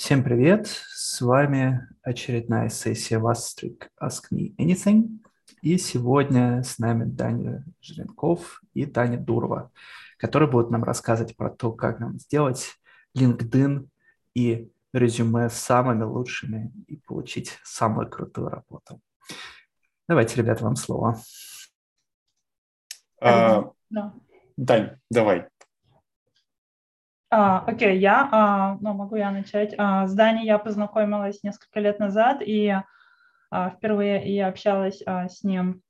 Всем привет! С вами очередная сессия Vastric Ask Me Anything. И сегодня с нами Даня Жиренков и Таня Дурова, которые будут нам рассказывать про то, как нам сделать LinkedIn и резюме самыми лучшими и получить самую крутую работу. Давайте, ребята, вам слово. А, да. Дань, давай. А, окей, я, а, ну, могу я начать. А, с Даней я познакомилась несколько лет назад, и а, впервые я общалась а, с ним.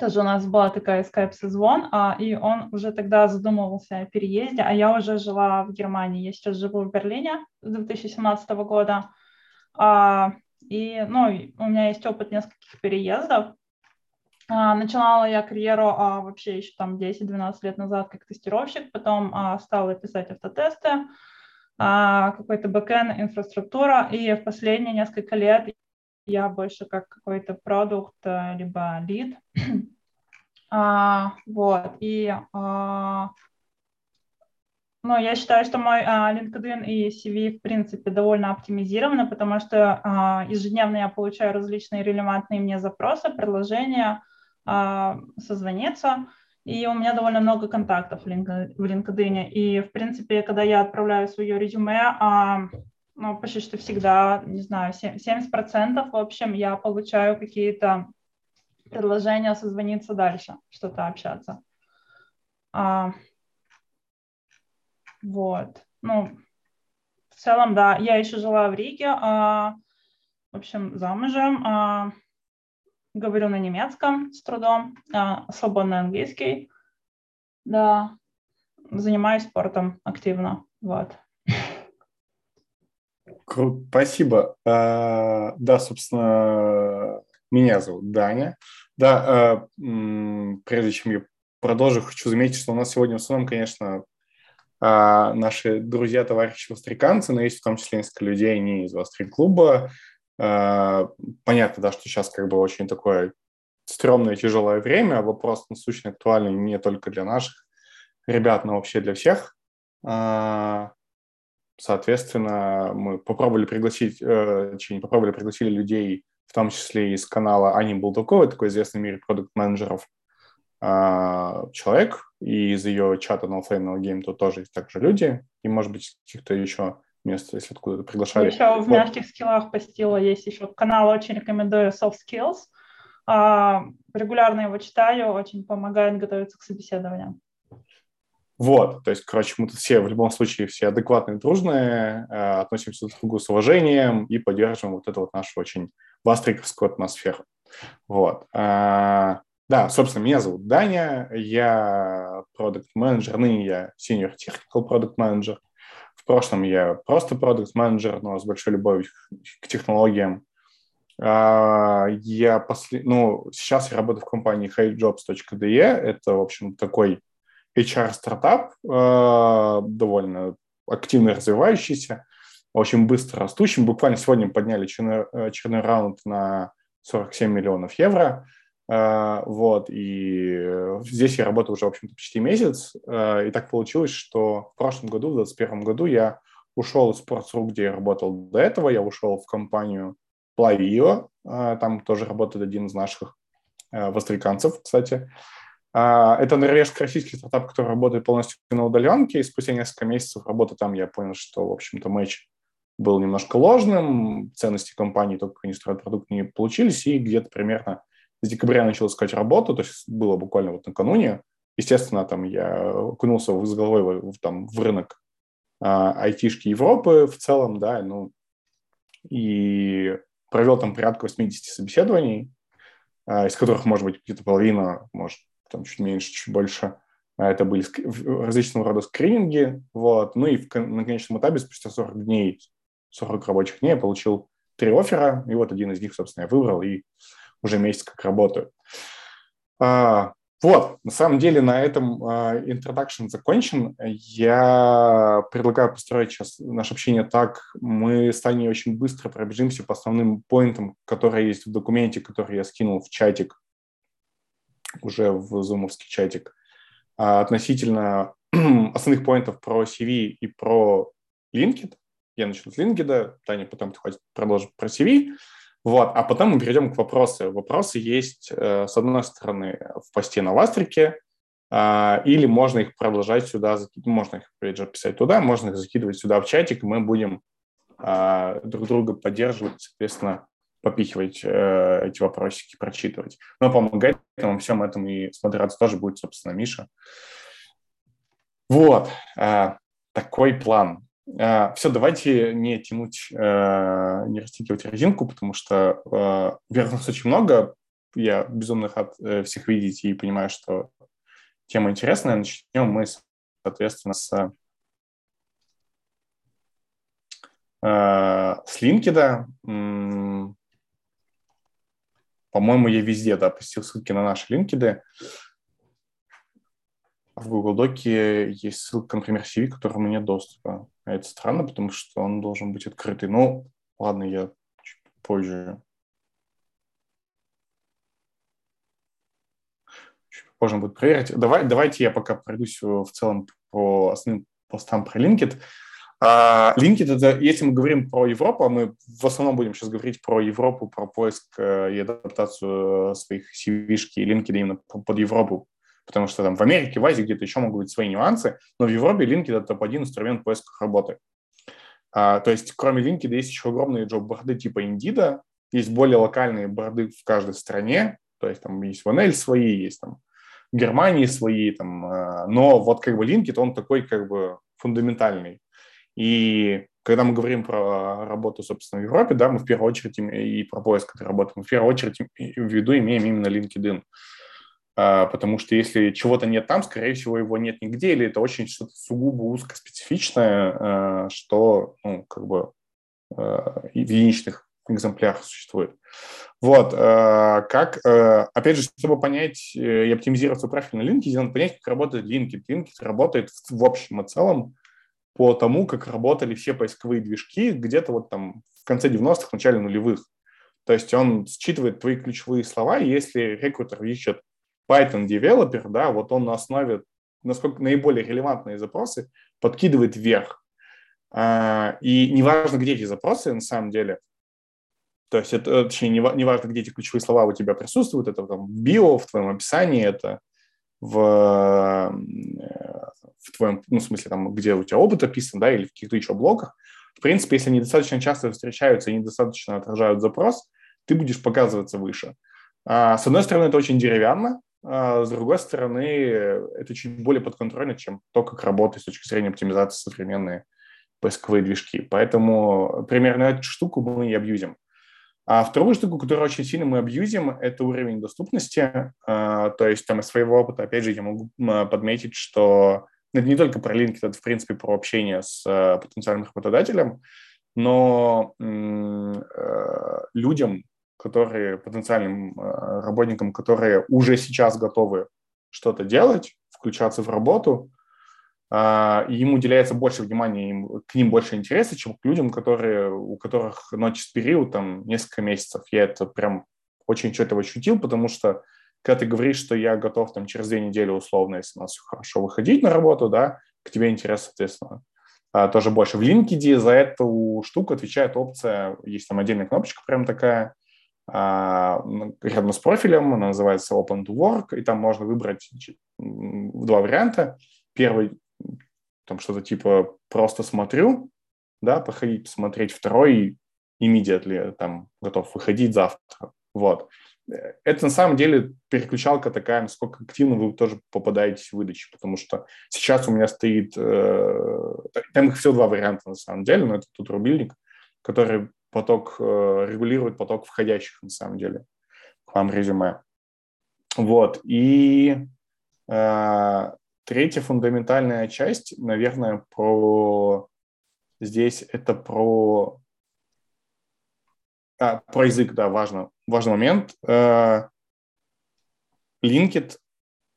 Тоже у нас была такая скайп-созвон, а, и он уже тогда задумывался о переезде, а я уже жила в Германии. Я сейчас живу в Берлине с 2017 года. А, и, ну, у меня есть опыт нескольких переездов, начинала я карьеру а, вообще еще там 10-12 лет назад как тестировщик, потом а, стала писать автотесты, а, какой-то бэкэнд, инфраструктура, и в последние несколько лет я больше как какой-то продукт, э, либо лид. а, вот, и а, ну, я считаю, что мой а, LinkedIn и CV, в принципе, довольно оптимизированы, потому что а, ежедневно я получаю различные релевантные мне запросы, предложения, а, созвониться. И у меня довольно много контактов в LinkedIn. И, в принципе, когда я отправляю свое резюме, а, ну, почти что всегда, не знаю, 70% в общем, я получаю какие-то предложения созвониться дальше, что-то общаться. А, вот. Ну, в целом, да, я еще жила в Риге, а, в общем, замужем. А, говорю на немецком с трудом, а, свободный английский, да, занимаюсь спортом активно, вот. Круто, спасибо. А, да, собственно, меня зовут Даня. Да, а, прежде чем я продолжу, хочу заметить, что у нас сегодня в основном, конечно, наши друзья, товарищи востриканцы, но есть в том числе несколько людей не из Вострик-клуба, понятно, да, что сейчас как бы очень такое стрёмное, тяжелое время, вопрос насущно актуальный не только для наших ребят, но вообще для всех. Э, соответственно, мы попробовали пригласить, э, попробовали пригласили людей, в том числе из канала Ани Булдаковой, такой известный в мире продукт-менеджеров, человек, и из ее чата Flame No Game тут тоже есть также люди, и, может быть, каких-то еще место, если откуда-то приглашали. Еще в мягких скиллах постила есть еще канал, очень рекомендую Soft Skills. А, регулярно его читаю, очень помогает готовиться к собеседованиям. Вот, то есть, короче, мы тут все, в любом случае, все адекватные, дружные, э, относимся друг к другу с уважением и поддерживаем вот эту вот нашу очень вастриковскую атмосферу. Вот. А, да, собственно, меня зовут Даня, я продукт менеджер ныне я senior technical product manager в прошлом я просто продукт-менеджер, но с большой любовью к технологиям. А, я после... ну, сейчас я работаю в компании highjobs.de. Это, в общем, такой HR-стартап, а, довольно активно развивающийся, очень быстро растущий. Буквально сегодня подняли черный, э, черный раунд на 47 миллионов евро. А, вот, и здесь я работаю уже, в общем-то, почти месяц, а, и так получилось, что в прошлом году, в 2021 году, я ушел из Sports.ru, где я работал до этого, я ушел в компанию Plavio, а, там тоже работает один из наших востриканцев, кстати. Это норвежско-российский стартап, который работает полностью на удаленке, и спустя несколько месяцев работы там я понял, что, в общем-то, матч был немножко ложным, ценности компании, только они строят продукт, не получились, и где-то примерно с декабря начал искать работу, то есть было буквально вот накануне. Естественно, там я окунулся с головой в, там, в рынок а, айтишки Европы в целом, да, ну, и провел там порядка 80 собеседований, а, из которых, может быть, где-то половина, может, там чуть меньше, чуть больше, а это были различного рода скрининги, вот, ну и в, на конечном этапе, спустя 40 дней, 40 рабочих дней я получил три оффера, и вот один из них, собственно, я выбрал, и уже месяц как работаю. А, вот, на самом деле на этом uh, introduction закончен. Я предлагаю построить сейчас наше общение так. Мы с Таней очень быстро пробежимся по основным поинтам, которые есть в документе, который я скинул в чатик, уже в зумовский чатик, uh, относительно основных поинтов про CV и про LinkedIn. я начну с LinkedIn, Таня потом продолжит про CV, вот, а потом мы перейдем к вопросу. Вопросы есть, э, с одной стороны, в посте на Вастрике, а, или можно их продолжать сюда, можно их, опять же, писать туда, можно их закидывать сюда в чатик, и мы будем а, друг друга поддерживать, соответственно, попихивать э, эти вопросики, прочитывать. Но помогать нам всем этом и смотреться тоже будет, собственно, Миша. Вот, э, такой план. Э, все, давайте не тянуть, э, не растягивать резинку, потому что вверх очень много. Я безумно рад э, всех видеть и понимаю, что тема интересная. Начнем мы, соответственно, с, э, с LinkedIn. По-моему, я везде да, опустил ссылки на наши LinkedIn. В Google Доке есть ссылка, например, CV, к которому нет доступа. А это странно, потому что он должен быть открытый. Ну, ладно, я чуть позже. Чуть позже будет проверить. Давай, давайте я пока пройдусь в целом по основным постам про LinkedIn. А, LinkedIn, это, если мы говорим про Европу, а мы в основном будем сейчас говорить про Европу, про поиск э, и адаптацию э, своих CV-шки и LinkedIn именно под Европу, потому что там в Америке, в Азии где-то еще могут быть свои нюансы, но в Европе LinkedIn – это топ-1 инструмент поиска работы. А, то есть кроме LinkedIn есть еще огромные джоб-борды типа Indeed, есть более локальные борды в каждой стране, то есть там есть в НЛ свои, есть там в Германии свои, там, э, но вот как бы LinkedIn, он такой как бы фундаментальный. И когда мы говорим про работу, собственно, в Европе, да, мы в первую очередь и про поиск этой работы, мы в первую очередь в виду имеем именно LinkedIn. А, потому что если чего-то нет там, скорее всего, его нет нигде, или это очень что-то сугубо узкоспецифичное, а, что, ну, как бы а, в единичных экземплярах существует. Вот, как, опять же, чтобы понять э, и оптимизировать свой профиль на LinkedIn, надо понять, как работает LinkedIn. LinkedIn работает в общем и целом по тому, как работали все поисковые движки где-то вот там в конце 90-х, начале нулевых. То есть он считывает твои ключевые слова, и если рекрутер ищет Python девелопер, да, вот он на основе, насколько наиболее релевантные запросы, подкидывает вверх. А, и неважно, где эти запросы на самом деле, то есть это, точнее, неважно, где эти ключевые слова у тебя присутствуют, это там био, в твоем описании, это в, в твоем, ну, в смысле, там, где у тебя опыт описан, да, или в каких-то еще блоках, в принципе, если они достаточно часто встречаются и недостаточно отражают запрос, ты будешь показываться выше. А, с одной стороны, это очень деревянно, а с другой стороны, это чуть более подконтрольно, чем то, как работает с точки зрения оптимизации современные поисковые движки. Поэтому примерно эту штуку мы и абьюзим. А вторую штуку, которую очень сильно мы абьюзим, это уровень доступности. А, то есть там из своего опыта, опять же, я могу подметить, что это не только про LinkedIn, это, в принципе, про общение с потенциальным работодателем, но людям, которые, потенциальным э, работникам, которые уже сейчас готовы что-то делать, включаться в работу, а, и им уделяется больше внимания, им, к ним больше интереса, чем к людям, которые, у которых ночь период там несколько месяцев. Я это прям очень четко ощутил, потому что когда ты говоришь, что я готов там через две недели условно, если у нас все хорошо, выходить на работу, да, к тебе интерес, соответственно, а, тоже больше. В LinkedIn за эту штуку отвечает опция, есть там отдельная кнопочка прям такая, рядом с профилем, она называется Open to Work, и там можно выбрать два варианта. Первый там что-то типа просто смотрю, да, походить, посмотреть. Второй immediately, там, готов выходить завтра. Вот. Это на самом деле переключалка такая, насколько активно вы тоже попадаете в выдачу, потому что сейчас у меня стоит, э, там их все два варианта на самом деле, но это тут рубильник, который поток, э, регулирует поток входящих на самом деле к вам резюме. Вот. И э, Третья фундаментальная часть, наверное, про здесь это про а, про язык, да, важно, важный момент. Э, Linkit,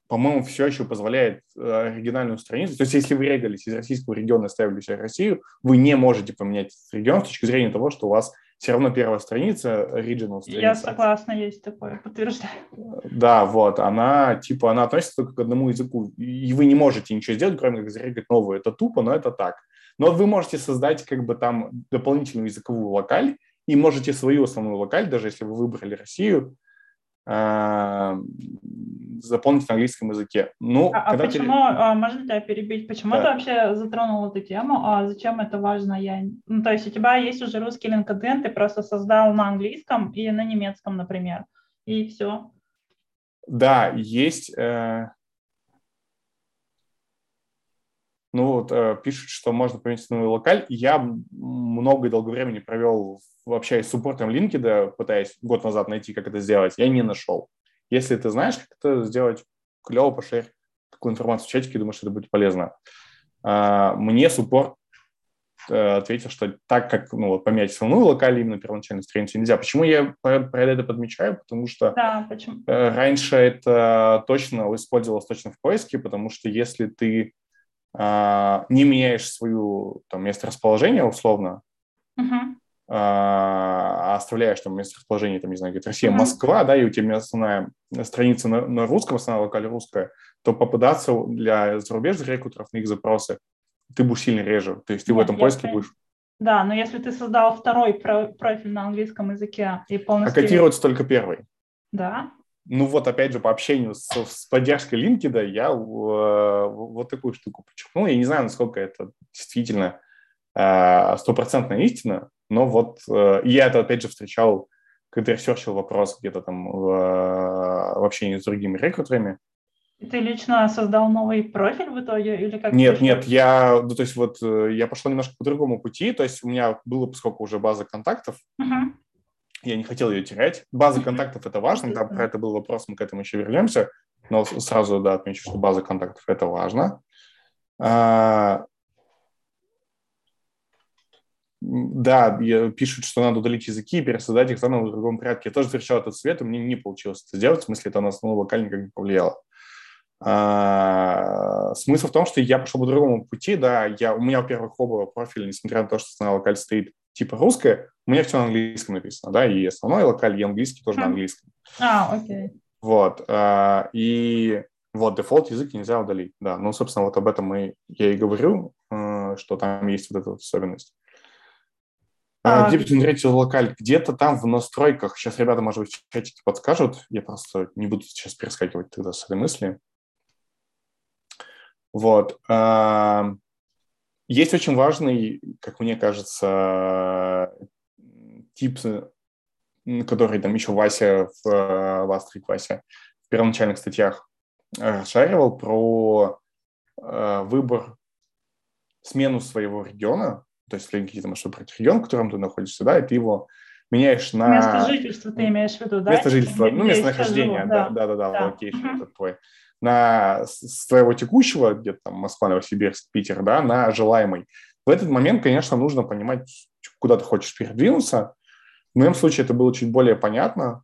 по-моему, все еще позволяет э, оригинальную страницу. То есть, если вы регались из российского региона и ставили себе Россию, вы не можете поменять регион с точки зрения того, что у вас все равно первая страница, original страница. Я согласна, есть такое, подтверждаю. Да, вот, она, типа, она относится только к одному языку, и вы не можете ничего сделать, кроме как зарегать новую. Это тупо, но это так. Но вы можете создать как бы там дополнительную языковую локаль и можете свою основную локаль, даже если вы выбрали Россию, заполнить на английском языке. Ну, а, а почему, ты... А, можно тебя перебить, почему да. ты вообще затронул эту тему, а зачем это важно? Я... Ну, то есть у тебя есть уже русский LinkedIn, ты просто создал на английском и на немецком, например, и все. Да, есть... Э... Ну вот, э, пишут, что можно поменять новый локаль. Я много и долгое времени провел, общаясь с суппортом LinkedIn, пытаясь год назад найти, как это сделать. Я не нашел. Если ты знаешь, как это сделать, клево пошерь такую информацию в чатике, думаю, что это будет полезно. А, мне суппорт э, ответил, что так как ну, поменять основную локаль именно первоначальную страницу нельзя. Почему я про, про это подмечаю? Потому что да, почему? Э, раньше это точно использовалось точно в поиске, потому что если ты не меняешь свою там, место расположения условно, uh-huh. а оставляешь там место расположения, там, не знаю, говорит, Россия, uh-huh. Москва, да, и у тебя основная страница на, на русском, основная локаль русская, то попадаться для зарубежных рекрутеров на их запросы ты будешь сильно реже. То есть ты Нет, в этом поиске будешь... Да, но если ты создал второй профиль на английском языке и полностью... А котируется только первый. Да. Ну вот опять же по общению с, с поддержкой LinkedIn я э, вот такую штуку подчеркнул. Я не знаю, насколько это действительно э, стопроцентная истина, но вот э, я это опять же встречал, когда ресерчил вопрос где-то там в, в общении с другими рекрутерами. Ты лично создал новый профиль в итоге или как? Нет, нет, я, ну, то есть вот я пошел немножко по другому пути, то есть у меня было, поскольку уже база контактов, uh-huh я не хотел ее терять. База контактов – это важно, да, про это был вопрос, мы к этому еще вернемся, но сразу, да, отмечу, что база контактов – это важно. А, да, пишут, что надо удалить языки и пересоздать их заново в другом порядке. Я тоже встречал этот совет, и мне не получилось это сделать, в смысле, это на основу локально никак не повлияло. А, смысл в том, что я пошел по другому пути, да, я, у меня, во-первых, оба профиля, несмотря на то, что на локаль стоит типа русская, у меня все на английском написано, да, и основной локаль, и английский тоже на английском. А, окей. Вот, а, и вот, дефолт язык нельзя удалить, да. Ну, собственно, вот об этом мы, я и говорю, э, что там есть вот эта вот особенность. А, а, где посмотреть локаль? Где-то там в настройках. Сейчас ребята, может быть, в чатике подскажут. Я просто не буду сейчас перескакивать тогда с этой мысли. Вот. Есть очень важный, как мне кажется, тип, который там еще Вася в, в Астрик Вася в первоначальных статьях расшаривал про э, выбор, смену своего региона, то есть если какие-то можешь выбрать регион, в котором ты находишься, да, и ты его меняешь на... Место жительства ты имеешь в виду, да? Место жительства, ну, местонахождение, да, да, да, да, да. location да. этот твой на своего текущего, где-то там Москва, Новосибирск, Питер, да, на желаемый. В этот момент, конечно, нужно понимать, куда ты хочешь передвинуться. В моем случае это было чуть более понятно.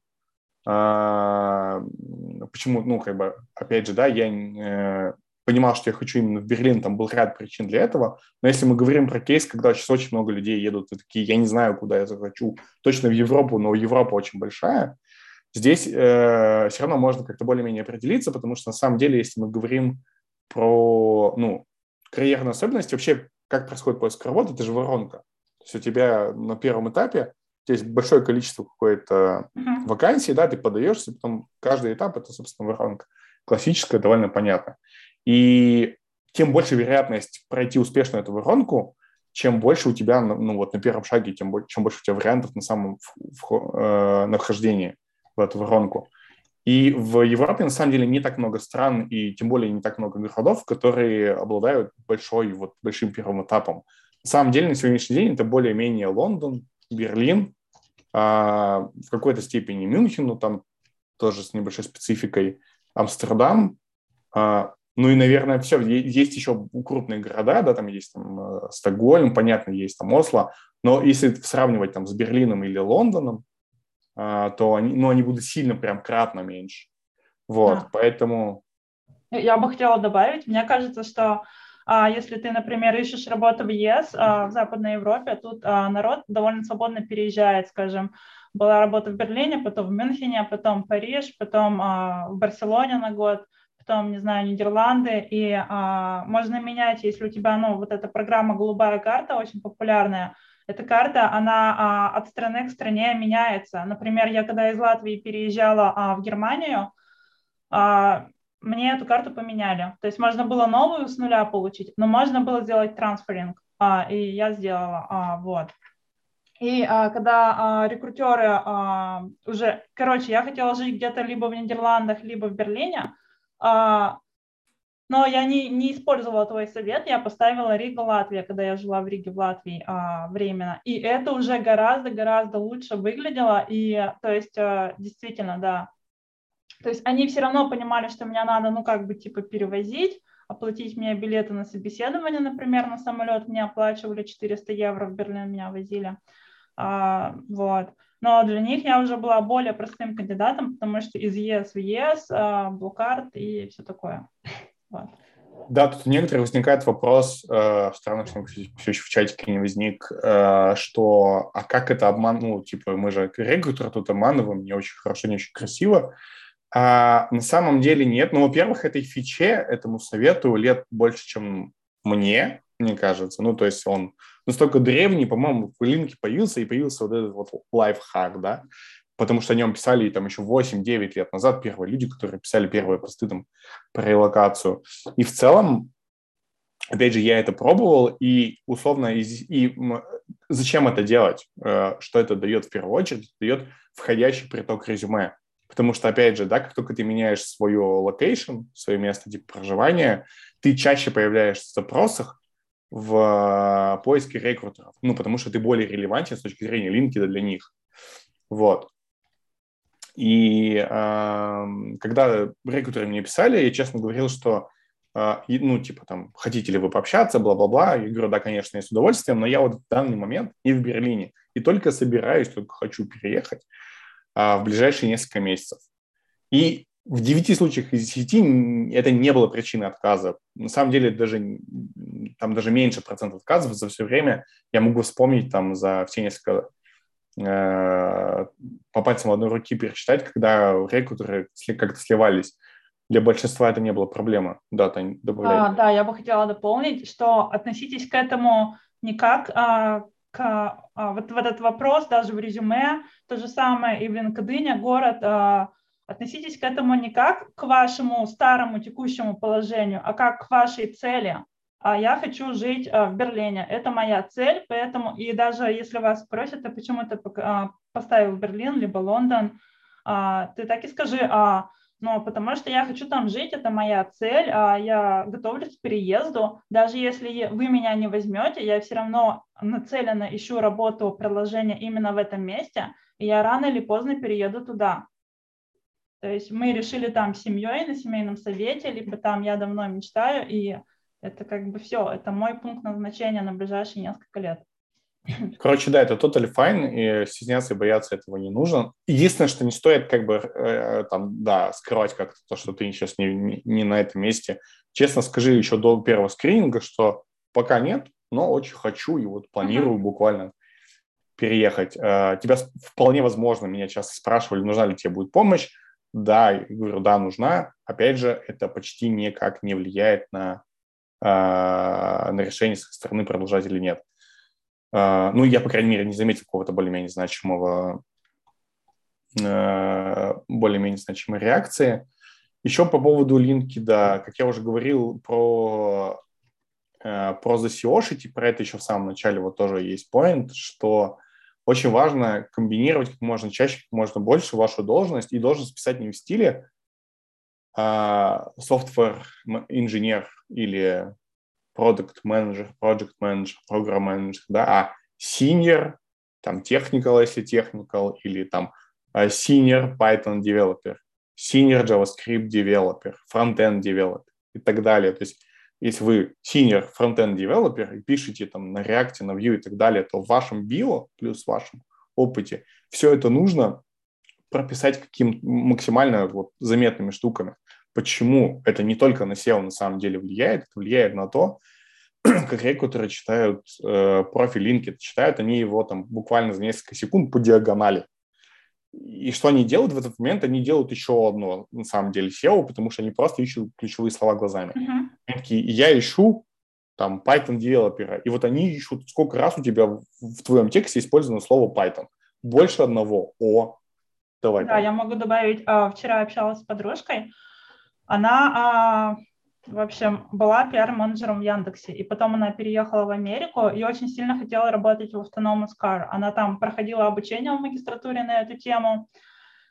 А, почему, ну, как бы, опять же, да, я э, понимал, что я хочу именно в Берлин, там был ряд причин для этого, но если мы говорим про кейс, когда сейчас очень много людей едут и такие, я не знаю, куда я захочу, точно в Европу, но Европа очень большая, Здесь э, все равно можно как-то более-менее определиться, потому что на самом деле, если мы говорим про ну, карьерные особенности, вообще как происходит поиск работы, это же воронка. То есть у тебя на первом этапе есть большое количество какой-то uh-huh. вакансий, да, ты подаешься, потом каждый этап – это, собственно, воронка. Классическая, довольно понятно. И тем больше вероятность пройти успешно эту воронку, чем больше у тебя, ну вот на первом шаге, тем больше, чем больше у тебя вариантов на самом в, в, э, на в эту воронку. И в Европе, на самом деле, не так много стран и тем более не так много городов, которые обладают большой, вот, большим первым этапом. На самом деле, на сегодняшний день это более-менее Лондон, Берлин, а, в какой-то степени Мюнхен, ну, там тоже с небольшой спецификой, Амстердам, а, ну и, наверное, все. Есть еще крупные города, да, там есть там, э, Стокгольм, понятно, есть там Осло, но если сравнивать там с Берлином или Лондоном, то они, ну, они будут сильно прям кратно меньше. Вот, да. поэтому... Я бы хотела добавить, мне кажется, что а, если ты, например, ищешь работу в ЕС, а, в Западной Европе, тут а, народ довольно свободно переезжает, скажем, была работа в Берлине, потом в Мюнхене, потом в Париж, потом а, в Барселоне на год, потом, не знаю, Нидерланды, и а, можно менять, если у тебя, ну, вот эта программа «Голубая карта» очень популярная, эта карта, она а, от страны к стране меняется. Например, я когда из Латвии переезжала а, в Германию, а, мне эту карту поменяли. То есть можно было новую с нуля получить, но можно было сделать трансферинг, и я сделала, вот. И а, когда а, рекрутеры а, уже, короче, я хотела жить где-то либо в Нидерландах, либо в Берлине, а, но я не, не использовала твой совет, я поставила Рига, Латвия, когда я жила в Риге, в Латвии а, временно. И это уже гораздо-гораздо лучше выглядело. И, то есть, а, действительно, да. То есть они все равно понимали, что меня надо, ну, как бы, типа, перевозить, оплатить мне билеты на собеседование, например, на самолет мне оплачивали 400 евро, в Берлин меня возили. А, вот. Но для них я уже была более простым кандидатом, потому что из ЕС в ЕС, а, блокарт и все такое. Вот. Да, тут у некоторых возникает вопрос, э, странно, что все еще в чатике не возник, э, что, а как это обман, ну, типа, мы же регулятор тут обманываем, не очень хорошо, не очень красиво. А на самом деле нет. Ну, во-первых, этой фиче, этому совету лет больше, чем мне, мне кажется. Ну, то есть он настолько древний, по-моему, в линке появился, и появился вот этот вот лайфхак, да, потому что о нем писали там еще 8-9 лет назад первые люди, которые писали первые посты там про релокацию. И в целом, опять же, я это пробовал, и условно, и, и зачем это делать? Э, что это дает в первую очередь? Это дает входящий приток резюме. Потому что, опять же, да, как только ты меняешь свое location, свое место типа проживания, ты чаще появляешься в запросах, в поиске рекрутеров, ну, потому что ты более релевантен с точки зрения LinkedIn для них. Вот. И э, когда рекрутеры мне писали, я честно говорил, что, э, ну, типа, там, хотите ли вы пообщаться, бла-бла-бла. Я говорю, да, конечно, я с удовольствием, но я вот в данный момент не в Берлине. И только собираюсь, только хочу переехать э, в ближайшие несколько месяцев. И в 9 случаях из 10 это не было причиной отказа. На самом деле даже, там даже меньше процентов отказов за все время. Я могу вспомнить там за все несколько по пальцам одной руки пересчитать, когда рекрутеры как-то сливались. Для большинства это не было проблемы. Да, Тань, добавляй. А, да, я бы хотела дополнить, что относитесь к этому не как а, к а, вот в этот вопрос, даже в резюме, то же самое и в LinkedIn, город, а, относитесь к этому не как к вашему старому текущему положению, а как к вашей цели я хочу жить а, в Берлине. Это моя цель, поэтому и даже если вас спросят, а почему ты а, поставил Берлин либо Лондон, ты так и скажи, а, ну, потому что я хочу там жить, это моя цель, а я готовлюсь к переезду. Даже если вы меня не возьмете, я все равно нацеленно ищу работу, предложение именно в этом месте, и я рано или поздно перееду туда. То есть мы решили там семьей на семейном совете, либо там я давно мечтаю, и это как бы все, это мой пункт назначения на ближайшие несколько лет. Короче, да, это totally fine, и стесняться и бояться этого не нужно. Единственное, что не стоит как бы э, там, да, скрывать как-то то, что ты сейчас не, не, не на этом месте. Честно скажи еще до первого скрининга, что пока нет, но очень хочу и вот планирую mm-hmm. буквально переехать. Э, тебя вполне возможно, меня часто спрашивали, нужна ли тебе будет помощь. Да, я говорю, да, нужна. Опять же, это почти никак не влияет на на решение со стороны продолжать или нет. А, ну, я, по крайней мере, не заметил какого-то более-менее значимого, а, более-менее значимой реакции. Еще по поводу линки, да, как я уже говорил про, про The SEOшить, про это еще в самом начале вот тоже есть point, что очень важно комбинировать как можно чаще, как можно больше вашу должность, и должность писать не в стиле software инженер или product manager, project manager, program manager, да, а senior, там technical, если technical, или там а, senior Python developer, senior JavaScript developer, front-end developer и так далее. То есть если вы senior front-end developer и пишете там на React, на Vue и так далее, то в вашем био плюс в вашем опыте все это нужно прописать каким максимально вот заметными штуками. Почему это не только на SEO на самом деле влияет, это влияет на то, как рекрутеры читают э, профиль LinkedIn, читают они его там буквально за несколько секунд по диагонали. и что они делают в этот момент? Они делают еще одно, на самом деле, SEO, потому что они просто ищут ключевые слова глазами. Uh-huh. Они такие, я ищу там Python девелопера, и вот они ищут, сколько раз у тебя в, в твоем тексте использовано слово Python. Больше одного. О, давай. Да, я могу добавить. А, вчера общалась с подружкой. Она, а, в общем, была пиар-менеджером в Яндексе, и потом она переехала в Америку и очень сильно хотела работать в Autonomous Car. Она там проходила обучение в магистратуре на эту тему,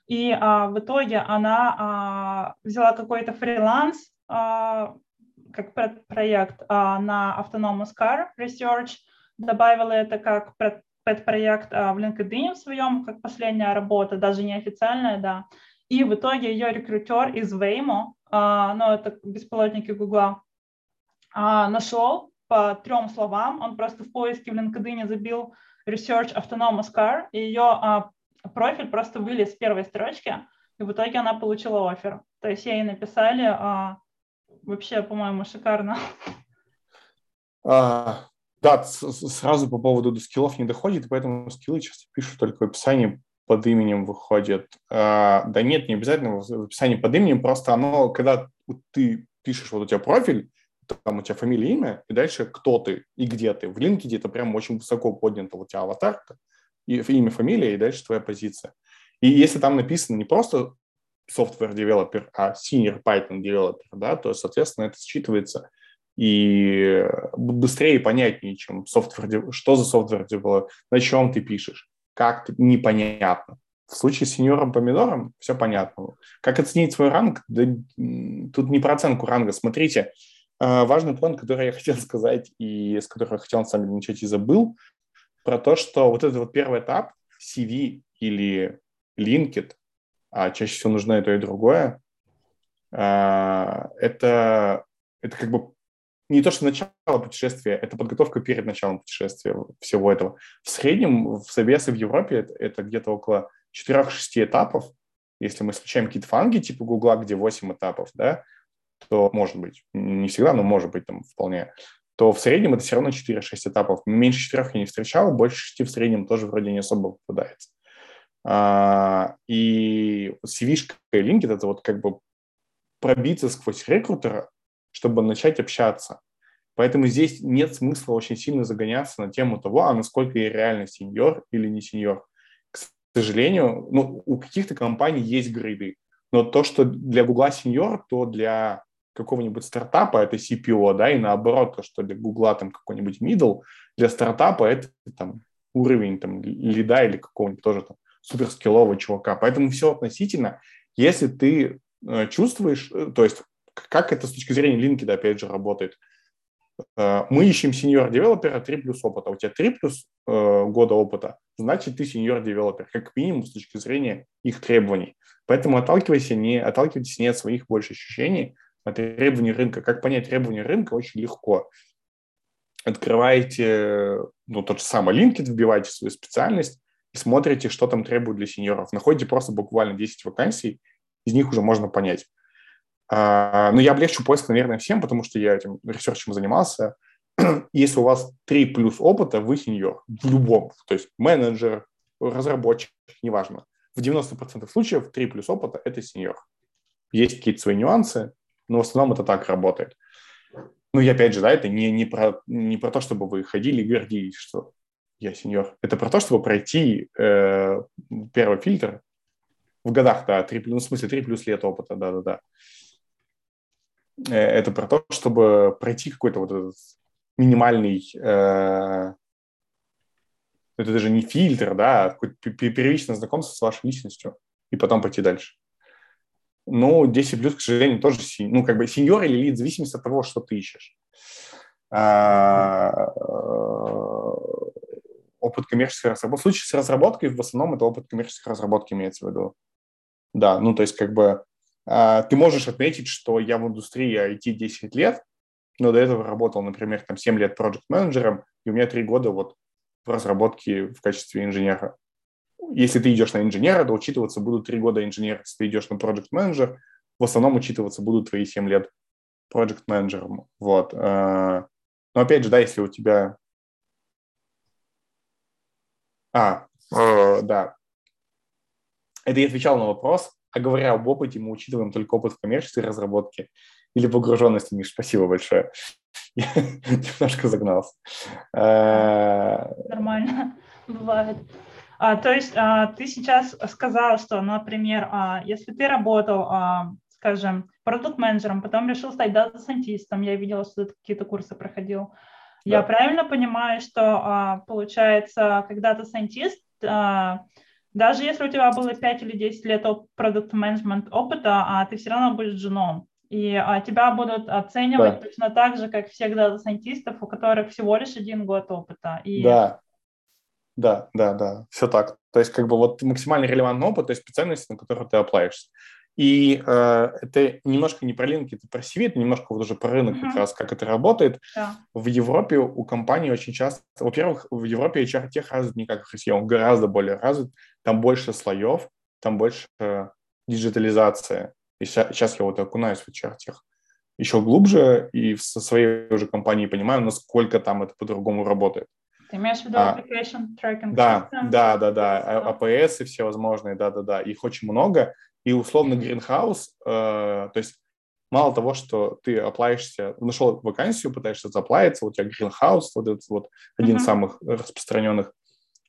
и а, в итоге она а, взяла какой-то фриланс, а, как проект а, на Autonomous Car Research, добавила это как пэт-проект а, в LinkedIn в своем, как последняя работа, даже неофициальная, да. И в итоге ее рекрутер из Waymo, а, ну, это беспилотники Гугла, а, нашел по трем словам, он просто в поиске в LinkedIn забил Research Autonomous Car, и ее а, профиль просто вылез с первой строчки, и в итоге она получила офер. То есть ей написали вообще, по-моему, шикарно. А, да, сразу по поводу скиллов не доходит, поэтому скиллы часто пишут только в описании под именем выходит. А, да нет, не обязательно в описании под именем, просто оно, когда ты пишешь, вот у тебя профиль, там у тебя фамилия, имя, и дальше кто ты и где ты. В LinkedIn это прям очень высоко поднято, у тебя аватарка, и имя, фамилия, и дальше твоя позиция. И если там написано не просто software developer, а senior Python developer, да, то, соответственно, это считывается и быстрее и понятнее, чем software, что за software developer, на чем ты пишешь, как непонятно. В случае с сеньором-помидором все понятно. Как оценить свой ранг? Да, тут не про оценку ранга. Смотрите, э, важный point, который я хотел сказать и с которого я хотел самом деле начать и забыл, про то, что вот этот вот первый этап CV или LinkedIn, а чаще всего нужно и то, и другое, а, это, это как бы не то, что начало путешествия, это подготовка перед началом путешествия всего этого. В среднем в собесе в Европе это, это где-то около 4-6 этапов. Если мы исключаем какие-то фанги типа Гугла, где 8 этапов, да, то может быть, не всегда, но может быть там вполне, то в среднем это все равно 4-6 этапов. Меньше 4 я не встречал, больше 6 в среднем тоже вроде не особо попадается. А, и CV-шка и LinkedIn – это вот как бы пробиться сквозь рекрутера, чтобы начать общаться. Поэтому здесь нет смысла очень сильно загоняться на тему того, а насколько я реально сеньор или не сеньор. К сожалению, ну, у каких-то компаний есть грейды, но то, что для Гугла сеньор, то для какого-нибудь стартапа это CPO, да, и наоборот, то, что для Гугла там какой-нибудь middle, для стартапа это там уровень там лида или какого-нибудь тоже там суперскиллового чувака. Поэтому все относительно. Если ты э, чувствуешь, э, то есть как это с точки зрения LinkedIn, опять же, работает. Э, мы ищем senior developer а 3 плюс опыта. У тебя 3 плюс э, года опыта, значит, ты senior developer, как минимум с точки зрения их требований. Поэтому отталкивайся не, отталкивайтесь не от своих больше ощущений, а требований рынка. Как понять требования рынка? Очень легко. Открываете ну, тот же самый LinkedIn, вбиваете свою специальность, и смотрите, что там требуют для сеньоров. Находите просто буквально 10 вакансий, из них уже можно понять. А, но я облегчу поиск, наверное, всем, потому что я этим ресерчем занимался. Если у вас 3 плюс опыта, вы сеньор в любом, то есть менеджер, разработчик, неважно. В 90% случаев 3 плюс опыта – это сеньор. Есть какие-то свои нюансы, но в основном это так работает. Ну и опять же, да, это не, не, про, не про то, чтобы вы ходили и гордились, что я сеньор. Это про то, чтобы пройти э, первый фильтр в годах, да, 3, ну, в смысле 3 плюс лет опыта, да-да-да. Э, это про то, чтобы пройти какой-то вот этот минимальный, э, это даже не фильтр, да, а первичное знакомство с вашей личностью, и потом пойти дальше. Ну, 10 плюс, к сожалению, тоже, ну, как бы сеньор или лид, в зависимости от того, что ты ищешь. А, опыт коммерческой разработки. В случае с разработкой в основном это опыт коммерческой разработки имеется в виду. Да, ну то есть как бы э, ты можешь отметить, что я в индустрии IT 10 лет, но до этого работал, например, там 7 лет проект-менеджером, и у меня 3 года вот в разработке в качестве инженера. Если ты идешь на инженера, то учитываться будут 3 года инженера. Если ты идешь на проект-менеджер, в основном учитываться будут твои 7 лет проект-менеджером. Вот. Э, но опять же, да, если у тебя а, э, да. это я отвечал на вопрос, а говоря об опыте, мы учитываем только опыт в коммерческой разработке или погруженности. Миш, спасибо большое. Я немножко загнался. Э, Нормально, бывает. А, то есть а, ты сейчас сказал, что, например, а, если ты работал, а, скажем, продукт-менеджером, потом решил стать data scientist ом, я видела, что ты какие-то курсы проходил. Да. Я правильно понимаю, что а, получается, когда ты scientist, а, даже если у тебя было 5 или 10 лет product management опыта, а ты все равно будешь джуном. И а, тебя будут оценивать да. точно так же, как всех data scientist ов, у которых всего лишь один год опыта. И... Да, да, да, да, все так. То есть как бы вот максимально релевантный опыт, то есть специальность, на которую ты апплаишься. И э, это немножко не про LinkedIn, это про CV, это немножко вот уже про рынок mm-hmm. как раз, как это работает. Yeah. В Европе у компаний очень часто, во-первых, в Европе HR tech развит не как в России, он гораздо более развит, там больше слоев, там больше э, диджитализация. И сейчас я вот окунаюсь в HR тех еще глубже и со своей уже компанией понимаю, насколько там это по-другому работает. Ты имеешь в виду а, application tracking да, system? Да, да, да, АПС и всевозможные, да-да-да, их очень много, и условно Greenhouse, э, то есть мало того, что ты оплаешься, нашел вакансию, пытаешься заплавиться, у тебя Greenhouse, вот этот вот один mm-hmm. из самых распространенных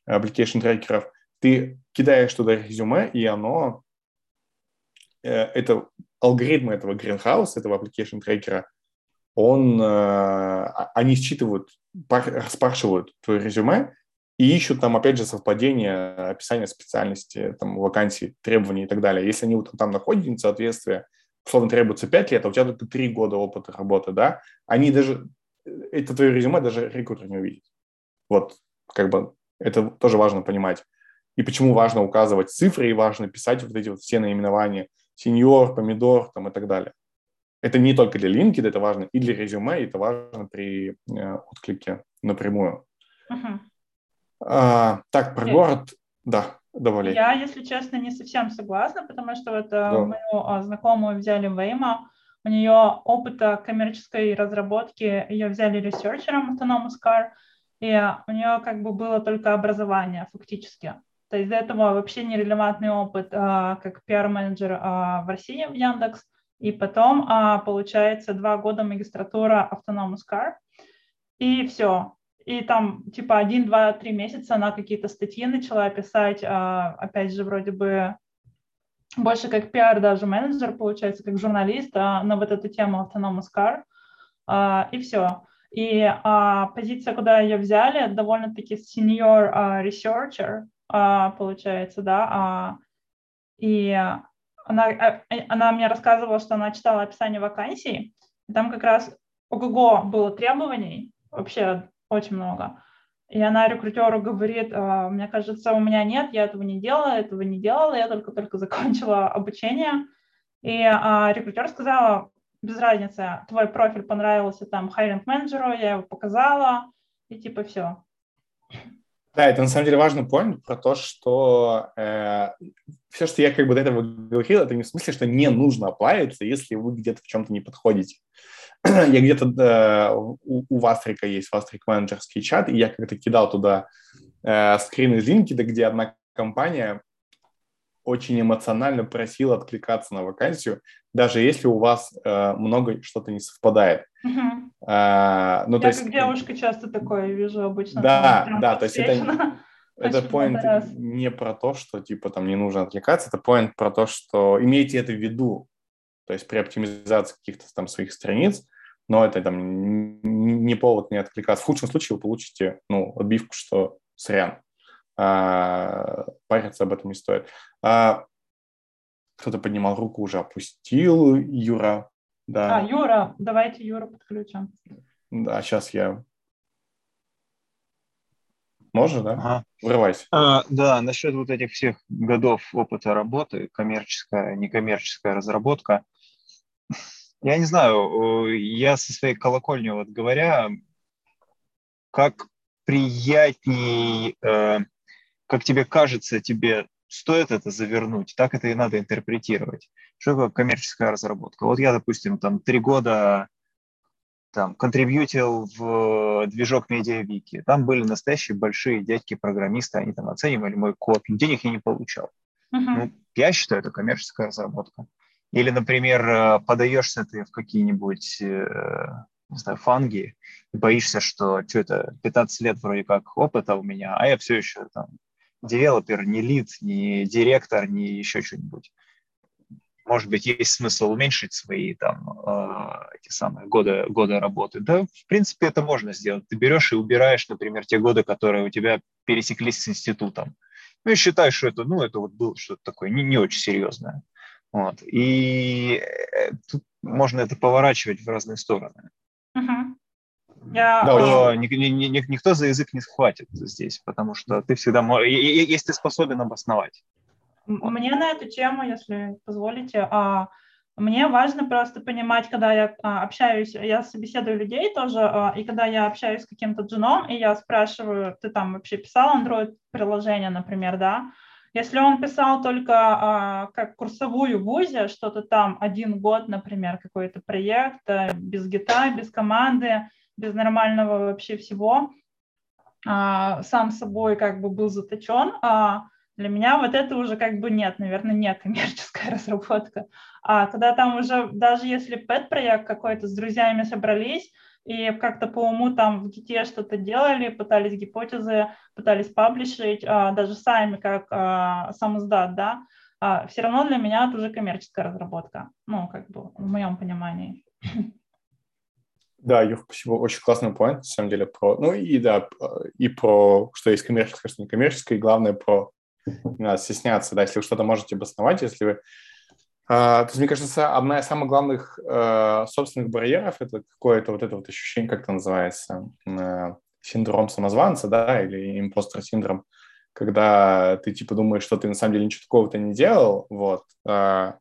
application трекеров, ты кидаешь туда резюме, и оно, э, это алгоритмы этого Greenhouse, этого application трекера, он, э, а, они считывают, пар, спрашивают твое резюме, и ищут там, опять же, совпадение, описание специальности, там, вакансий, требований и так далее. Если они вот там находят несоответствие, условно требуется 5 лет, а у тебя только 3 года опыта работы, да, они даже, это твое резюме даже рекрутер не увидит. Вот, как бы, это тоже важно понимать. И почему важно указывать цифры, и важно писать вот эти вот все наименования, сеньор, помидор, там, и так далее. Это не только для LinkedIn, это важно и для резюме, и это важно при э, отклике напрямую. Uh-huh. А, так, про Нет. город, да, добавляй. Я, если честно, не совсем согласна, потому что вот э, да. мою а, знакомую взяли в Вейма, у нее опыта коммерческой разработки, ее взяли ресерчером Autonomous Car, и у нее как бы было только образование фактически. То есть до этого вообще нерелевантный опыт а, как пиар-менеджер а, в России в Яндекс, и потом а, получается два года магистратура Autonomous Car, и все и там типа один, два, три месяца она какие-то статьи начала писать, а, опять же, вроде бы больше как пиар даже менеджер, получается, как журналист а, на вот эту тему Autonomous Car, а, и все. И позиция, куда ее взяли, довольно-таки senior researcher, получается, да, и она, а, она мне рассказывала, что она читала описание вакансий, и там как раз ого-го было требований, вообще очень много. И она рекрутеру говорит, «А, мне кажется, у меня нет, я этого не делала, этого не делала, я только-только закончила обучение. И а, рекрутер сказала, без разницы, твой профиль понравился там хайринг менеджеру, я его показала, и типа все. Да, это на самом деле важный point про то, что э, все, что я как бы до этого говорил, это не в смысле, что не нужно оплавиться, если вы где-то в чем-то не подходите. я где-то э, у, у Вастрика есть Вастрик менеджерский чат, и я как-то кидал туда э, скрин из LinkedIn, где одна компания очень эмоционально просила откликаться на вакансию, даже если у вас э, много что-то не совпадает. Uh-huh. А, ну, Я то есть, как девушка часто такое вижу обычно. Да, да, то есть это, это point не про то, что типа там не нужно отвлекаться, это point про то, что имейте это в виду. То есть при оптимизации каких-то там своих страниц но это там не повод не откликаться. В худшем случае вы получите ну, отбивку, что сорян, а, париться об этом не стоит. А, кто-то поднимал руку, уже опустил, Юра. Да. А, Юра, давайте Юра подключим. Да, сейчас я... Можно, да? Ага. Врывайся. А, да, насчет вот этих всех годов опыта работы, коммерческая, некоммерческая разработка, я не знаю, я со своей колокольни вот говоря, как приятней, э, как тебе кажется, тебе стоит это завернуть, так это и надо интерпретировать. Что такое коммерческая разработка? Вот я, допустим, там три года там контрибьютил в движок медиавики. Там были настоящие большие дядьки-программисты, они там оценивали мой код, денег я не получал. Uh-huh. Ну, я считаю, это коммерческая разработка. Или, например, э, подаешься ты в какие-нибудь, э, не знаю, фанги, и боишься, что что это, 15 лет вроде как опыта у меня, а я все еще там девелопер, не лид, не директор, не еще что-нибудь. Может быть, есть смысл уменьшить свои там э, эти самые годы, годы работы. Да, в принципе, это можно сделать. Ты берешь и убираешь, например, те годы, которые у тебя пересеклись с институтом. Ну и считаешь, что это, ну, это вот было что-то такое не, не очень серьезное. Вот. И э, тут можно это поворачивать в разные стороны. Uh-huh. Я, да, ни, ни, ни, никто за язык не схватит здесь, потому что ты всегда можешь, если ты способен обосновать. Мне на эту тему, если позволите, а, мне важно просто понимать, когда я а, общаюсь, я собеседую людей тоже, а, и когда я общаюсь с каким-то джуном, и я спрашиваю, ты там вообще писал Android-приложение, например, да, если он писал только а, как курсовую в ВУЗе, что-то там один год, например, какой-то проект, а, без гита, без команды, без нормального вообще всего, а, сам собой как бы был заточен, а, для меня вот это уже как бы нет, наверное, не коммерческая разработка. А когда там уже, даже если пэт-проект какой-то с друзьями собрались, и как-то по уму там в Гите что-то делали, пытались гипотезы, пытались паблишить, а, даже сами как а, сам издат, да, а, все равно для меня это уже коммерческая разработка, ну, как бы в моем понимании. Да, Юр, спасибо. Очень классный point, на самом деле, про, ну и да, и про, что есть коммерческое, что не коммерческое, и главное, про не надо стесняться, да, если вы что-то можете обосновать, если вы то есть, мне кажется, одна из самых главных э, собственных барьеров – это какое-то вот это вот ощущение, как это называется, э, синдром самозванца, да, или импостер-синдром, когда ты, типа, думаешь, что ты на самом деле ничего такого-то не делал, вот. Э,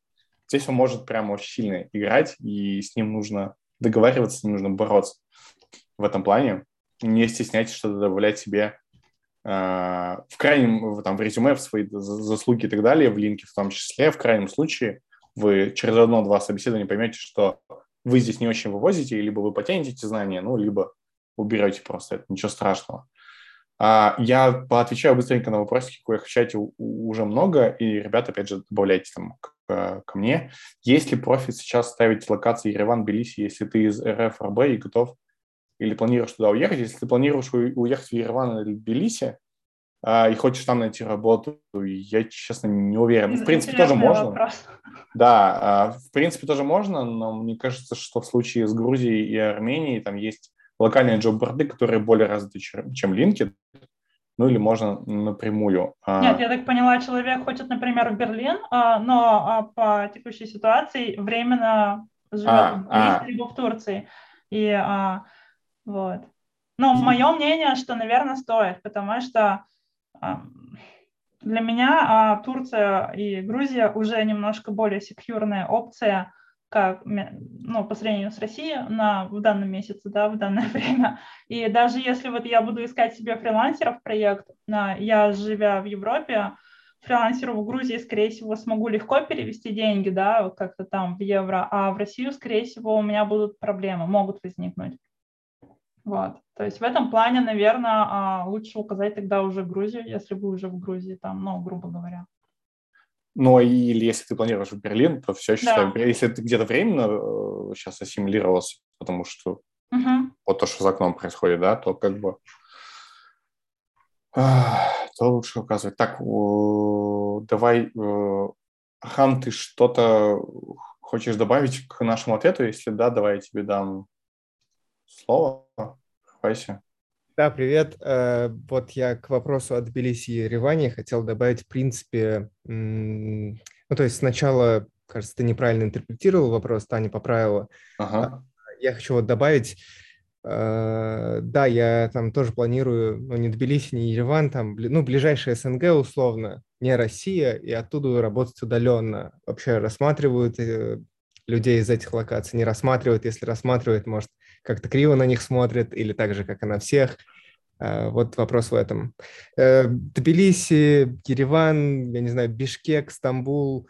здесь он может прямо очень сильно играть, и с ним нужно договариваться, с ним нужно бороться в этом плане. Не стесняйтесь что-то добавлять себе э, в крайнем, там, в резюме, в свои заслуги и так далее, в линке в том числе, в крайнем случае – вы через одно-два собеседования поймете, что вы здесь не очень вывозите, либо вы потянете эти знания, ну, либо уберете просто это, ничего страшного. А, я поотвечаю быстренько на вопросики, коих в чате уже много, и, ребята, опять же, добавляйте там к, ко мне. Есть ли профит сейчас ставить локации Ереван, Белиси, если ты из РФ, РБ и готов или планируешь туда уехать? Если ты планируешь уехать в Ереван или Тбилиси, а, и хочешь там найти работу, я, честно, не уверен. В принципе, тоже можно. Вопрос. Да, а, в принципе, тоже можно, но мне кажется, что в случае с Грузией и Арменией там есть локальные джоб-борды, которые более развиты, чем LinkedIn, ну или можно напрямую. А. Нет, я так поняла, человек хочет, например, в Берлин, но по текущей ситуации временно живет а, в Греции либо в Турции. И вот. Но мое мнение, что, наверное, стоит, потому что для меня а, Турция и Грузия уже немножко более секьюрная опция, как, ну, по сравнению с Россией на, в данном месяце, да, в данное время. И даже если вот я буду искать себе фрилансеров проект, я, живя в Европе, фрилансеру в Грузии, скорее всего, смогу легко перевести деньги, да, как-то там в евро, а в Россию, скорее всего, у меня будут проблемы, могут возникнуть. Вот. То есть в этом плане, наверное, а, лучше указать тогда уже Грузию, если вы уже в Грузии, там, ну, грубо говоря. Ну, или если ты планируешь в Берлин, то все считаю, да. если ты где-то временно сейчас э, ассимилировался, потому что угу. вот то, что за окном происходит, да, то как бы то лучше указывать. Так, давай, э, Хан, ты что-то хочешь добавить к нашему ответу? Если да, давай я тебе дам слово. Вася. Да, привет. Э, вот я к вопросу о Тбилиси и Ереване хотел добавить, в принципе, ну, то есть сначала, кажется, ты неправильно интерпретировал вопрос, Таня поправила. Ага. Я хочу вот добавить, э, да, я там тоже планирую, ну, не Тбилиси, не Ереван, там, ну, ближайшая СНГ условно, не Россия, и оттуда работать удаленно. Вообще рассматривают э, людей из этих локаций, не рассматривают, если рассматривают, может, как-то криво на них смотрят или так же, как и на всех. А, вот вопрос в этом. Э, Тбилиси, Ереван, я не знаю, Бишкек, Стамбул,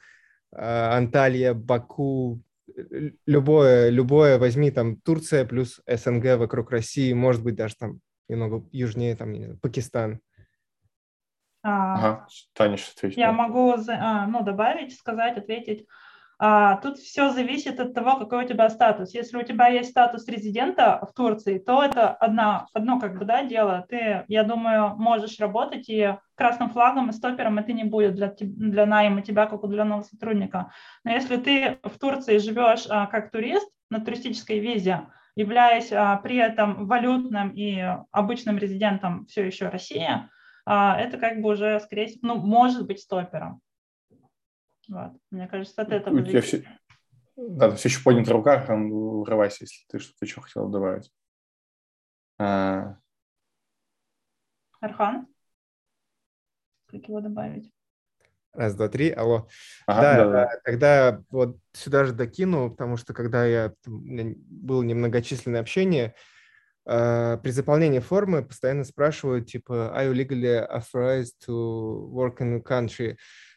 а, Анталия, Баку, любое, любое возьми, там Турция плюс СНГ вокруг России, может быть, даже там немного южнее, там, знаю, Пакистан. Ага, Таня сейчас ответит. Я могу ну, добавить, сказать, ответить. А, тут все зависит от того, какой у тебя статус. Если у тебя есть статус резидента в Турции, то это одна, одно как бы, да, дело. Ты, я думаю, можешь работать, и красным флагом и стопером это не будет для, для найма тебя, как удаленного сотрудника. Но если ты в Турции живешь а, как турист на туристической визе, являясь а, при этом валютным и обычным резидентом все еще России, а, это как бы уже, скорее всего, ну, может быть стопером. Вот. Мне кажется, от этого У тебя все... Да, ты все еще поднята рука, врывайся, если ты что-то еще хотел добавить. А... Архан? Как его добавить? Раз, два, три, алло. Ага, да, да, да, тогда вот сюда же докину, потому что когда я был немногочисленное общение, э, при заполнении формы постоянно спрашивают, типа, are you legally authorized to work in the country?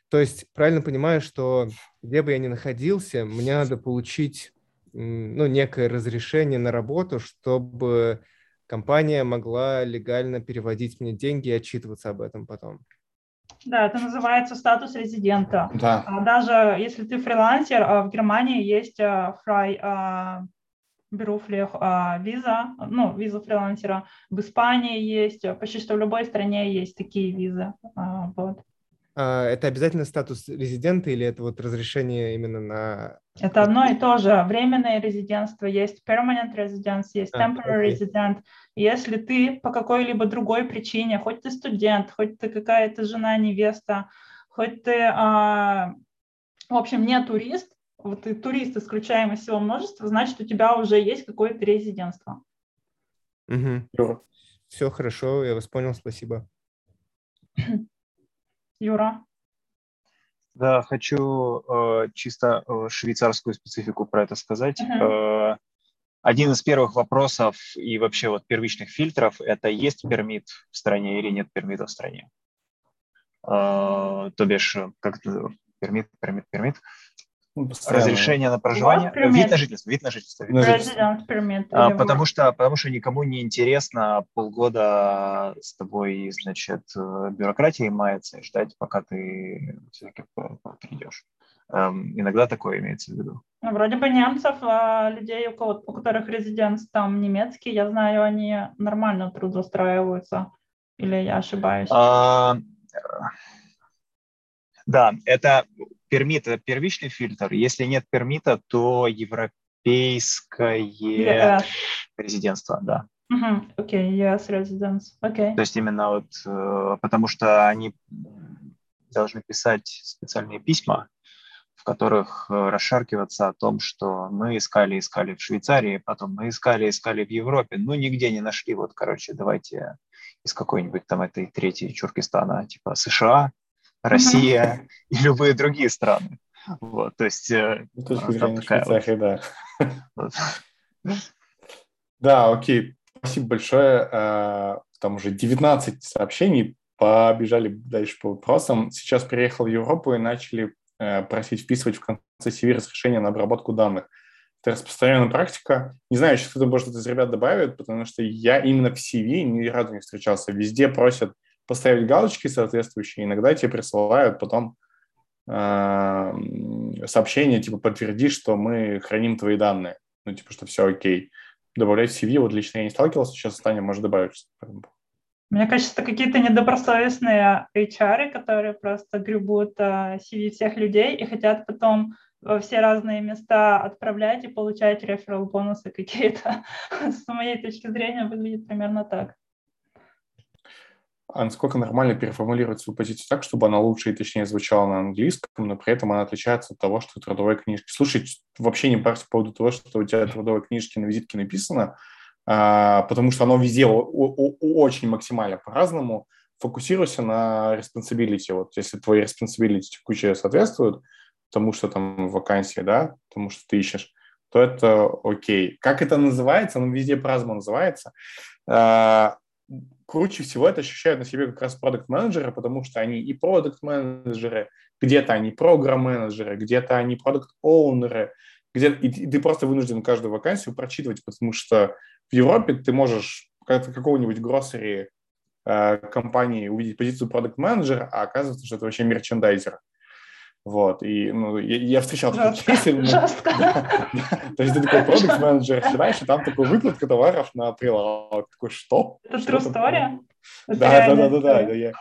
То есть правильно понимаю, что где бы я ни находился, мне надо получить ну, некое разрешение на работу, чтобы компания могла легально переводить мне деньги и отчитываться об этом потом. Да, это называется статус резидента. Да. А даже если ты фрилансер, а в Германии есть фрай Беруфлих виза, ну, виза фрилансера. В Испании есть, почти что в любой стране есть такие визы. А, вот. А, это обязательно статус резидента или это вот разрешение именно на... Это одно и то же. Временное резидентство есть, permanent residence есть, а, temporary okay. resident. Если ты по какой-либо другой причине, хоть ты студент, хоть ты какая-то жена, невеста, хоть ты, а, в общем, не турист, вот ты турист, исключаем из всего множества, значит, у тебя уже есть какое-то резидентство. Угу. Все хорошо, я вас понял, спасибо. Юра? Да, хочу э, чисто э, швейцарскую специфику про это сказать. Uh-huh. Э, один из первых вопросов и вообще вот первичных фильтров – это есть пермит в стране или нет пермита в стране. Э, то бишь, как это, пермит, пермит, пермит. Ну, разрешение на проживание, вид на жительство, вид на жительство. Вид на жительство. А, потому, что, потому что никому не интересно полгода с тобой, значит, э, бюрократией мается и ждать, пока ты все-таки придешь. Эм, иногда такое имеется в виду. Ну, вроде бы немцев, а людей, у, кого, у которых резиденс там немецкий, я знаю, они нормально трудоустраиваются. Или я ошибаюсь? А, да, это пермит – это первичный фильтр. Если нет пермита, то европейское yes. резидентство, да. Окей, okay, yes, residence. Okay. То есть именно вот, э, потому что они должны писать специальные письма, в которых э, расшаркиваться о том, что мы искали, искали в Швейцарии, потом мы искали, искали в Европе, ну нигде не нашли. Вот, короче, давайте из какой-нибудь там этой третьей Чуркистана, типа США, Россия и любые другие страны. Вот, то есть... С точки зрения Швейцарии, да. Да, окей. Спасибо большое. Э, там уже 19 сообщений. Побежали дальше по вопросам. Сейчас приехал в Европу и начали э, просить вписывать в конце CV разрешение на обработку данных. Это распространенная практика. Не знаю, сейчас кто-то, может, из ребят добавит, потому что я именно в CV ни разу не встречался. Везде просят поставить галочки соответствующие, иногда тебе присылают потом э, сообщение, типа, подтверди, что мы храним твои данные. Ну, типа, что все окей. Добавлять CV, вот лично я не сталкивался, сейчас Таня может добавить. Мне кажется, это какие-то недобросовестные HR, которые просто гребут uh, CV всех людей и хотят потом во все разные места отправлять и получать реферал бонусы какие-то. С моей точки зрения выглядит примерно так а насколько нормально переформулировать свою позицию так, чтобы она лучше и точнее звучала на английском, но при этом она отличается от того, что трудовой книжки. Слушай, вообще не парься по поводу того, что у тебя трудовой книжки на визитке написано, а, потому что оно везде очень максимально по-разному. Фокусируйся на responsibility. Вот если твои responsibility текущие соответствуют тому, что там в вакансии, да, тому, что ты ищешь, то это окей. Как это называется? Ну, везде по-разному называется. Круче всего это ощущают на себе как раз продукт-менеджеры, потому что они и продукт-менеджеры, где-то они программ-менеджеры, где-то они продукт-оунеры, где и ты просто вынужден каждую вакансию прочитывать, потому что в Европе ты можешь какого-нибудь гроссери э, компании увидеть позицию продукт-менеджера, а оказывается, что это вообще мерчендайзер. Вот, и ну, я, я встречал такие кейсы. Жестко. Да, да. То есть ты такой продукт-менеджер, знаешь, и там такой выкладка товаров на прилавок. Такой, что? Это true story? Да, да, да, да, да. Я,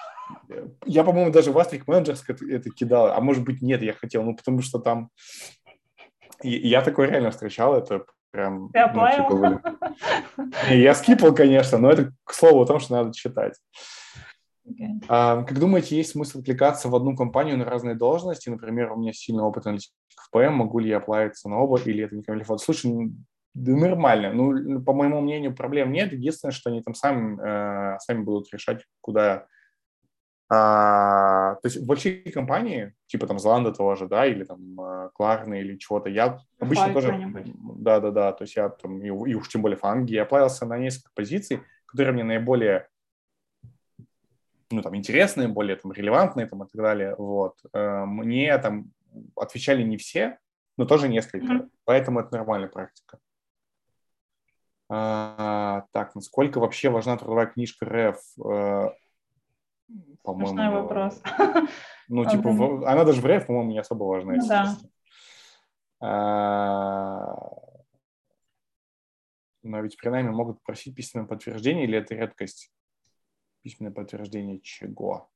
я, по-моему, даже в Asterisk Managers это кидал, а может быть, нет, я хотел, ну, потому что там... Я такой реально встречал, это прям... Ты ну, типа, я скипал, конечно, но это к слову о том, что надо читать. Okay. А, как думаете, есть смысл отвлекаться в одну компанию на разные должности? Например, у меня сильный опыт аналитиков в ПМ, могу ли я оплавиться на оба, или это не комилифот? Слушай, да нормально. Ну, по моему мнению, проблем нет. Единственное, что они там сами, э, сами будут решать, куда а, то есть большие компании, типа там Зланда тоже, да, или там э, Кларны или чего-то, я обычно тоже, да-да-да, то есть я там, и, и уж тем более фанги, я плавился на несколько позиций, которые мне наиболее, ну, там, интересные, более там релевантные, там, и так далее, вот. Э, мне там отвечали не все, но тоже несколько, mm-hmm. поэтому это нормальная практика. А, так, насколько вообще важна трудовая книжка РФ? Э, по-моему. Смешной вопрос. Ну, типа, в, она даже в РФ, по-моему, не особо важна, если да. А, но ведь при найме могут просить письменное подтверждение, или это редкость? Письменное подтверждение чего?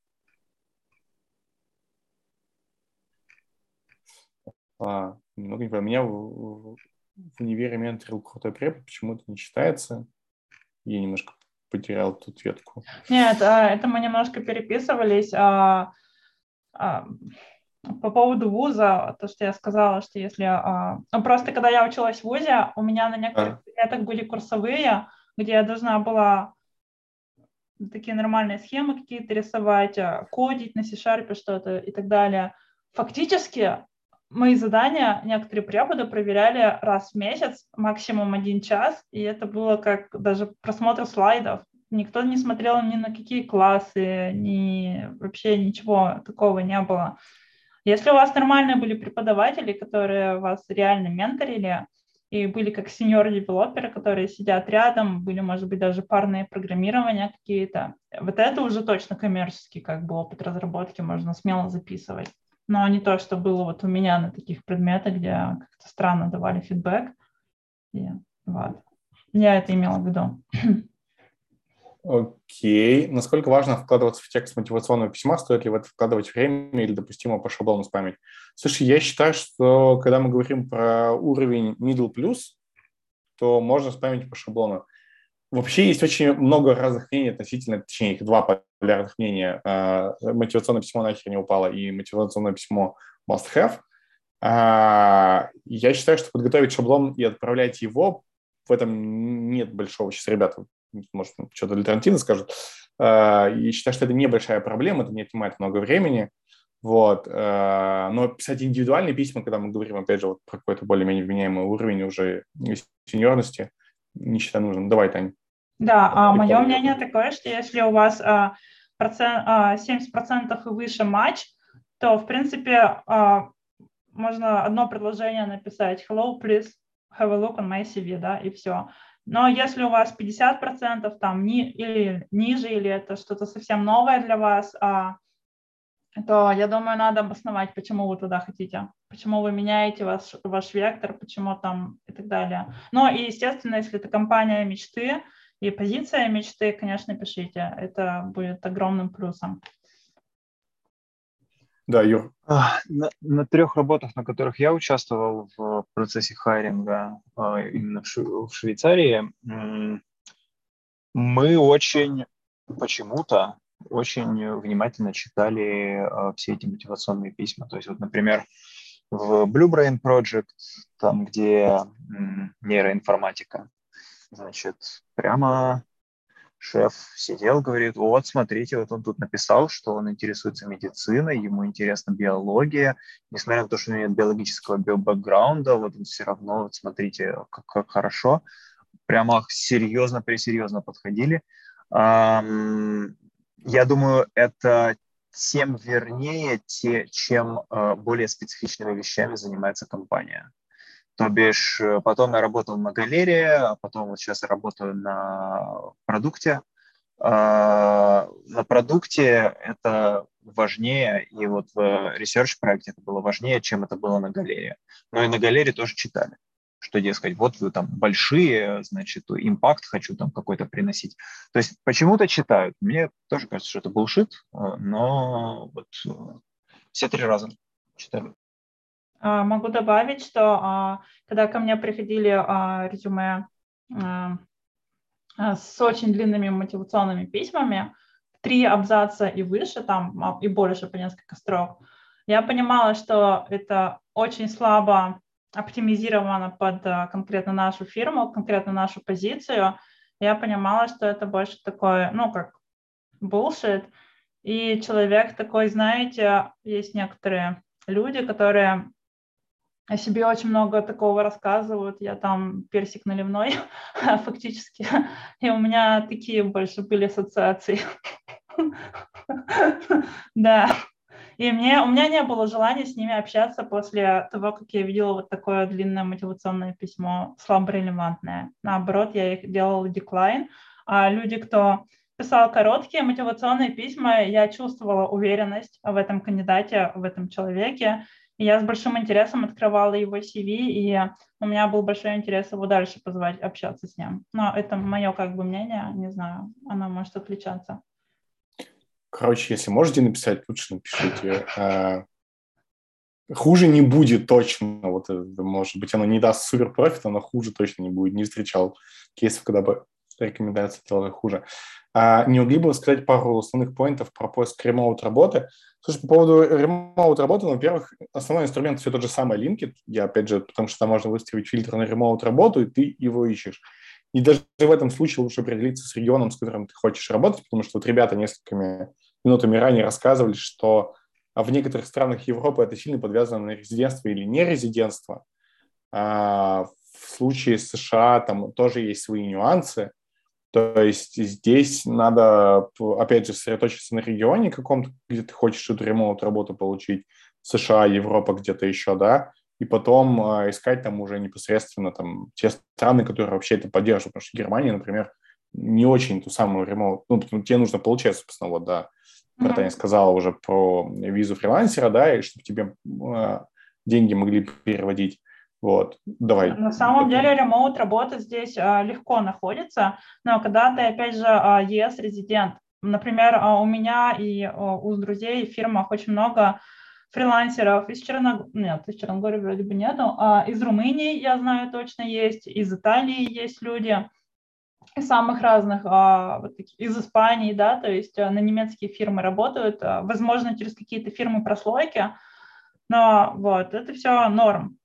А, немного не понимаю. Меня в, в универе менторил крутой препод, почему это не считается. Я немножко потерял тут ветку. Нет, а, это мы немножко переписывались. А, а, по поводу вуза, то, что я сказала, что если... Ну, просто когда я училась в вузе, у меня на некоторых предметах были курсовые, где я должна была такие нормальные схемы какие-то рисовать, кодить на C-Sharp что-то и так далее. Фактически мои задания некоторые преподы проверяли раз в месяц, максимум один час, и это было как даже просмотр слайдов. Никто не смотрел ни на какие классы, ни вообще ничего такого не было. Если у вас нормальные были преподаватели, которые вас реально менторили, и были как сеньор-девелоперы, которые сидят рядом, были, может быть, даже парные программирования какие-то. Вот это уже точно коммерческий как бы опыт разработки можно смело записывать но не то, что было вот у меня на таких предметах, где как-то странно давали фидбэк. И, вот. Я это имела в виду. Окей. Насколько важно вкладываться в текст мотивационного письма? Стоит ли в это вкладывать время или допустимо по шаблону спамить? Слушай, я считаю, что когда мы говорим про уровень middle plus, то можно спамить по шаблону. Вообще есть очень много разных мнений относительно, точнее, их два популярных мнения. А, мотивационное письмо нахер не упало и мотивационное письмо must have. А, я считаю, что подготовить шаблон и отправлять его, в этом нет большого. Сейчас ребята, может, что-то альтернативно скажут. А, и считаю, что это небольшая проблема, это не отнимает много времени. Вот. Но писать индивидуальные письма, когда мы говорим, опять же, вот про какой-то более-менее вменяемый уровень уже сеньорности, не считаю нужным. Давай, Таня. Да, а мое мнение такое, что если у вас а, процент, а, 70% и выше матч, то, в принципе, а, можно одно предложение написать «Hello, please have a look on my CV», да, и все. Но если у вас 50% там ни, или ниже, или это что-то совсем новое для вас, а, то, я думаю, надо обосновать, почему вы туда хотите, почему вы меняете ваш, ваш вектор, почему там и так далее. Ну и, естественно, если это компания мечты, и позиция мечты, конечно, пишите. Это будет огромным плюсом. Да, Юр. На, на трех работах, на которых я участвовал в процессе хайринга а, именно в Швейцарии, мы очень почему-то очень внимательно читали а, все эти мотивационные письма. То есть вот, например, в Blue Brain Project, там, где нейроинформатика, Значит, прямо шеф сидел, говорит, вот, смотрите, вот он тут написал, что он интересуется медициной, ему интересна биология, несмотря на то, что у него нет биологического биобэкграунда, вот он все равно, вот смотрите, как, как хорошо, прямо серьезно, пресерьезно подходили. Я думаю, это тем вернее, те, чем э, более специфичными вещами занимается компания. То бишь, э, потом я работал на галерее, а потом вот сейчас работаю на продукте. А, на продукте это важнее, и вот в research проекте это было важнее, чем это было на галерее. Но и на галерее тоже читали, что, дескать, вот вы там большие, значит, импакт хочу там какой-то приносить. То есть почему-то читают. Мне тоже кажется, что это булшит, но вот все три раза читали. А, могу добавить, что а, когда ко мне приходили резюме с очень длинными мотивационными письмами, три абзаца и выше, там и больше по несколько строк, я понимала, что это очень слабо оптимизировано под конкретно нашу фирму, конкретно нашу позицию. Я понимала, что это больше такое, ну, как bullshit. И человек такой, знаете, есть некоторые люди, которые о себе очень много такого рассказывают. Я там персик наливной фактически. И у меня такие больше были ассоциации. Да. И мне, у меня не было желания с ними общаться после того, как я видела вот такое длинное мотивационное письмо, слабо релевантное. Наоборот, я их делала деклайн. А люди, кто писал короткие мотивационные письма, я чувствовала уверенность в этом кандидате, в этом человеке. Я с большим интересом открывала его CV, и у меня был большой интерес его дальше позвать общаться с ним. Но это мое как бы мнение, не знаю, оно может отличаться. Короче, если можете написать, лучше напишите. А, хуже не будет точно. Вот, может быть, оно не даст супер профита, но хуже точно не будет. Не встречал кейсов, когда бы рекомендация делала хуже. А не могли бы вы сказать пару основных поинтов про поиск ремоут работы? Слушай, по поводу ремоут работы, ну, во-первых, основной инструмент все тот же самый LinkedIn. Я, опять же, потому что там можно выставить фильтр на ремоут работу, и ты его ищешь. И даже в этом случае лучше определиться с регионом, с которым ты хочешь работать, потому что вот ребята несколькими минутами ранее рассказывали, что в некоторых странах Европы это сильно подвязано на резидентство или нерезидентство. А в случае США там тоже есть свои нюансы. То есть здесь надо, опять же, сосредоточиться на регионе каком-то, где ты хочешь эту ремоут работу получить, США, Европа, где-то еще, да, и потом э, искать там уже непосредственно там те страны, которые вообще это поддерживают, потому что Германия, например, не очень ту самую ремоут, ну, тебе нужно получать, собственно, вот, да, mm-hmm. Таня сказала уже про визу фрилансера, да, и чтобы тебе э, деньги могли переводить. Вот, давай. На самом деле ремоут работа здесь а, легко находится, но когда ты, опять же, а, ЕС-резидент, например, а, у меня и у друзей в фирмах очень много фрилансеров из Черногории, нет, из Черногории вроде бы нету, а из Румынии, я знаю, точно есть, из Италии есть люди, из самых разных, вот, из Испании, да, то есть на немецкие фирмы работают, возможно, через какие-то фирмы прослойки, но вот, это все норм.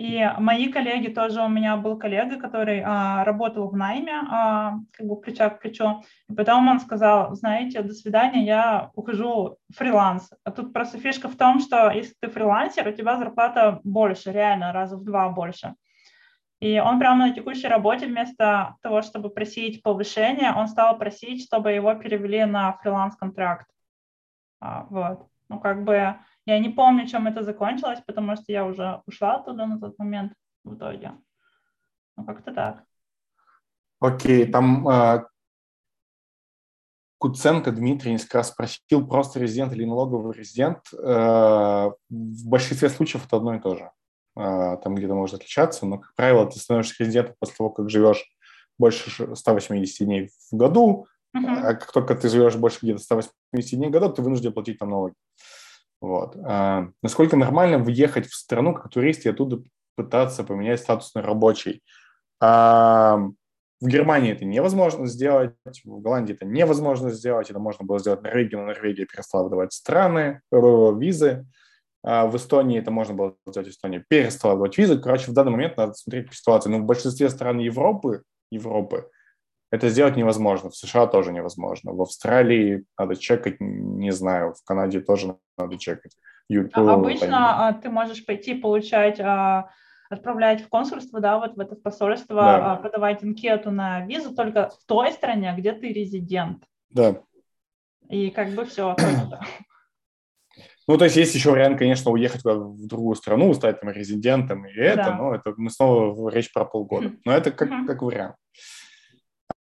И мои коллеги тоже, у меня был коллега, который а, работал в найме, а, как бы плеча к плечу, и потом он сказал, знаете, до свидания, я ухожу в фриланс. А тут просто фишка в том, что если ты фрилансер, у тебя зарплата больше, реально, раза в два больше. И он прямо на текущей работе вместо того, чтобы просить повышение, он стал просить, чтобы его перевели на фриланс-контракт. А, вот. Ну, как бы я не помню, чем это закончилось, потому что я уже ушла оттуда на тот момент в итоге. Ну, как-то так. Окей, там э, Куценко Дмитрий несколько раз спросил, просто резидент или налоговый резидент. Э, в большинстве случаев это одно и то же. Э, там где-то может отличаться, но, как правило, ты становишься резидентом после того, как живешь больше 180 дней в году, uh-huh. а как только ты живешь больше где-то 180 дней в году, ты вынужден платить там налоги. Вот. А, насколько нормально въехать в страну как турист и оттуда пытаться поменять статус на рабочий? А, в Германии это невозможно сделать, в Голландии это невозможно сделать, это можно было сделать в Норвегии, но Норвегия перестала выдавать страны, э, визы. А в Эстонии это можно было сделать, Эстония перестала выдавать визы. Короче, в данный момент надо смотреть по ситуации. Но в большинстве стран Европы, Европы это сделать невозможно. В США тоже невозможно. В Австралии надо чекать, не знаю, в Канаде тоже надо чекать. Юль, а обычно а, ты можешь пойти получать, а, отправлять в консульство, да, вот в это посольство, да. подавать анкету на визу только в той стране, где ты резидент. Да. И как бы все. Ну, то есть есть еще вариант, конечно, уехать в другую страну, стать там резидентом и это, да. но это мы снова речь про полгода. Но это как, как вариант.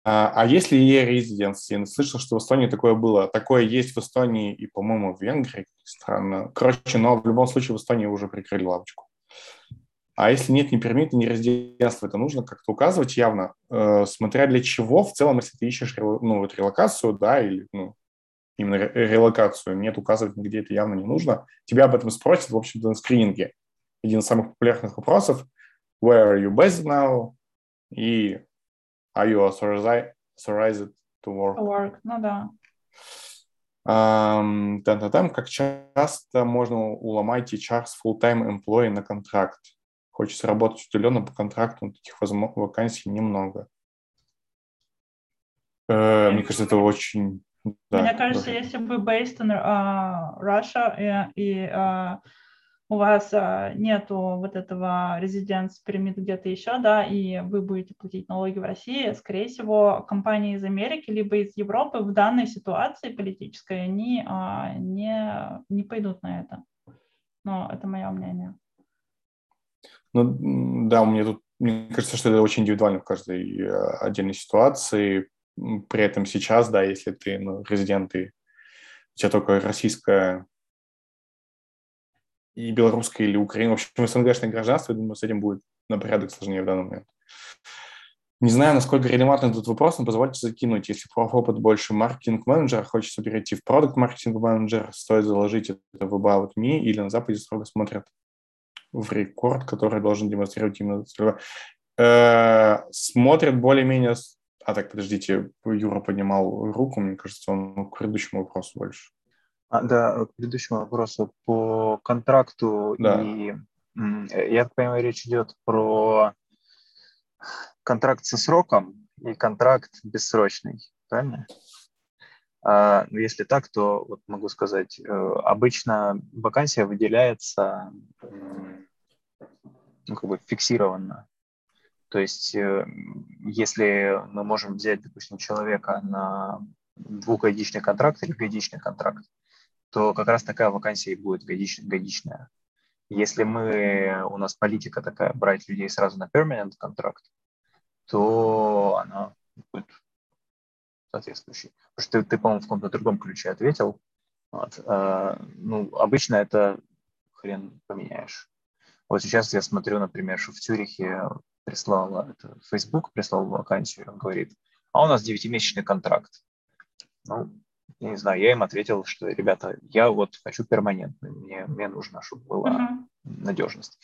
А если e-residency? Слышал, что в Эстонии такое было. Такое есть в Эстонии и, по-моему, в Венгрии. Странно. Короче, но в любом случае в Эстонии уже прикрыли лавочку. А если нет ни пермита, ни резидентства, это нужно как-то указывать явно, э, смотря для чего. В целом, если ты ищешь ну, вот релокацию, да, или ну, именно релокацию, нет указывать нигде, это явно не нужно. Тебя об этом спросят, в общем-то, на скрининге. Один из самых популярных вопросов – where are you based now? И are you authorized, authorized to work? To work, ну да. Um, там, там, как часто можно уломать HR с full-time employee на контракт? Хочется работать удаленно по контракту, но таких вакансий немного. Uh, мне кажется, это очень... Да, Мне кажется, да. если вы based in uh, Russia и, и uh, у вас uh, нету вот этого резиденс пермит где-то еще, да, и вы будете платить налоги в России, скорее всего, компании из Америки либо из Европы в данной ситуации политической, они uh, не, не пойдут на это. Но это мое мнение. Ну, да, меня тут, мне кажется, что это очень индивидуально в каждой э, отдельной ситуации. При этом сейчас, да, если ты ну, резидент, и у тебя только российское и белорусское или Украина, в общем, СНГшное гражданство, я думаю, с этим будет на порядок сложнее в данный момент. Не знаю, насколько релевантен этот вопрос, но позвольте закинуть. Если профопыт больше маркетинг-менеджера, хочется перейти в продукт маркетинг-менеджер, стоит заложить это в About Me или на Западе строго смотрят в рекорд, который должен демонстрировать именно э, смотрят более-менее... А так, подождите, Юра поднимал руку, мне кажется, он к предыдущему вопросу больше. А, да, к предыдущему вопросу по контракту. Да. И, я так понимаю, речь идет про контракт со сроком и контракт бессрочный, правильно? А, ну, если так, то вот могу сказать, э, обычно вакансия выделяется ну, как бы фиксированно. То есть, э, если мы можем взять, допустим, человека на двухгодичный контракт или годичный контракт, то как раз такая вакансия и будет годичная. Если мы, у нас политика такая, брать людей сразу на permanent контракт, то она будет соответствующей. Потому что ты, ты по-моему, в каком-то другом ключе ответил. Вот. А, ну, обычно это хрен поменяешь. Вот сейчас я смотрю, например, что в Цюрихе прислал, это Facebook прислал вакансию, он говорит, а у нас девятимесячный контракт. Ну, я не знаю, я им ответил, что, ребята, я вот хочу перманентный, мне, мне нужно, чтобы была uh-huh. надежность.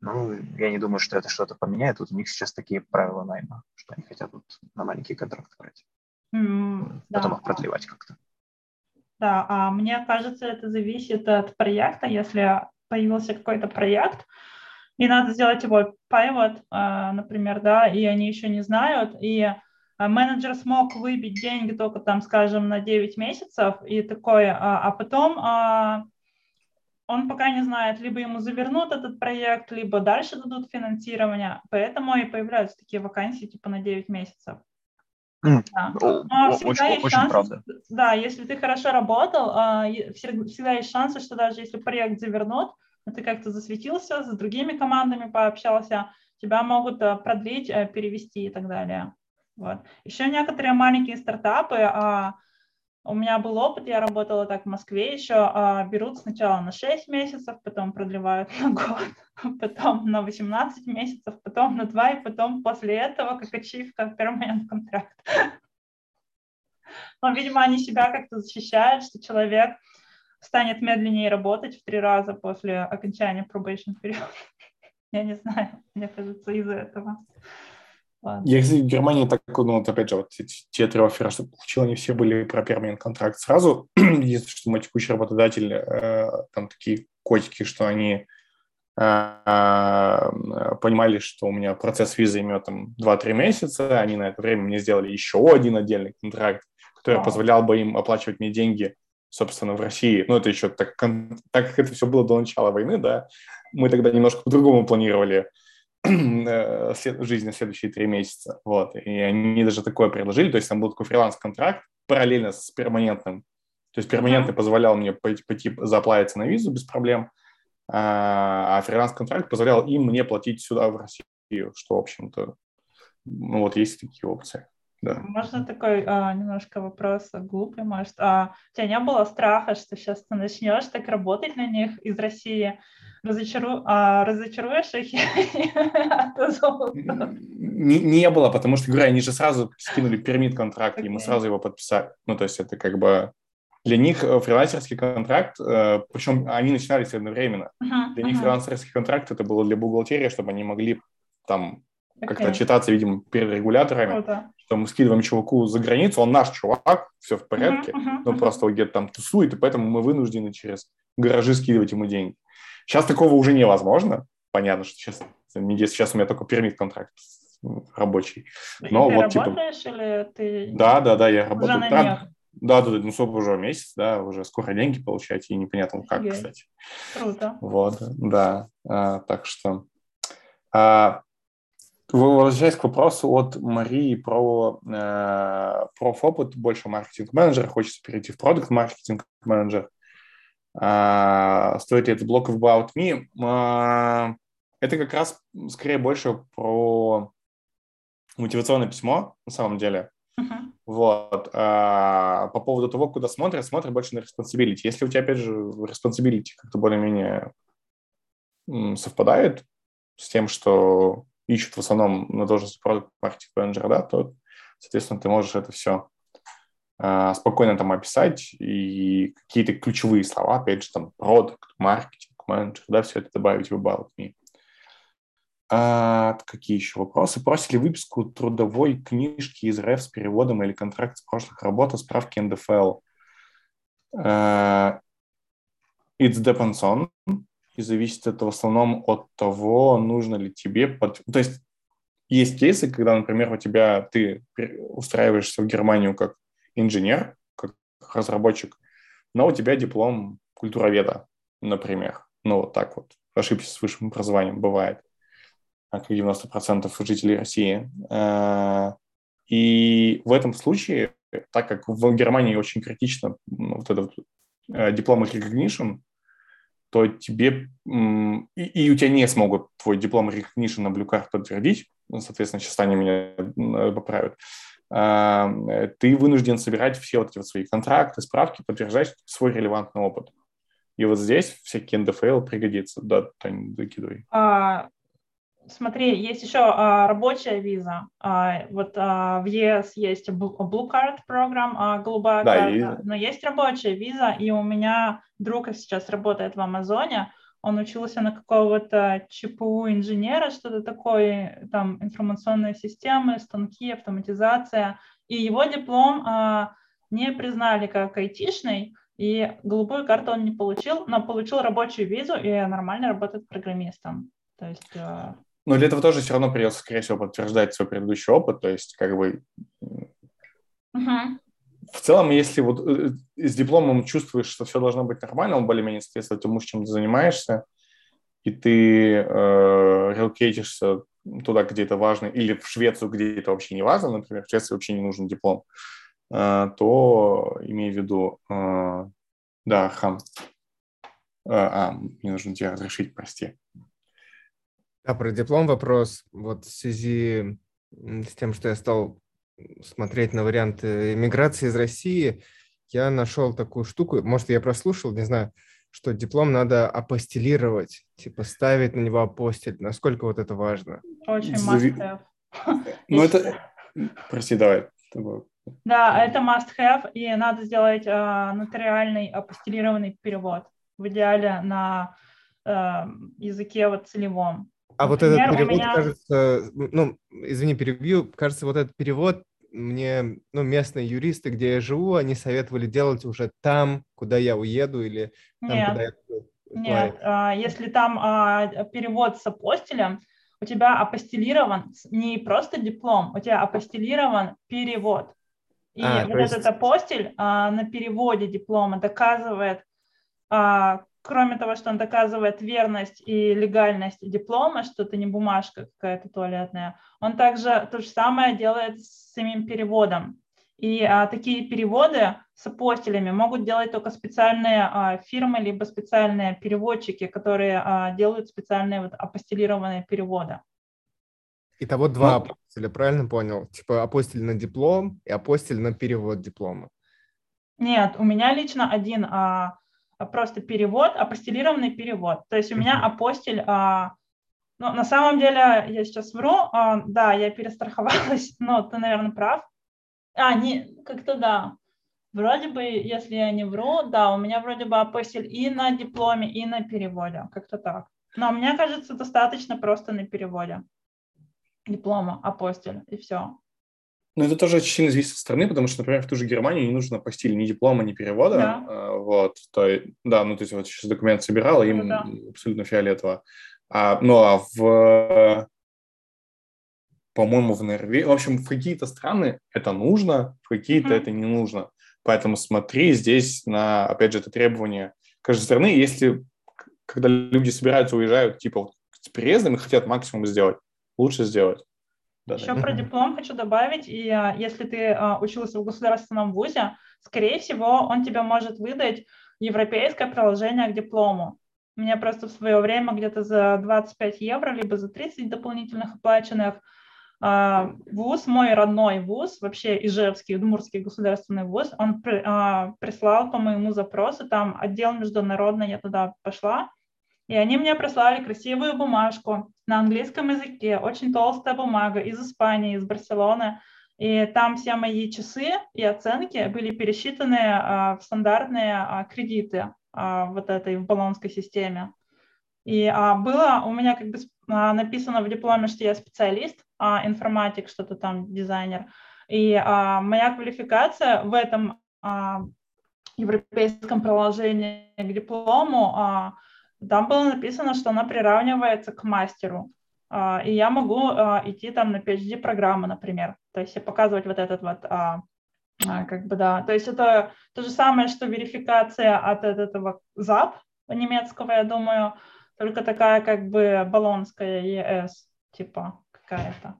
Ну, я не думаю, что это что-то поменяет. Тут у них сейчас такие правила найма, что они хотят вот на маленький контракт брать. Mm, Потом да. их продлевать как-то. Да, а мне кажется, это зависит от проекта. Если появился какой-то проект, и надо сделать его pivot, а, например, да, и они еще не знают, и менеджер смог выбить деньги только там, скажем, на 9 месяцев, и такое, а, а потом он пока не знает, либо ему завернут этот проект, либо дальше дадут финансирование, поэтому и появляются такие вакансии типа на 9 месяцев. Да. Но всегда очень, есть очень правда. Да, если ты хорошо работал, всегда есть шансы, что даже если проект завернут, ты как-то засветился, с другими командами пообщался, тебя могут продлить, перевести и так далее. Вот. Еще некоторые маленькие стартапы, а, у меня был опыт, я работала так в Москве еще, а, берут сначала на 6 месяцев, потом продлевают на год, потом на 18 месяцев, потом на 2, и потом после этого как ачивка permanent контракт. Но, видимо, они себя как-то защищают, что человек станет медленнее работать в три раза после окончания probation периода. Я не знаю, мне кажется, из-за этого. Ладно. Я, в Германии так, ну, вот опять же, вот те три оффера, что получил, они все были про перманент контракт сразу. Единственное, что мой текущий работодатель, э, там такие котики, что они э, понимали, что у меня процесс визы имеет там 2-3 месяца, они на это время мне сделали еще один отдельный контракт, который wow. позволял бы им оплачивать мне деньги собственно, в России, ну, это еще так, так как это все было до начала войны, да, мы тогда немножко по-другому планировали э, жизнь на следующие три месяца, вот, и они даже такое предложили, то есть там был такой фриланс-контракт параллельно с перманентным, то есть перманентный mm-hmm. позволял мне пойти, пойти заплатиться на визу без проблем, а, а фриланс-контракт позволял им мне платить сюда, в Россию, что, в общем-то, ну, вот есть такие опции. Да. Можно такой а, немножко вопрос глупый, может. А, у тебя не было страха, что сейчас ты начнешь так работать на них из России, разочару... а, разочаруешь их не, не было, потому что, говорю, они же сразу скинули пермит контракт, okay. и мы сразу его подписали. Ну, то есть это как бы для них э, фрилансерский контракт, э, причем они начинались одновременно. Uh-huh, для uh-huh. них фрилансерский контракт это было для бухгалтерии, чтобы они могли там okay. как-то отчитаться, видимо, перед регуляторами, oh, что мы скидываем чуваку за границу, он наш чувак, все в порядке, uh-huh, uh-huh, но uh-huh. просто где-то там тусует, и поэтому мы вынуждены через гаражи скидывать ему деньги. Сейчас такого уже невозможно. Понятно, что сейчас, сейчас у меня только пермит контракт рабочий. Но и вот, ты типа работаешь типа... или ты... Да, да, да, я работаю. Уже да, да, да, ну, сколько уже месяц, да, уже скоро деньги получать, и непонятно как, Есть. кстати. Круто. Вот, да, а, так что... А, возвращаясь к вопросу от Марии про э, профопыт, больше маркетинг-менеджера, хочется перейти в продукт-маркетинг-менеджер. А, стоит ли это блок в About Me? А, это как раз скорее больше про мотивационное письмо, на самом деле. Uh-huh. Вот. А, по поводу того, куда смотрят, смотрят больше на responsibility. Если у тебя, опять же, responsibility как-то более-менее совпадает с тем, что ищут в основном на должность продукт маркетинг менеджера, да, то, соответственно, ты можешь это все а, спокойно там описать и какие-то ключевые слова, опять же, там, продукт, маркетинг, менеджер, да, все это добавить в About Me. А, какие еще вопросы? Просили выписку трудовой книжки из РФ с переводом или контракт с прошлых работ, справки НДФЛ. Uh, it's depends on. И зависит это в основном от того, нужно ли тебе... Под... То есть есть кейсы, когда, например, у тебя ты устраиваешься в Германию как инженер, как разработчик, но у тебя диплом культуроведа, например. Ну, вот так вот. Ошибся с высшим образованием, бывает как 90% жителей России. Э, и в этом случае, так как в Германии очень критично вот этот э, диплом recognition, то тебе и, и у тебя не смогут твой диплом recognition на Blue Card подтвердить, соответственно, сейчас они меня э, поправят, ты вынужден собирать все вот эти вот свои контракты, справки, подтверждать свой релевантный опыт. И вот здесь всякий НДФЛ пригодится. Да, Тань, закидывай. А, Смотри, есть еще а, рабочая виза. А, вот а, в ЕС есть Blue Card программ, а, голубая да, карта, и... но есть рабочая виза, и у меня друг сейчас работает в Амазоне, он учился на какого-то ЧПУ инженера, что-то такое, там информационные системы, станки, автоматизация, и его диплом а, не признали как айтишный, и голубую карту он не получил, но получил рабочую визу и нормально работает программистом. То есть а, но для этого тоже все равно придется, скорее всего, подтверждать свой предыдущий опыт. То есть, как бы... Uh-huh. В целом, если вот э, с дипломом чувствуешь, что все должно быть нормально, он более-менее соответствует тому, чем ты занимаешься, и ты э, релокейтишься туда, где это важно, или в Швецию, где это вообще не важно, например, в Швеции вообще не нужен диплом, э, то имей в виду, э, да, хам, э, а, мне нужно тебе разрешить, прости. А про диплом вопрос. Вот в связи с тем, что я стал смотреть на варианты миграции из России, я нашел такую штуку, может, я прослушал, не знаю, что диплом надо апостелировать, типа ставить на него апостиль. Насколько вот это важно? Очень must Ну, это... Прости, давай. Да, это must-have, и надо сделать э, нотариальный апостелированный перевод. В идеале на э, языке вот целевом. А вот этот перевод, меня... кажется, ну, извини, перебью, кажется, вот этот перевод мне, ну, местные юристы, где я живу, они советовали делать уже там, куда я уеду, или там, Нет. куда я... Нет, а, если там а, перевод с апостилем, у тебя апостилирован не просто диплом, у тебя апостилирован перевод. И а, вот есть... этот апостиль а, на переводе диплома доказывает а, кроме того, что он доказывает верность и легальность диплома, что это не бумажка какая-то туалетная, он также то же самое делает с самим переводом. И а, такие переводы с апостилями могут делать только специальные а, фирмы, либо специальные переводчики, которые а, делают специальные вот, апостилированные переводы. Итого два ну, апостиля, правильно понял? Типа апостиль на диплом и апостиль на перевод диплома. Нет, у меня лично один а, просто перевод, апостилированный перевод. То есть у меня апостиль, а, ну, на самом деле, я сейчас вру, а, да, я перестраховалась, но ты, наверное, прав. А, не, как-то да. Вроде бы, если я не вру, да, у меня вроде бы апостиль и на дипломе, и на переводе, как-то так. Но мне кажется, достаточно просто на переводе диплома апостиль, и все. Ну, это тоже очень сильно зависит от страны, потому что, например, в ту же Германию не нужно апостиль ни диплома, ни перевода. Да. А, вот, то, да, ну, то есть вот сейчас документ собирал, им да. абсолютно фиолетово. А, ну, а в, по-моему, в Норвегии, в общем, в какие-то страны это нужно, в какие-то mm-hmm. это не нужно. Поэтому смотри здесь на, опять же, это требование каждой страны. Если, когда люди собираются, уезжают, типа, с приездом и хотят максимум сделать, лучше сделать. Да, Еще да. про диплом хочу добавить, и а, если ты а, учился в государственном вузе, скорее всего, он тебе может выдать европейское приложение к диплому. Мне просто в свое время где-то за 25 евро, либо за 30 дополнительных оплаченных а, вуз, мой родной вуз, вообще Ижевский, Удмуртский государственный вуз, он при, прислал по моему запросу, там отдел международный, я туда пошла, и они мне прислали красивую бумажку на английском языке, очень толстая бумага из Испании, из Барселоны. И там все мои часы и оценки были пересчитаны а, в стандартные а, кредиты а, вот этой в баллонской системе. И а, было у меня как бы а, написано в дипломе, что я специалист, а, информатик, что-то там, дизайнер. И а, моя квалификация в этом а, европейском приложении к диплому а, там было написано, что она приравнивается к мастеру. А, и я могу а, идти там на PhD-программу, например. То есть показывать вот этот вот, а, как бы, да. То есть это то же самое, что верификация от этого ЗАП немецкого, я думаю, только такая как бы баллонская ЕС, типа какая-то.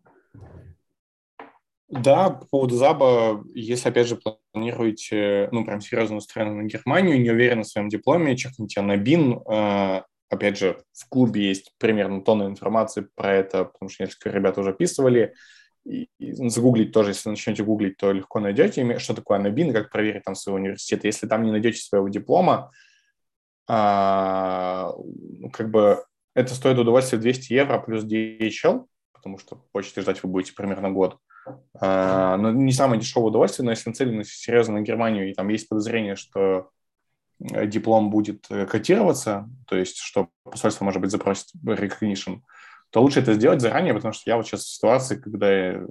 Да, по поводу ЗАБа, если, опять же, планируете, ну, прям серьезно устроены на Германию, не уверены в своем дипломе, чекните на БИН. Э, опять же, в клубе есть примерно тонна информации про это, потому что несколько ребят уже описывали. И, загуглить тоже, если начнете гуглить, то легко найдете, что такое Анабин как проверить там свой университет. Если там не найдете своего диплома, а, ну, как бы это стоит удовольствие 200 евро плюс DHL, потому что почты ждать вы будете примерно год. А, но не самое дешевое удовольствие, но если нацелены серьезно на Германию, и там есть подозрение, что э, диплом будет э, котироваться, то есть что посольство, может быть, запросит recognition, то лучше это сделать заранее, потому что я вот сейчас в ситуации, когда я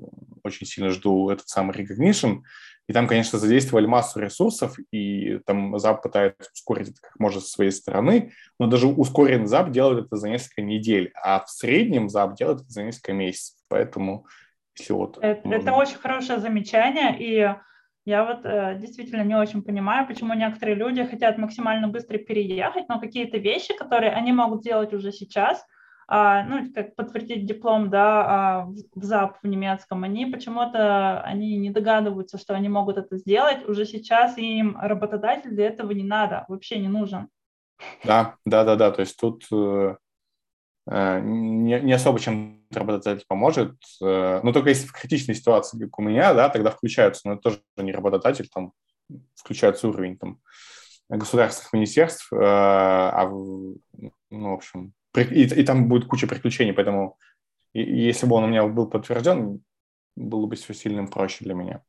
очень сильно жду этот самый recognition, и там, конечно, задействовали массу ресурсов, и там ZAP пытается ускорить это как может с своей стороны, но даже ускоренный ZAP делает это за несколько недель, а в среднем ZAP делает это за несколько месяцев. Поэтому если вот это, можно... это очень хорошее замечание, и я вот э, действительно не очень понимаю, почему некоторые люди хотят максимально быстро переехать, но какие-то вещи, которые они могут сделать уже сейчас, а, ну, как подтвердить диплом, да, а, в ЗАП в немецком, они почему-то, они не догадываются, что они могут это сделать уже сейчас, им работодатель для этого не надо, вообще не нужен. Да, да, да, да, то есть тут э, Э, не, не особо чем работодатель поможет. Э, но только если в критичной ситуации, как у меня, да, тогда включаются, но это тоже не работодатель, там включается уровень там, государственных министерств, э, а, ну, в общем, и, и там будет куча приключений, поэтому и, если бы он у меня был подтвержден, было бы все сильно проще для меня.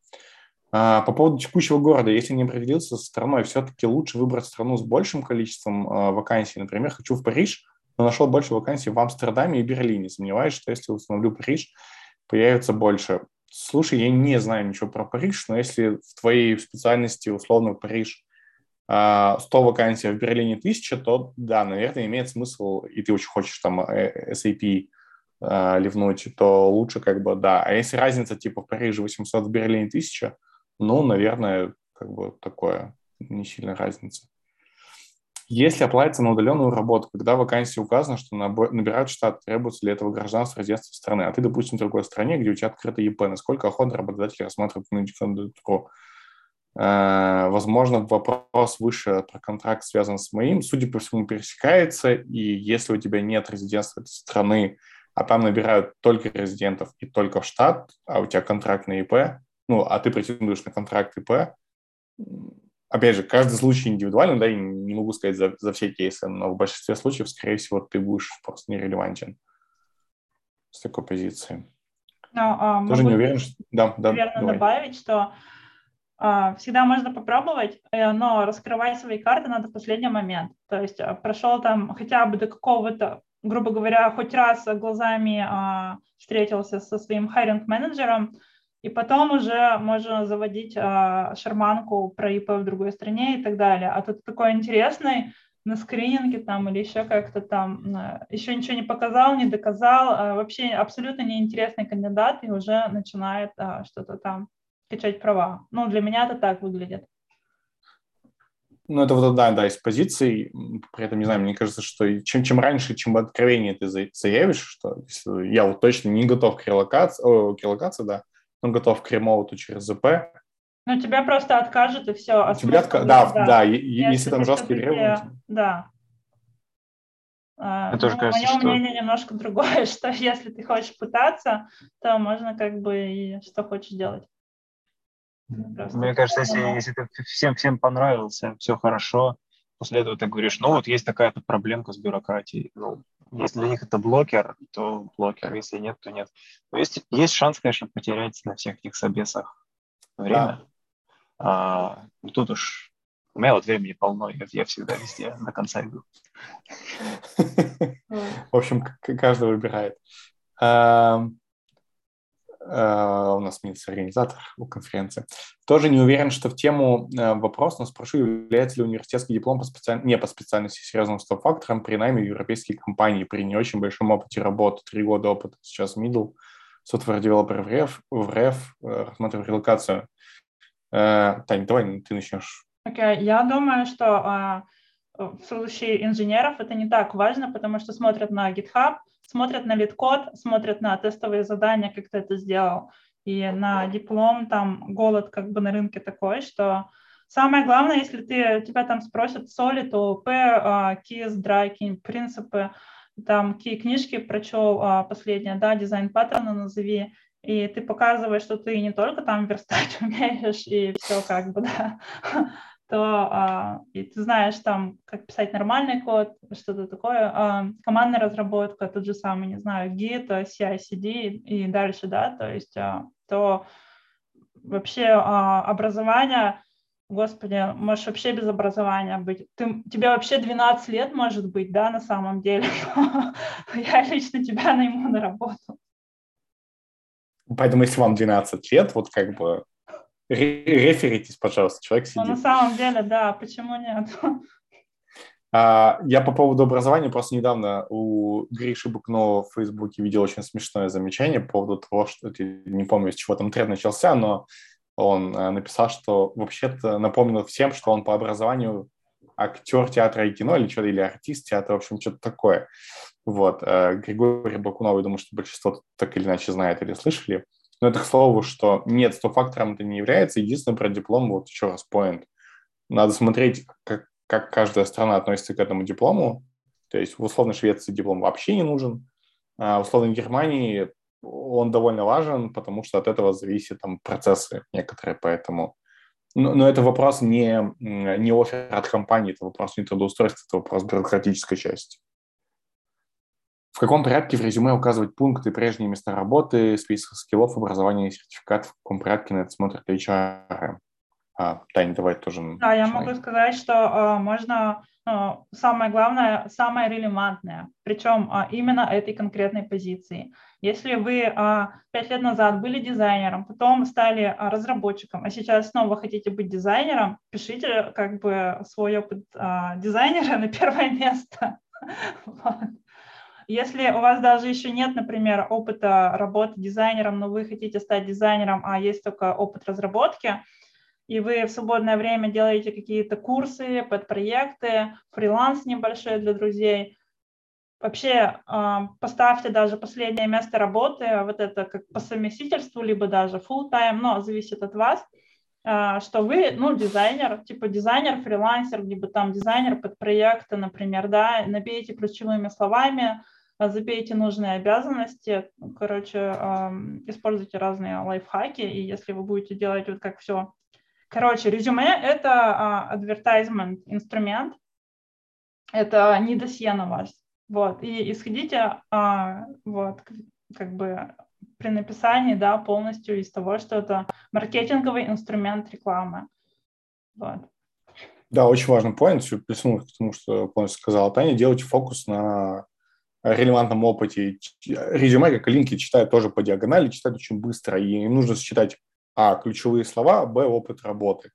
А, по поводу текущего города, если не определился с страной, все-таки лучше выбрать страну с большим количеством вакансий. Например, хочу в Париж – но нашел больше вакансий в Амстердаме и Берлине. Сомневаюсь, что если установлю Париж, появится больше. Слушай, я не знаю ничего про Париж, но если в твоей специальности условно Париж 100 а, вакансий, а в Берлине 1000, то да, наверное, имеет смысл, и ты очень хочешь там э, SAP а, ливнуть, то лучше как бы да. А если разница типа в Париже 800, в Берлине 1000, ну, наверное, как бы такое, не сильная разница. Если оплатится на удаленную работу, когда вакансия указана, что набирают штат, требуется ли этого гражданства резидентства страны, а ты, допустим, в другой стране, где у тебя открыто ЕП, насколько охотно работодатель рассматривает кандидатуру? Э, возможно, вопрос выше про контракт связан с моим, судя по всему, пересекается, и если у тебя нет резидентства этой страны, а там набирают только резидентов и только в штат, а у тебя контракт на ИП, ну, а ты претендуешь на контракт ИП, опять же, каждый случай индивидуальный, да, и не могу сказать за, за все кейсы, но в большинстве случаев, скорее всего, ты будешь просто нерелевантен с такой позиции. Но, а, Тоже не уверен, что... Да, да, наверное, давай. добавить, что а, всегда можно попробовать, э, но раскрывать свои карты надо в последний момент. То есть а, прошел там хотя бы до какого-то, грубо говоря, хоть раз глазами а, встретился со своим хайринг-менеджером, и потом уже можно заводить а, шарманку про ИП в другой стране и так далее. А тут такой интересный на скрининге там или еще как-то там, еще ничего не показал, не доказал, а вообще абсолютно неинтересный кандидат и уже начинает а, что-то там качать права. Ну, для меня это так выглядит. Ну, это вот да, да, из позиций. При этом, не знаю, мне кажется, что чем, чем раньше, чем откровеннее ты заявишь, что я вот точно не готов к релокации, о, к релокации, да, но готов к ремоуту через ЗП. Ну, тебя просто откажут, и все. А тебя отка... да, да, да, если, если там жесткие требования. Да. А, тоже ну, кажется, мое что... мнение немножко другое, что если ты хочешь пытаться, то можно как бы и что хочешь делать. Просто Мне кажется, если, если ты всем всем понравился, все хорошо, после этого ты говоришь, ну вот есть такая-то проблемка с бюрократией. Ну, если для них это блокер, то блокер, если нет, то нет. То есть есть шанс, конечно, потерять на всех этих собесах время. Да. А, ну, тут уж у меня вот времени полно, я, я всегда везде на конца иду. В общем, каждый выбирает. Uh, у нас министр-организатор у конференции, тоже не уверен, что в тему uh, вопрос, но спрошу, является ли университетский диплом по специаль... не по специальности серьезным стоп-фактором при найме в европейские компании при не очень большом опыте работы, три года опыта, сейчас middle, software developer в РФ, в РФ uh, рассматриваю релокацию. Таня, давай ты начнешь. Okay. Я думаю, что в случае инженеров это не так важно, потому что смотрят на GitHub, смотрят на LeetCode, смотрят на тестовые задания, как ты это сделал. И на диплом там голод как бы на рынке такой, что самое главное, если ты, тебя там спросят SOLID, OOP, KISS, DRY, принципы, там какие книжки прочел а, последние, да, дизайн паттерна назови, и ты показываешь, что ты не только там верстать умеешь и все как бы, да, то а, и ты знаешь там, как писать нормальный код, что-то такое, а, командная разработка, тот же самый, не знаю, Git, CI/CD и дальше, да, то есть а, то вообще а, образование, господи, можешь вообще без образования быть, ты, тебе вообще 12 лет может быть, да, на самом деле, я лично тебя найму на работу. Поэтому если вам 12 лет, вот как бы Реферитесь, пожалуйста, человек сидит. Ну, на самом деле, да, почему нет? А, я по поводу образования просто недавно у Гриши Букнова в Фейсбуке видел очень смешное замечание по поводу того, что, не помню, с чего там тренд начался, но он э, написал, что вообще-то напомнил всем, что он по образованию актер театра и кино или что-то, или артист театра, в общем, что-то такое. Вот. Э, Григорий Бакунов, я думаю, что большинство так или иначе знает или слышали. Но это к слову, что нет, стоп-фактором это не является. Единственное про диплом, вот еще раз point. Надо смотреть, как, как каждая страна относится к этому диплому. То есть в условной Швеции диплом вообще не нужен. А в условной Германии он довольно важен, потому что от этого зависят там процессы некоторые, поэтому... Но, но это вопрос не, не офер от компании, это вопрос не трудоустройства, это вопрос бюрократической части. В каком порядке в резюме указывать пункты, прежние места работы, список скиллов, образования и сертификат, в каком порядке на это смотрят HR? А, Таня, давай тоже. Да, я могу сказать, что э, можно э, самое главное, самое релевантное, причем э, именно этой конкретной позиции. Если вы э, пять лет назад были дизайнером, потом стали э, разработчиком, а сейчас снова хотите быть дизайнером, пишите как бы свой опыт э, дизайнера на первое место. Если у вас даже еще нет, например, опыта работы дизайнером, но вы хотите стать дизайнером, а есть только опыт разработки, и вы в свободное время делаете какие-то курсы, подпроекты, фриланс небольшой для друзей, вообще а, поставьте даже последнее место работы, вот это как по совместительству, либо даже full time, но зависит от вас, а, что вы, ну, дизайнер, типа дизайнер, фрилансер, либо там дизайнер под проекты, например, да, набейте ключевыми словами, забейте нужные обязанности, короче, используйте разные лайфхаки, и если вы будете делать вот как все Короче, резюме – это а, advertisement инструмент, это не досье на вас. Вот, и исходите а, вот, как бы при написании, да, полностью из того, что это маркетинговый инструмент рекламы. Вот. Да, очень важный point, все к тому, что полностью сказала Таня, делайте фокус на релевантном опыте. Резюме, как и линки, читают тоже по диагонали, читают очень быстро, и им нужно считать а. Ключевые слова, Б. Опыт работы.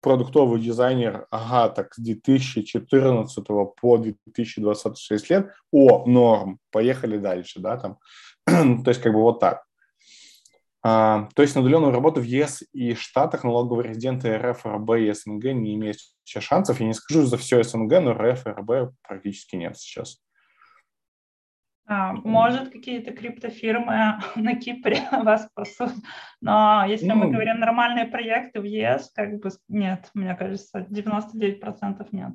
Продуктовый дизайнер, ага, так с 2014 по 2026 лет, о, норм, поехали дальше, да, там. то есть как бы вот так. А, то есть на удаленную работу в ЕС и Штатах налоговые резиденты РФ, РБ и СНГ не имеют сейчас шансов. Я не скажу за все СНГ, но РФ и РБ практически нет сейчас. А, может, какие-то криптофирмы на Кипре вас спасут, но если ну, мы говорим нормальные проекты в ЕС, как бы нет, мне кажется, 99% нет.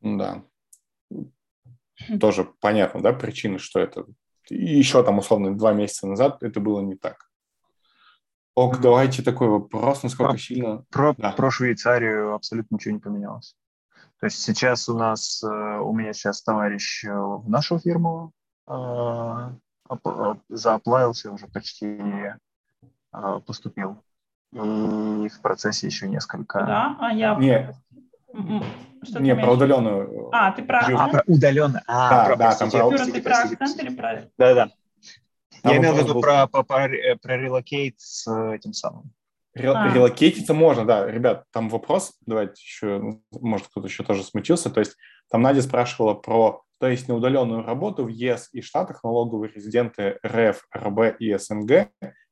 Да. Тоже понятно, да, причины, что это. И еще там, условно, два месяца назад это было не так. Ок, давайте такой вопрос, насколько про, сильно... Про, да. про Швейцарию абсолютно ничего не поменялось. То есть сейчас у нас, э, у меня сейчас товарищ э, в нашу фирму а, зааплавился, уже почти а, поступил. И в процессе еще несколько... Да, а я... Не, что не про удаленную. А, ты про... А, про удаленную. А, да, про, да, там про... Юра, ты про акцент или про... Да, да. Я имел в виду про, про, про, про relocate с этим самым. Релокейтиться можно, да. Ребят, там вопрос, давайте еще, может, кто-то еще тоже смутился. То есть там Надя спрашивала про то есть на удаленную работу в ЕС и Штатах налоговые резиденты РФ, РБ и СНГ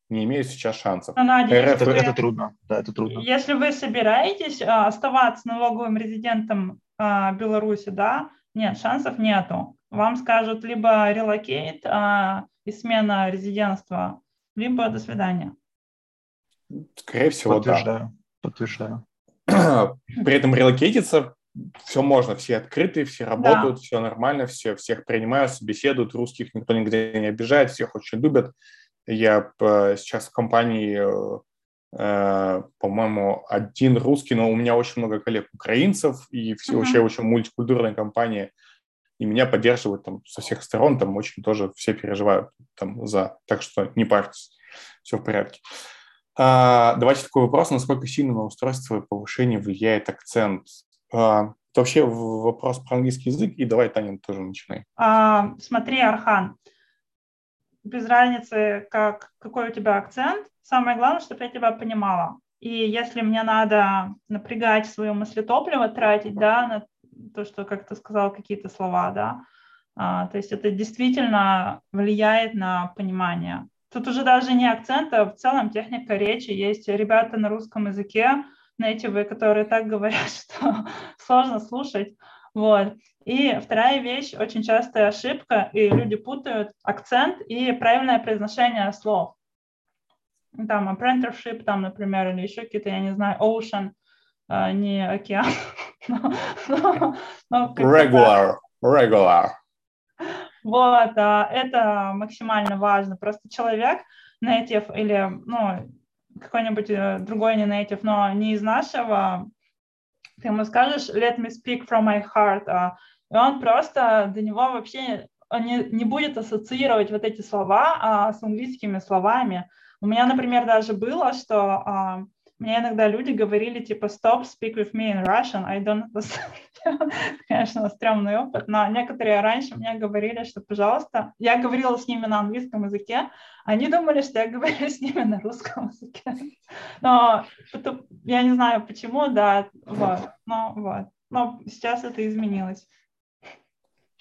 не имеют сейчас шансов. Но, Надя, РФ, это, это трудно. Да, это трудно. Если вы собираетесь а, оставаться налоговым резидентом а, Беларуси, да, нет, шансов нету. Вам скажут либо релокейт а, и смена резидентства, либо до свидания. Скорее всего, Подтверждаю. да. Подтверждаю. При этом релокейтиться все можно, все открыты, все работают, да. все нормально, все, всех принимают, беседуют, русских никто нигде не обижает, всех очень любят. Я сейчас в компании, э, по-моему, один русский, но у меня очень много коллег украинцев, и все, mm-hmm. вообще очень мультикультурная компания, и меня поддерживают там со всех сторон, там очень тоже все переживают там за, так что не парьтесь, все в порядке. А, давайте такой вопрос, насколько сильно на устройство повышение влияет акцент это вообще вопрос про английский язык, и давай, Таня, тоже начинай. А, смотри, Архан, без разницы, как, какой у тебя акцент, самое главное, чтобы я тебя понимала. И если мне надо напрягать свое мыслетопливо, тратить, да, на то, что, как ты сказал, какие-то слова, да, а, то есть это действительно влияет на понимание. Тут уже даже не акцент, а в целом техника речи. Есть ребята на русском языке, нейтивы, которые так говорят, что сложно слушать. Вот. И вторая вещь, очень частая ошибка, и люди путают акцент и правильное произношение слов. Там apprenticeship, там, например, или еще какие-то, я не знаю, ocean, а, не океан. regular, regular. Вот, а, это максимально важно. Просто человек native или, ну, какой-нибудь э, другой не native, но не из нашего, ты ему скажешь let me speak from my heart, а, и он просто до него вообще не, не будет ассоциировать вот эти слова а, с английскими словами. У меня, например, даже было, что а, мне иногда люди говорили, типа, stop, speak with me in Russian, I don't understand. Конечно, стрёмный опыт, но некоторые раньше мне говорили, что, пожалуйста, я говорила с ними на английском языке, они думали, что я говорю с ними на русском языке. Но я не знаю почему, да, вот, но вот. Но сейчас это изменилось.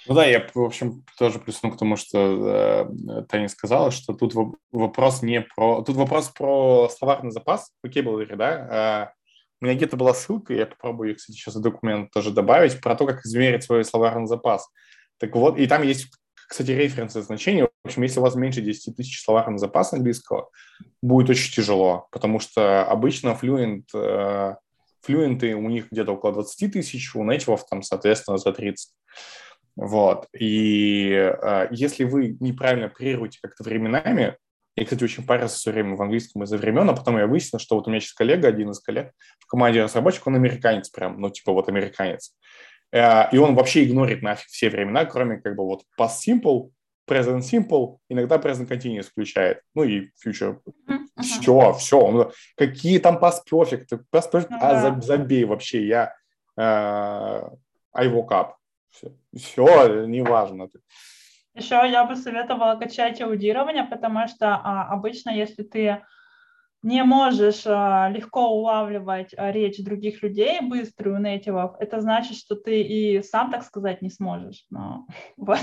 Ну да, я, в общем, тоже плюсну к тому, что э, Таня сказала, что тут вопрос не про... Тут вопрос про словарный запас vocabulary, да? Э, у меня где-то была ссылка, я попробую, кстати, сейчас в документ тоже добавить, про то, как измерить свой словарный запас. Так вот, и там есть, кстати, референсы значения. В общем, если у вас меньше 10 тысяч словарного запаса английского, будет очень тяжело, потому что обычно fluent, э, флюенты у них где-то около 20 тысяч, у нейтивов там, соответственно, за 30. Вот. И э, если вы неправильно оперируете как-то временами, я, кстати, очень парился все время в английском из-за времен, а потом я выяснил, что вот у меня сейчас коллега, один из коллег в команде разработчик, он американец прям, ну, типа вот американец. Э, и он вообще игнорит нафиг все времена, кроме как бы вот past simple, present simple, иногда present continuous включает, ну и future. Uh-huh. Все, все. Он, какие там past perfect? Past perfect, uh-huh. а забей вообще, я uh, I woke up. Все, все неважно. Еще я бы советовала качать аудирование, потому что а, обычно, если ты не можешь а, легко улавливать а, речь других людей, быструю нейтивов, это значит, что ты и сам, так сказать, не сможешь. Но вот,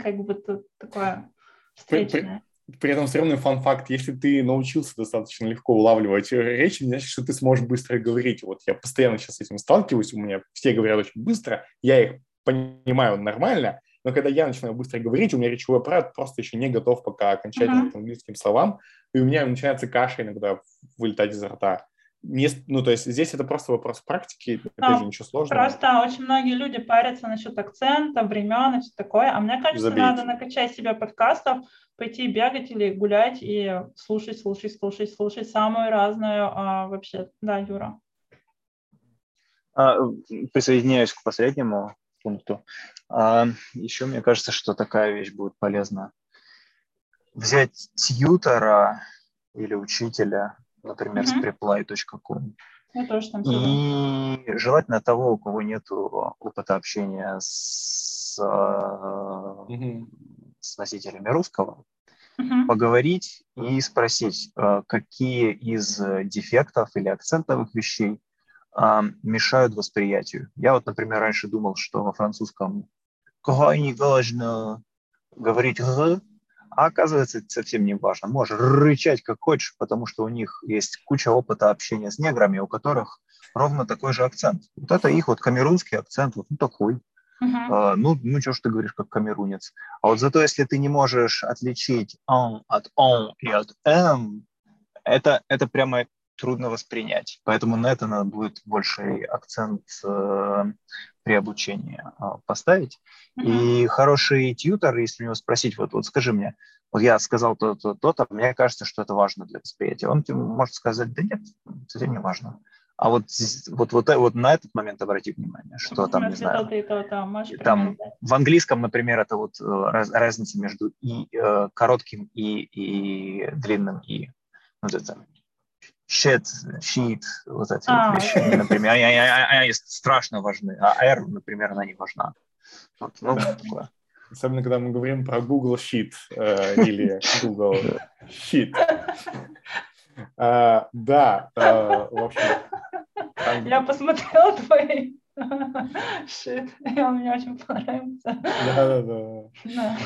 как бы тут такое встречное. При, при, при этом все равно фан-факт, если ты научился достаточно легко улавливать речь, не значит, что ты сможешь быстро говорить. Вот я постоянно сейчас с этим сталкиваюсь, у меня все говорят очень быстро, я их понимаю нормально, но когда я начинаю быстро говорить, у меня речевой аппарат просто еще не готов пока окончательно uh-huh. к английским словам, и у меня начинается каша иногда вылетать изо рта. Не, ну, то есть здесь это просто вопрос практики, опять же, ничего сложного. Просто очень многие люди парятся насчет акцента, времен и все такое, а мне кажется, Забейте. надо накачать себя подкастов, пойти бегать или гулять и слушать, слушать, слушать, слушать самую разную а, вообще. Да, Юра. А, присоединяюсь к последнему пункту. А еще мне кажется, что такая вещь будет полезна. Взять тьютера или учителя, например, mm-hmm. с preply.com. И желательно того, у кого нет опыта общения с, mm-hmm. с носителями русского, mm-hmm. поговорить и спросить, э, какие из дефектов или акцентовых вещей мешают восприятию. Я вот, например, раньше думал, что во французском крайне важно говорить «г», а оказывается, это совсем не важно. Можешь рычать как хочешь, потому что у них есть куча опыта общения с неграми, у которых ровно такой же акцент. Вот это их вот камерунский акцент, вот ну, такой. Uh-huh. А, ну, ну, что ж ты говоришь, как камерунец. А вот зато, если ты не можешь отличить «он» от «он» и от «м», это, это прямо трудно воспринять. Поэтому на это надо будет больше акцент э, при обучении э, поставить. Mm-hmm. И хороший тьютер, если у него спросить, вот, вот скажи мне, вот я сказал то-то, то-то, мне кажется, что это важно для восприятия. Он может сказать, да нет, это не важно. А вот, вот, вот, вот на этот момент обрати внимание, что там, не знаю, там в английском, например, это вот э, раз, разница между и, э, коротким и, и длинным и. Вот это shit, shit, вот эти а, вот вещи, okay. например, они, они, они страшно важны, а R, например, она не важна. Вот, ну, такое. Особенно, когда мы говорим про Google Sheet э, или Google Sheet. А, да, э, в общем. Там... Я посмотрела твои Шит, он мне очень понравился. Да-да-да.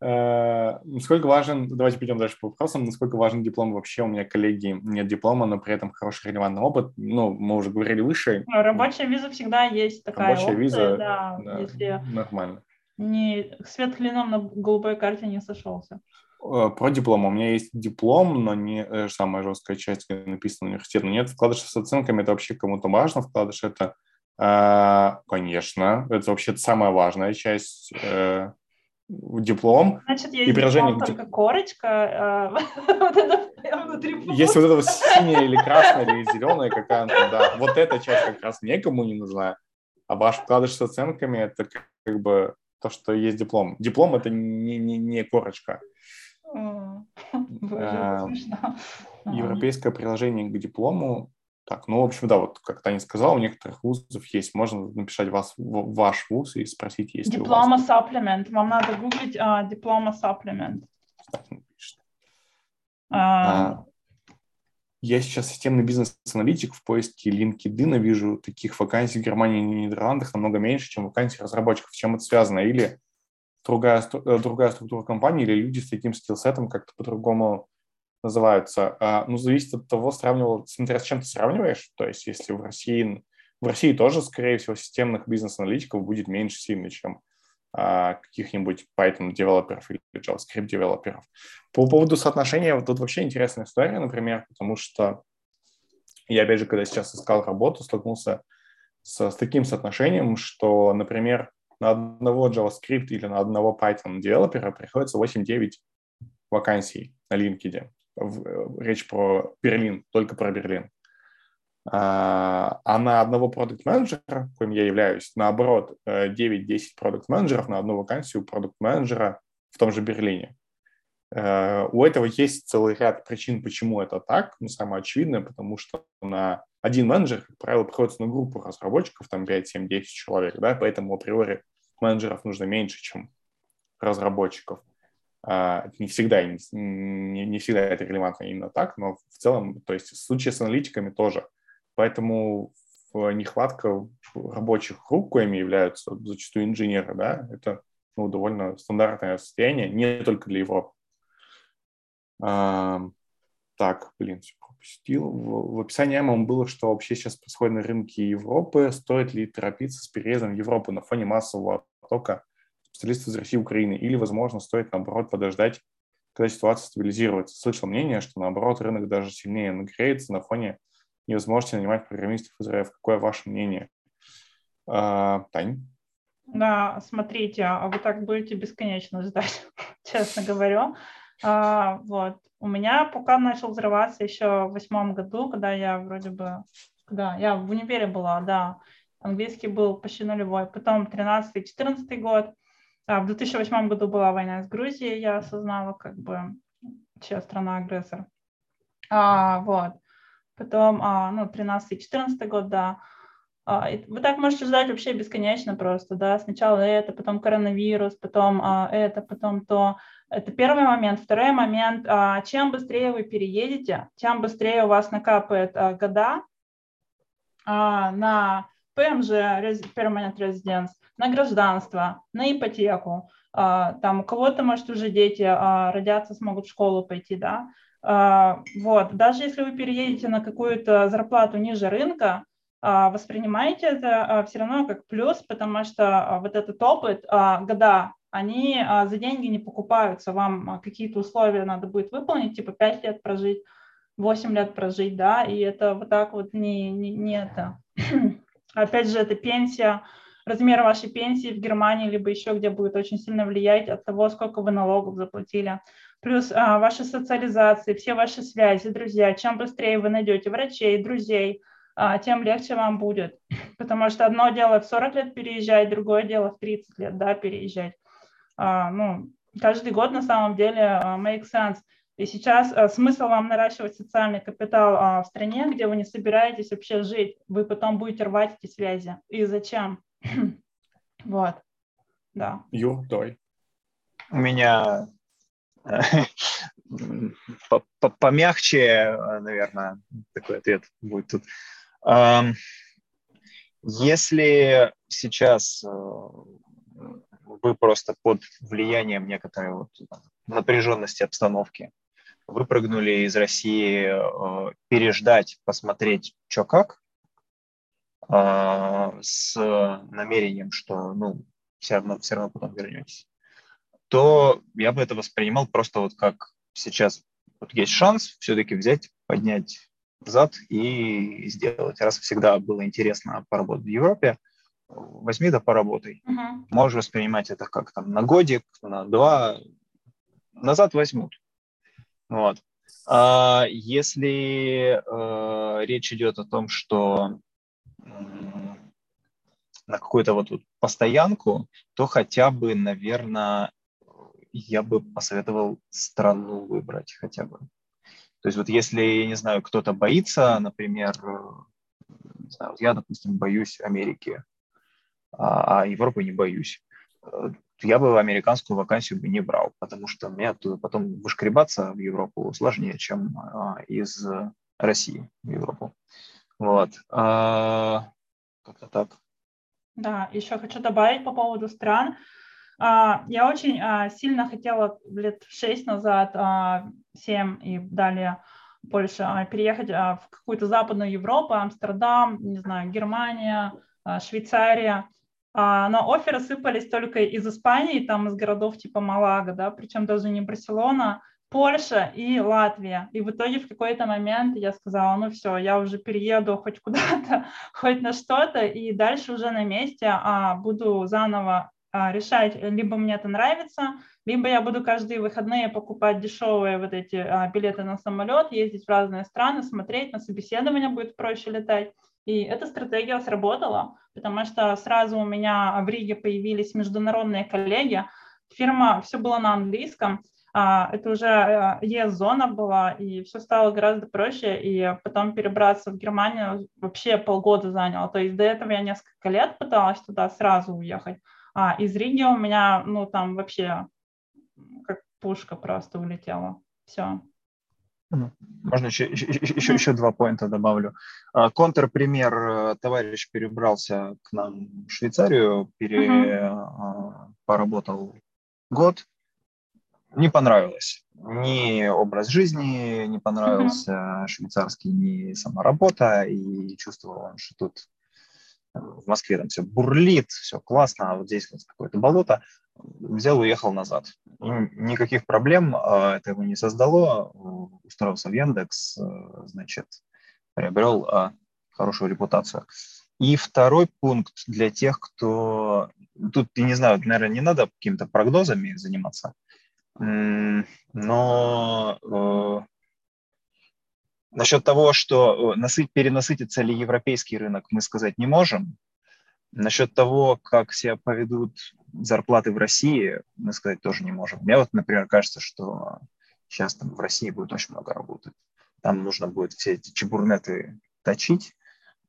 Э, насколько важен, давайте перейдем дальше по вопросам, насколько важен диплом вообще? У меня коллеги нет диплома, но при этом хороший релевантный опыт. Ну, мы уже говорили выше. Рабочая виза всегда есть такая Рабочая опция, виза, да, да, если нормально. Не, свет клином на голубой карте не сошелся. Э, про диплом. У меня есть диплом, но не э, самая жесткая часть, где написано университет. Но нет, вкладыш с оценками, это вообще кому-то важно. Вкладыш это конечно, это вообще самая важная часть э, диплом. Значит, есть и приложение, диплом, только корочка, э, вот это внутри. Есть вот это синяя или красная или зеленая какая-то, да. Вот эта часть как раз никому не нужна. А ваш вкладыш с оценками – это как бы то, что есть диплом. Диплом – это не, не, не корочка. А, европейское приложение к диплому так, ну, в общем, да, вот как Таня сказала, у некоторых вузов есть, можно написать вас, ваш вуз и спросить, есть диплома ли у вас. Supplement. Вам надо гуглить а, диплома supplement. Так, а... Я сейчас системный бизнес-аналитик в поиске LinkedIn, вижу таких вакансий в Германии и Нидерландах намного меньше, чем вакансий разработчиков. С чем это связано? Или другая, э, другая структура компании, или люди с таким скиллсетом как-то по-другому называются. А, ну, зависит от того, сравнивал, смотря с чем ты сравниваешь. То есть, если в России, в России тоже, скорее всего, системных бизнес-аналитиков будет меньше сильно, чем а, каких-нибудь Python-девелоперов или JavaScript-девелоперов. По поводу соотношения, вот тут вообще интересная история, например, потому что я, опять же, когда сейчас искал работу, столкнулся с, с таким соотношением, что, например, на одного JavaScript или на одного Python девелопера приходится 8-9 вакансий на LinkedIn. Речь про Берлин, только про Берлин. А, а на одного продукт-менеджера, коим я являюсь, наоборот, 9-10 продукт-менеджеров на одну вакансию продукт-менеджера в том же Берлине. Э, у этого есть целый ряд причин, почему это так. Ну, самое очевидное, потому что на один менеджер, как правило, приходится на группу разработчиков, там 5, 7, 10 человек, да, поэтому априори менеджеров нужно меньше, чем разработчиков. А, не всегда, не, не всегда это релевантно именно так, но в целом, то есть в случае с аналитиками тоже. Поэтому нехватка рабочих рук, коими являются зачастую инженеры, да, это ну, довольно стандартное состояние, не только для Европы. А, так, блин, все пропустил. В, в описании ММ было, что вообще сейчас происходит на рынке Европы. Стоит ли торопиться с переездом в Европу на фоне массового потока специалистов из России и Украины? Или, возможно, стоит, наоборот, подождать, когда ситуация стабилизируется? Слышал мнение, что, наоборот, рынок даже сильнее нагреется на фоне невозможности нанимать программистов из РФ. Какое ваше мнение? А, Тань? Да, смотрите, а вы так будете бесконечно ждать, честно говорю. А, вот. У меня пока начал взрываться еще в восьмом году, когда я вроде бы, да, я в универе была, да, английский был почти нулевой. Потом 13-14 год. А, в 2008 году была война с Грузией, я осознала, как бы, чья страна агрессор. А, вот. Потом, а, ну, 13-14 год, да. А, вы так можете ждать вообще бесконечно просто, да, сначала это, потом коронавирус, потом а, это, потом то. Это первый момент. Второй момент, а, чем быстрее вы переедете, тем быстрее у вас накапает года на ПМЖ, Permanent Residence, на гражданство, на ипотеку. Там у кого-то, может, уже дети родятся, смогут в школу пойти, да. Вот. Даже если вы переедете на какую-то зарплату ниже рынка, а, воспринимайте это а, все равно как плюс, потому что а, вот этот опыт, года, они за деньги не покупаются, вам какие-то условия надо будет выполнить, типа 5 лет прожить, 8 лет прожить, да, и это вот так вот не, не, не это. Опять же, это пенсия, размер вашей пенсии в Германии, либо еще где будет очень сильно влиять от того, сколько вы налогов заплатили. Плюс а, ваша социализация, все ваши связи, друзья. Чем быстрее вы найдете врачей, друзей, а, тем легче вам будет. Потому что одно дело в 40 лет переезжать, другое дело в 30 лет да, переезжать. А, ну, каждый год на самом деле uh, make sense. И сейчас uh, смысл вам наращивать социальный капитал uh, в стране, где вы не собираетесь вообще жить. Вы потом будете рвать эти связи. И зачем? вот. Да. Ю, давай. У меня помягче, наверное, такой ответ будет тут. Если сейчас э, вы просто под влиянием некоторой вот напряженности обстановки выпрыгнули из России, э, переждать, посмотреть, что как, э, с намерением, что ну, все равно, все равно потом вернетесь, то я бы это воспринимал просто вот как сейчас вот есть шанс все-таки взять, поднять зад и сделать. Раз всегда было интересно поработать в Европе, возьми да поработай. Uh-huh. Можешь воспринимать это как там на годик, на два, назад возьмут. Вот. А если э, речь идет о том, что э, на какую-то вот, вот постоянку, то хотя бы, наверное, я бы посоветовал страну выбрать хотя бы. То есть вот если, я не знаю, кто-то боится, например, не знаю, я, допустим, боюсь Америки, а, а Европы не боюсь, э, я бы американскую вакансию бы не брал, потому что мне оттуда потом вышкребаться в Европу сложнее, чем а, из России в Европу. Вот. А, как-то так. Да, еще хочу добавить по поводу стран. А, я очень сильно хотела лет шесть назад, семь и далее больше переехать в какую-то западную Европу, Амстердам, не знаю, Германия, Швейцария. Но оферы сыпались только из Испании, там из городов типа Малага, да, причем даже не Барселона, Польша и Латвия. И в итоге в какой-то момент я сказала, ну все, я уже перееду хоть куда-то, хоть на что-то, и дальше уже на месте а, буду заново а, решать, либо мне это нравится, либо я буду каждые выходные покупать дешевые вот эти а, билеты на самолет, ездить в разные страны, смотреть, на собеседование будет проще летать. И эта стратегия сработала, потому что сразу у меня в Риге появились международные коллеги, фирма, все было на английском, а, это уже ЕС-зона была, и все стало гораздо проще, и потом перебраться в Германию вообще полгода заняло. То есть до этого я несколько лет пыталась туда сразу уехать, а из Риги у меня, ну, там вообще как пушка просто улетела. Все. Можно еще, еще, еще, два поинта добавлю. А, контрпример. Э, товарищ перебрался к нам в Швейцарию, пере, uh-huh. поработал год. Не понравилось. Ни образ жизни не понравился uh-huh. швейцарский, ни сама работа. И чувствовал он, что тут в Москве там все бурлит, все классно, а вот здесь вот какое-то болото, взял, уехал назад. И никаких проблем а, это его не создало, устроился в Яндекс, э, значит, приобрел а, хорошую репутацию. И второй пункт для тех, кто... Тут, я не знаю, наверное, не надо какими-то прогнозами заниматься, но э, Насчет того, что э, перенасытится ли европейский рынок, мы сказать не можем. Насчет того, как себя поведут зарплаты в России, мы сказать тоже не можем. Мне вот, например, кажется, что сейчас там в России будет очень много работы. Там нужно будет все эти чебурнеты точить,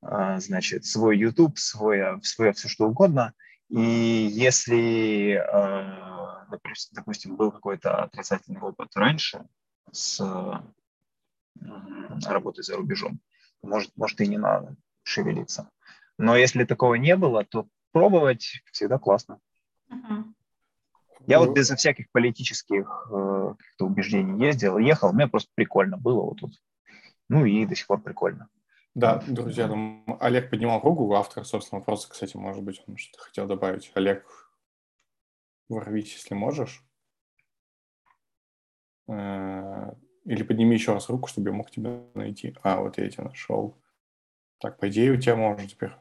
а, значит, свой YouTube, свое, свое все что угодно. И если, а, допустим, был какой-то отрицательный опыт раньше с работы за рубежом. Может, может и не надо шевелиться. Но если такого не было, то пробовать всегда классно. Uh-huh. Я вот ну. безо всяких политических э, убеждений ездил, ехал, мне просто прикольно было вот тут. Ну и до сих пор прикольно. Да, друзья, там Олег поднимал руку, автор, собственно, вопроса, кстати, может быть, он что-то хотел добавить. Олег, ворвись, если можешь. Э, или подними еще раз руку, чтобы я мог тебя найти. А, вот я тебя нашел. Так, по идее, у тебя можно теперь.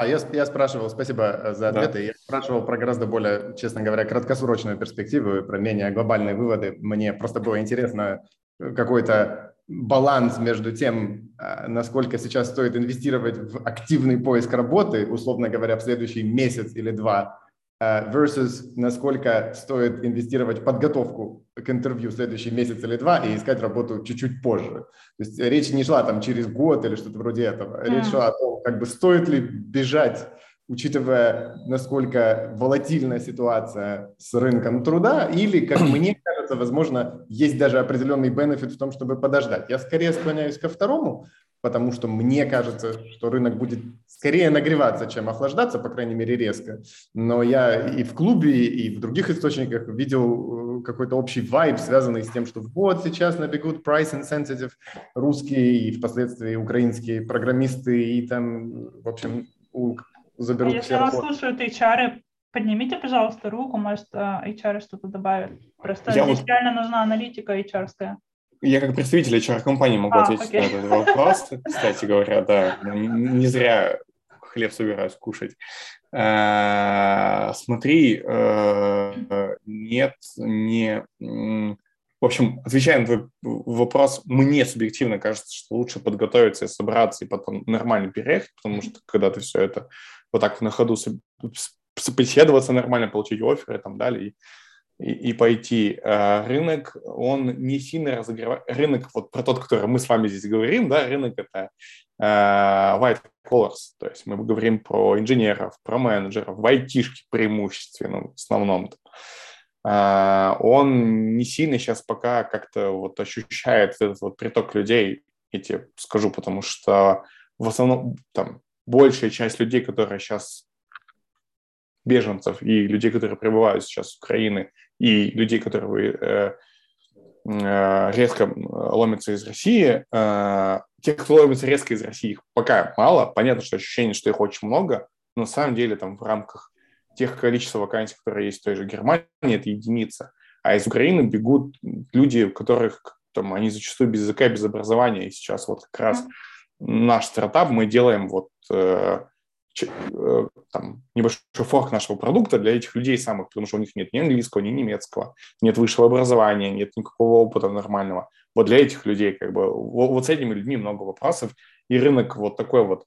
А, я, я спрашивал, спасибо э, за ответы. Да. Я спрашивал про гораздо более, честно говоря, краткосрочную перспективу, про менее глобальные выводы. Мне просто было интересно э, какой-то баланс между тем, э, насколько сейчас стоит инвестировать в активный поиск работы, условно говоря, в следующий месяц или два, versus насколько стоит инвестировать в подготовку к интервью в следующий месяц или два и искать работу чуть-чуть позже. То есть речь не шла там через год или что-то вроде этого. Речь шла о том, как бы стоит ли бежать, учитывая, насколько волатильная ситуация с рынком труда, или, как мне кажется, возможно, есть даже определенный бенефит в том, чтобы подождать. Я скорее склоняюсь ко второму, потому что мне кажется, что рынок будет скорее нагреваться, чем охлаждаться, по крайней мере, резко. Но я и в клубе, и в других источниках видел э, какой-то общий вайб, связанный с тем, что вот сейчас набегут price insensitive русские и впоследствии украинские программисты, и там, в общем, заберут а если вас слушают HR, поднимите, пожалуйста, руку, может, э, HR что-то добавит. Просто я здесь вот... реально нужна аналитика HR-ская. Я как представитель HR-компании могу а, ответить окей. на этот вопрос, кстати говоря, да. Не зря хлеб собираюсь кушать. Э, смотри, э, нет, не... В общем, отвечая на твой вопрос, мне субъективно кажется, что лучше подготовиться и собраться, и потом нормально переехать, потому что когда ты все это вот так на ходу собеседоваться нормально, получить оферы и там далее, и и, и пойти. А рынок, он не сильно разогревает. Рынок, вот про тот, который мы с вами здесь говорим, да, рынок это uh, white collars, то есть мы говорим про инженеров, про менеджеров, в айтишке преимущественно в основном. Uh, он не сильно сейчас пока как-то вот ощущает этот вот приток людей, я тебе скажу, потому что в основном там большая часть людей, которые сейчас беженцев и людей, которые прибывают сейчас в Украины, и людей, которые э, э, резко ломятся из России. Э, тех, кто ломится резко из России, их пока мало. Понятно, что ощущение, что их очень много, но на самом деле там в рамках тех количества вакансий, которые есть в той же Германии, это единица. а из Украины бегут люди, у которых там, они зачастую без языка, без образования, и сейчас вот как раз наш стартап мы делаем вот э, там, небольшой форк нашего продукта для этих людей самых, потому что у них нет ни английского, ни немецкого, нет высшего образования, нет никакого опыта нормального. Вот для этих людей, как бы, вот, вот с этими людьми много вопросов, и рынок вот такой вот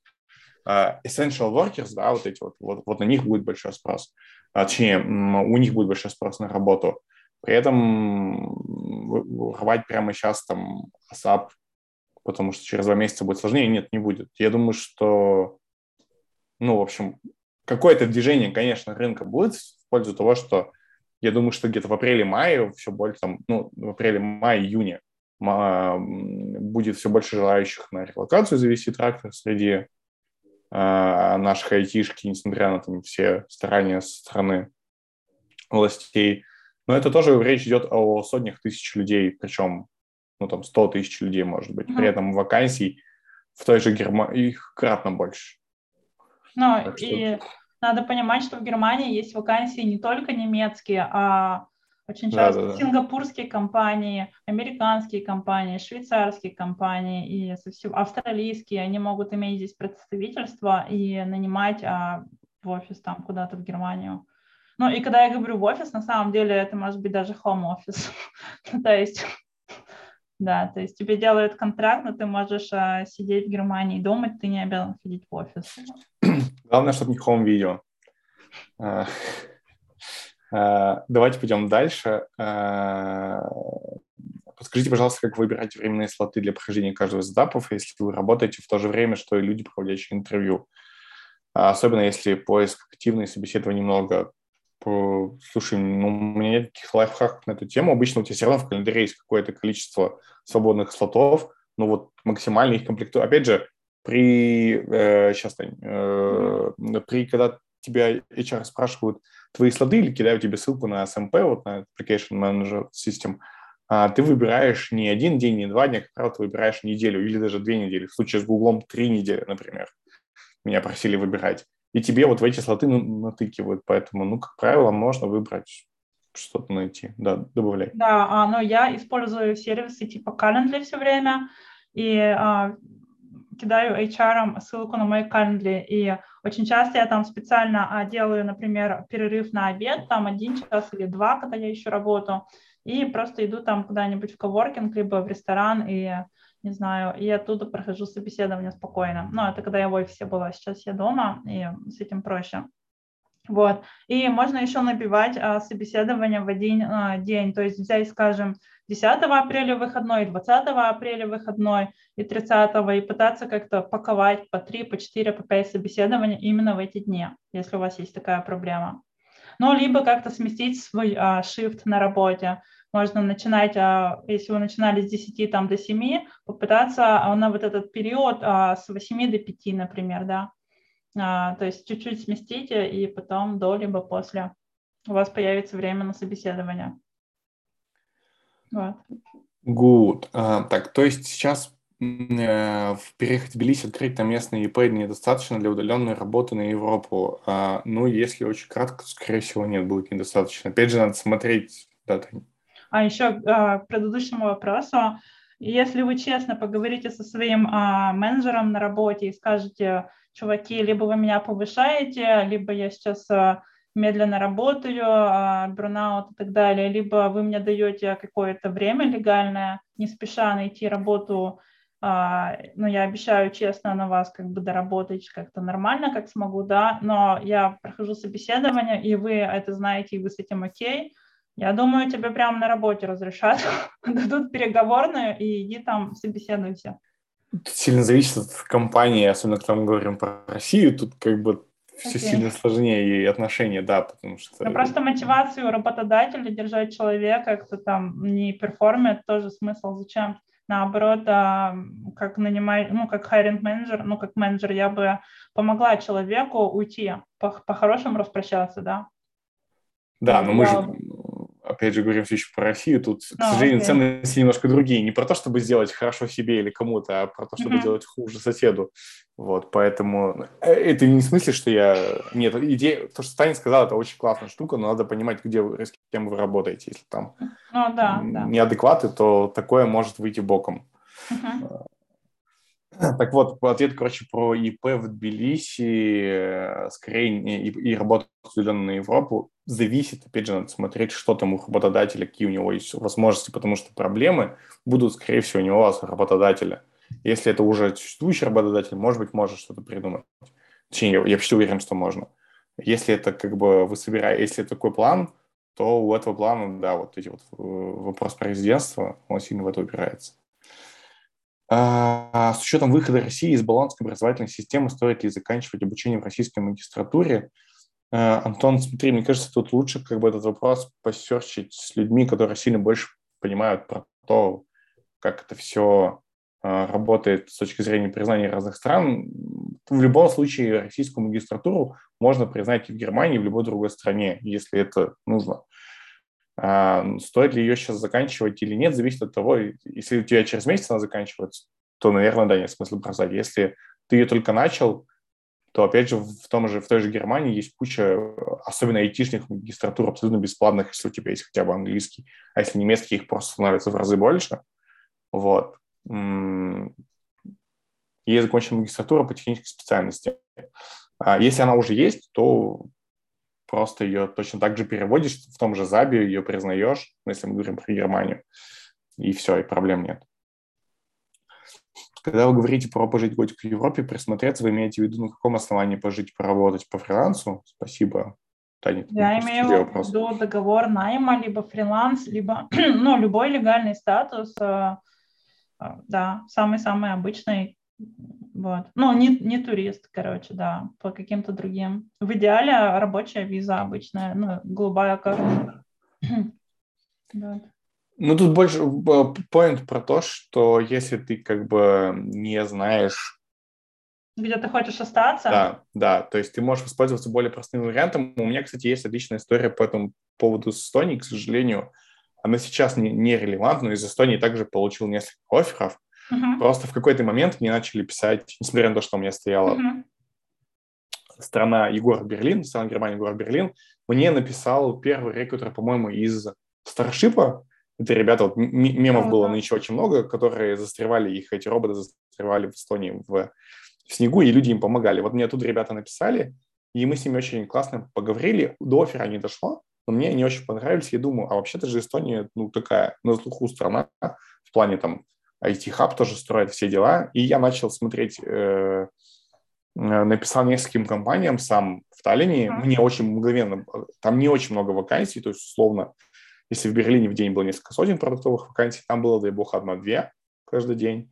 uh, essential workers, да, вот эти вот, вот, вот на них будет большой спрос. А, точнее, у них будет большой спрос на работу. При этом рвать прямо сейчас там ASAP, потому что через два месяца будет сложнее, нет, не будет. Я думаю, что, ну, в общем, какое-то движение, конечно, рынка будет в пользу того, что я думаю, что где-то в апреле-мае все больше, там, ну, в апреле-мае-июне будет все больше желающих на релокацию завести трактор среди э, наших айтишки, несмотря на там, все старания со стороны властей. Но это тоже речь идет о сотнях тысяч людей, причем, ну, там, 100 тысяч людей, может быть. При этом вакансий в той же Германии их кратно больше. Ну, так и что... надо понимать, что в Германии есть вакансии не только немецкие, а очень часто да, да, да. сингапурские компании, американские компании, швейцарские компании и совсем австралийские, они могут иметь здесь представительство и нанимать а, в офис там куда-то в Германию. Ну и когда я говорю в офис, на самом деле это может быть даже home office. то есть, да, то есть тебе делают контракт, но ты можешь а, сидеть в Германии и думать, ты не обязан ходить в офис. Главное, чтобы не home видео. А, а, давайте пойдем дальше. А, подскажите, пожалуйста, как выбирать временные слоты для прохождения каждого из этапов, если вы работаете в то же время, что и люди, проводящие интервью. Особенно если поиск активной собеседования немного слушай, ну, у меня нет таких лайфхаков на эту тему. Обычно у тебя все равно в календаре есть какое-то количество свободных слотов, но вот максимально их комплектую. Опять же, при, э, сейчас, Тань, э, при, когда тебя HR спрашивают твои слоты или кидают тебе ссылку на SMP, вот на Application Manager System, а ты выбираешь не один день, не два дня, как правило, ты выбираешь неделю или даже две недели. В случае с Гуглом три недели, например. Меня просили выбирать и тебе вот в эти слоты натыкивают. Поэтому, ну, как правило, можно выбрать что-то найти. Да, добавляй. Да, а, но я использую сервисы типа Calendly все время и а, кидаю HR ссылку на мой Calendly. И очень часто я там специально а, делаю, например, перерыв на обед, там один час или два, когда я еще работаю, и просто иду там куда-нибудь в коворкинг, либо в ресторан, и не знаю, и оттуда прохожу собеседование спокойно. Но это когда я в офисе была, сейчас я дома, и с этим проще. Вот. И можно еще набивать а, собеседование в один а, день, то есть взять, скажем, 10 апреля выходной, 20 апреля выходной и 30 и пытаться как-то паковать по 3, по 4, по 5 собеседований именно в эти дни, если у вас есть такая проблема. Ну, либо как-то сместить свой а, shift на работе. Можно начинать, а, если вы начинали с 10 там, до 7, попытаться а, на вот этот период а, с 8 до 5, например, да. То есть чуть-чуть сместите, и потом до либо после у вас появится время на собеседование. Вот. Good. Uh, так, то есть сейчас э, в переехать в Тбилиси открыть там местный ИП недостаточно для удаленной работы на Европу. Uh, ну, если очень кратко, то, скорее всего, нет, будет недостаточно. Опять же, надо смотреть, да, а еще а, к предыдущему вопросу, если вы честно поговорите со своим а, менеджером на работе и скажете, чуваки, либо вы меня повышаете, либо я сейчас а, медленно работаю, бурнаут и так далее, либо вы мне даете какое-то время легальное, не спеша найти работу, а, ну, я обещаю честно на вас как бы доработать как-то нормально, как смогу, да, но я прохожу собеседование, и вы это знаете, и вы с этим окей, я думаю, тебе прямо на работе разрешат, дадут переговорную и иди там собеседуйся. Тут сильно зависит от компании, особенно когда мы говорим про Россию, тут как бы все okay. сильно сложнее и отношения, да, потому что... Ну, просто мотивацию работодателя держать человека, кто там не перформит, тоже смысл зачем? Наоборот, а, как нанимать, ну, как hiring manager, ну, как менеджер, я бы помогла человеку уйти, по-хорошему распрощаться, да? Да, но мы же, опять же, говорим все еще про Россию, тут, к oh, сожалению, okay. ценности немножко другие. Не про то, чтобы сделать хорошо себе или кому-то, а про то, чтобы mm-hmm. делать хуже соседу. Вот, поэтому э, это не в смысле, что я... Нет, идея, то, что Таня сказала, это очень классная штука, но надо понимать, где вы, с кем вы работаете. Если там oh, да, да. неадекваты, то такое может выйти боком. Uh-huh. Так вот, ответ, короче, про ИП в Тбилиси, э, скорее, и, и работу, определенно на Европу, зависит, опять же, надо смотреть, что там у работодателя, какие у него есть возможности, потому что проблемы будут, скорее всего, у него у работодателя. Если это уже существующий работодатель, может быть, может что-то придумать. Точнее, я, почти уверен, что можно. Если это как бы вы собираете, если такой план, то у этого плана, да, вот эти вот э, вопрос про резидентство, он сильно в это упирается. А, с учетом выхода России из баланской образовательной системы, стоит ли заканчивать обучение в российской магистратуре? А, Антон, смотри, мне кажется, тут лучше как бы этот вопрос посерчить с людьми, которые сильно больше понимают про то, как это все работает с точки зрения признания разных стран. В любом случае российскую магистратуру можно признать и в Германии, и в любой другой стране, если это нужно. А, стоит ли ее сейчас заканчивать или нет, зависит от того, если у тебя через месяц она заканчивается, то, наверное, да, нет смысла бросать. Если ты ее только начал, то, опять же, в, том же, в той же Германии есть куча, особенно айтишных магистратур, абсолютно бесплатных, если у тебя есть хотя бы английский, а если немецкий, их просто становится в разы больше. Вот. Есть закончена магистратура по технической специальности. А если она уже есть, то просто ее точно так же переводишь в том же Забе, ее признаешь, ну, если мы говорим про Германию, и все, и проблем нет. Когда вы говорите про пожить годик в Европе, присмотреться, вы имеете в виду, на каком основании пожить, поработать по фрилансу? Спасибо, Таня. Я имею в виду договор найма, либо фриланс, либо ну, любой легальный статус, э, да, самый-самый обычный, вот. Ну, не, не турист, короче, да, по каким-то другим. В идеале рабочая виза обычная, ну, голубая карта. Ну, тут больше point про то, что если ты как бы не знаешь... Где ты хочешь остаться? Да, да, то есть ты можешь воспользоваться более простым вариантом. У меня, кстати, есть отличная история по этому поводу с Эстонией, к сожалению. Она сейчас не, не релевантна, но из Эстонии также получил несколько офферов. Uh-huh. Просто в какой-то момент мне начали писать, несмотря на то, что у меня стояла uh-huh. страна Егор Берлин, страна Германии Егор Берлин, мне написал первый рекрутер, по-моему, из Старшипа. Это ребята, вот мемов uh-huh. было нынче очень много, которые застревали, их эти роботы застревали в Эстонии в, в снегу, и люди им помогали. Вот мне тут ребята написали, и мы с ними очень классно поговорили. До оффера не дошло, но мне они очень понравились. Я думаю, а вообще-то же Эстония, ну, такая на слуху страна в плане там IT-хаб тоже строит все дела. И я начал смотреть, э, э, написал нескольким компаниям сам в Таллине. Mm-hmm. Мне очень мгновенно, там не очень много вакансий, то есть условно, если в Берлине в день было несколько сотен продуктовых вакансий, там было, дай бог, одна-две каждый день.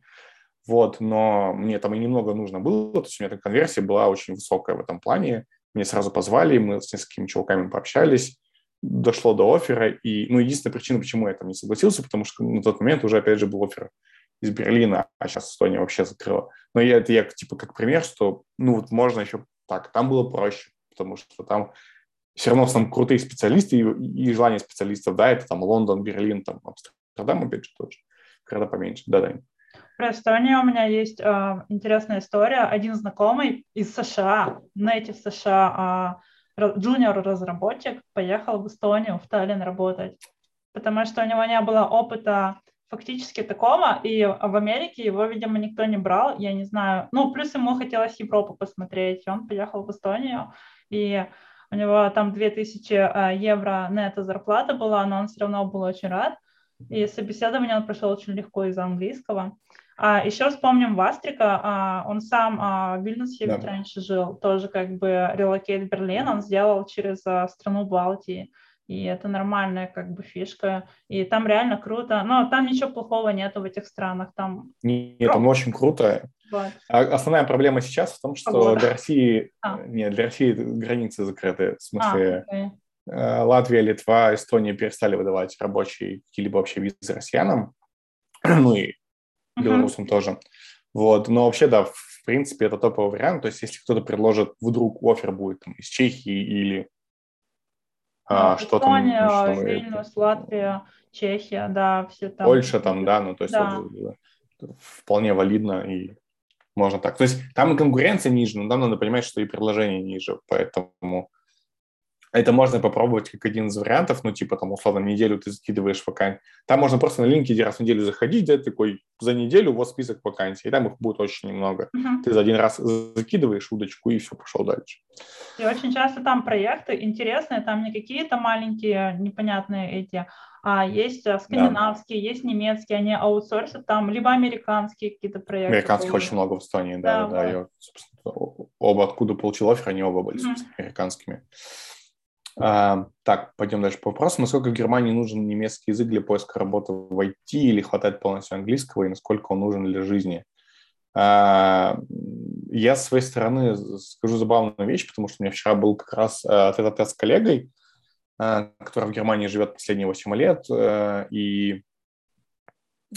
Вот, но мне там и немного нужно было, то есть у меня эта конверсия была очень высокая в этом плане. Мне сразу позвали, мы с несколькими чуваками пообщались, дошло до оффера, и, ну, единственная причина, почему я там не согласился, потому что на тот момент уже, опять же, был оффер из Берлина, а сейчас Эстония вообще закрыла. Но я, это я типа как пример, что ну вот можно еще так. Там было проще, потому что там все равно там крутые специалисты и, и желание специалистов, да, это там Лондон, Берлин, там Амстердам, опять же, тоже, города поменьше, да, да. Про Эстонию у меня есть э, интересная история. Один знакомый из США, native США, э, джуниор-разработчик, поехал в Эстонию, в Таллин работать, потому что у него не было опыта фактически такого, и в Америке его, видимо, никто не брал, я не знаю. Ну, плюс ему хотелось Европу посмотреть, и он поехал в Эстонию, и у него там 2000 э, евро нета зарплата была, но он все равно был очень рад. И собеседование он прошел очень легко из английского. А еще вспомним Вастрика, а, он сам а, в Вильнюсе да. раньше жил, тоже как бы релокейт Берлин он сделал через а, страну Балтии и это нормальная как бы фишка, и там реально круто, но там ничего плохого нету в этих странах, там... Нет, там очень круто. Вот. Основная проблема сейчас в том, что Погода. для России, а. нет, для России границы закрыты, в смысле а, okay. Э, Латвия, Литва, Эстония перестали выдавать рабочие какие-либо вообще визы россиянам, ну и белорусам uh-huh. тоже. Вот, но вообще, да, в принципе, это топовый вариант. То есть, если кто-то предложит, вдруг офер будет там, из Чехии или а, что Эстония, там Вильнюс, Латвия, Чехия, да, все там. Польша там, да, ну то есть да. вот, вполне валидно и можно так. То есть там и конкуренция ниже, но там надо понимать, что и предложение ниже, поэтому это можно попробовать как один из вариантов, ну, типа, там, условно, неделю ты закидываешь вакансии. Там можно просто на LinkedIn раз в неделю заходить, да, такой, за неделю у вас список вакансий, и там их будет очень немного. Uh-huh. Ты за один раз закидываешь удочку, и все, пошел дальше. И очень часто там проекты интересные, там не какие-то маленькие непонятные эти, а есть э, скандинавские, да. есть немецкие, они аутсорсят там, либо американские какие-то проекты. Американских очень много в Эстонии, да, да, да. Вот. Я, оба откуда получил офер, они оба были, собственно, mm-hmm. американскими. А, так, пойдем дальше по вопросу. Насколько в Германии нужен немецкий язык для поиска работы в IT или хватает полностью английского, и насколько он нужен для жизни? А, я с своей стороны скажу забавную вещь, потому что у меня вчера был как раз а, этот с коллегой, который в Германии живет последние 8 лет, и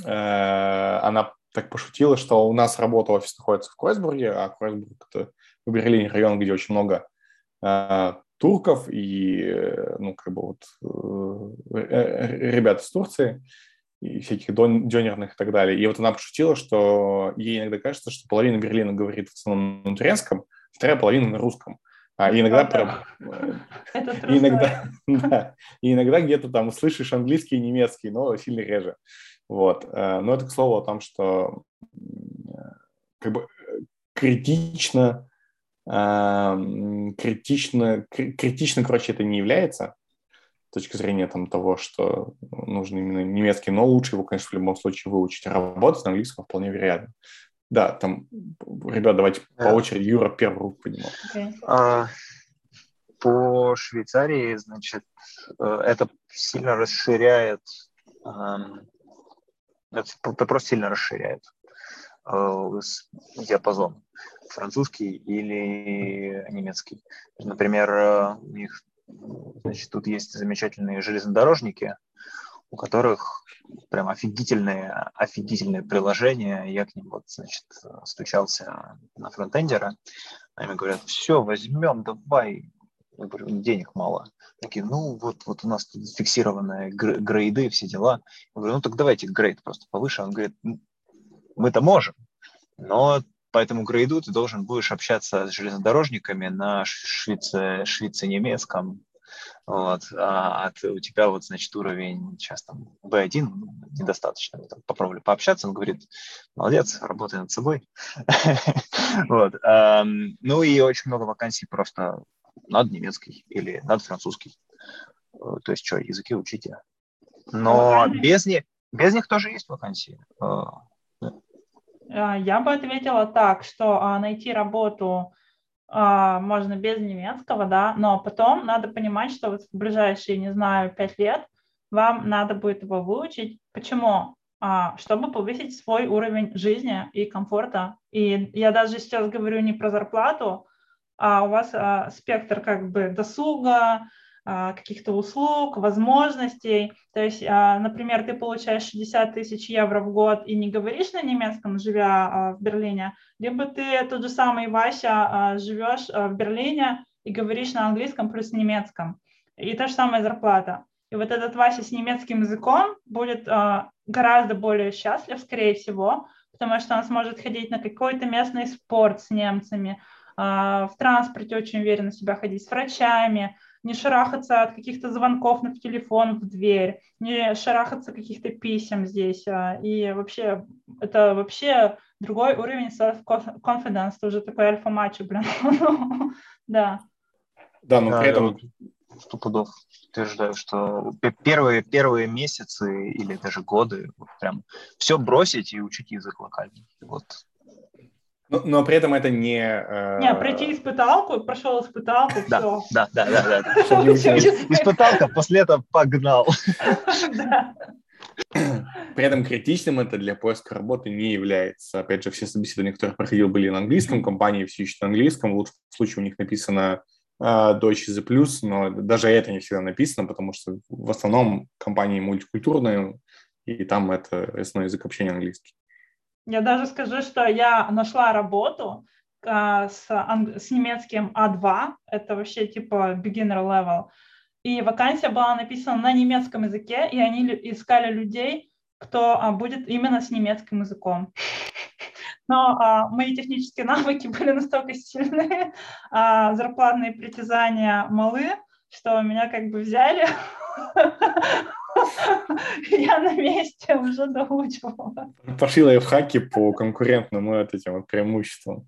она так пошутила, что у нас работа офис находится в Кройсбурге, а Кройсбург – это в Берлине район, где очень много турков и, э, ну, как бы вот э, э, ребят из Турции и всяких донерных и так далее. И вот она пошутила, что ей иногда кажется, что половина Берлина говорит в основном на турецком, вторая половина на русском. А иногда, про... иногда, да, и иногда где-то там услышишь английский и немецкий, но сильно реже. Вот. Но это к слову о том, что как бы критично критично, критично, короче, это не является с точки зрения там, того, что нужно именно немецкий, но лучше его, конечно, в любом случае выучить. Работать на английском вполне вероятно. Да, там, ребят, давайте по очереди. Юра первую руку поднимал. Okay. А, по Швейцарии, значит, э, это сильно расширяет, это просто сильно расширяет э, диапазон французский или немецкий. Например, э, у них значит, тут есть замечательные железнодорожники, у которых прям офигительные, офигительные приложения. Я к ним вот, значит, стучался на фронтендера. Они говорят, все, возьмем, давай. Я говорю, денег мало. Такие, ну вот, вот у нас тут фиксированные грейды, все дела. Я говорю, ну так давайте грейд просто повыше. Он говорит, мы-то можем, но по этому грейду ты должен будешь общаться с железнодорожниками на швейце, швейце-немецком, вот, а, а ты, у тебя вот, значит, уровень сейчас там B1 ну, недостаточно. Там, попробовали пообщаться, он говорит, молодец, работай над собой. вот, ну и очень много вакансий просто над немецкий или над французский. То есть что, языки учите. Но без, них без них тоже есть вакансии. А, а, я бы ответила так, что а, найти работу а, можно без немецкого, да, но потом надо понимать, что вот в ближайшие, не знаю, пять лет вам надо будет его выучить. Почему? Чтобы повысить свой уровень жизни и комфорта. И я даже сейчас говорю не про зарплату, а у вас спектр как бы досуга, а, каких-то услуг, возможностей. То есть, а, например, ты получаешь 60 тысяч евро в год и не говоришь на немецком, живя а, в Берлине, либо ты тот же самый Вася живешь в Берлине и говоришь на английском плюс немецком. И та же самая зарплата. И вот этот Вася с немецким языком будет гораздо более счастлив, скорее всего, потому что он сможет ходить на какой-то местный спорт с немцами, в транспорте очень уверенно себя ходить с врачами, не шарахаться от каких-то звонков на телефон в дверь, не шарахаться каких-то писем здесь. А, и вообще, это вообще другой уровень self-confidence, уже такой альфа-мачо, блин. Да. Да, но при этом... Сто пудов утверждаю, что первые, первые месяцы или даже годы вот прям все бросить и учить язык локальный. Вот но, но при этом это не... Э... Не, пройти испыталку, прошел испыталку, да, все. Да, да, да, да. Испыталка, после этого погнал. При этом критичным это для поиска работы не является. Опять же, все собеседования, которые проходил, были на английском, компании все ищут на английском, в лучшем случае у них написано uh, Deutsch is a plus, но даже это не всегда написано, потому что в основном компании мультикультурные, и там это основной язык общения английский. Я даже скажу, что я нашла работу а, с, с немецким А2, это вообще типа beginner level, и вакансия была написана на немецком языке, и они искали людей, кто а, будет именно с немецким языком. Но а, мои технические навыки были настолько сильные, а зарплатные притязания малы, что меня как бы взяли. Я на месте уже доучивала. Пошли лайфхаки по конкурентным вот этим вот преимуществам.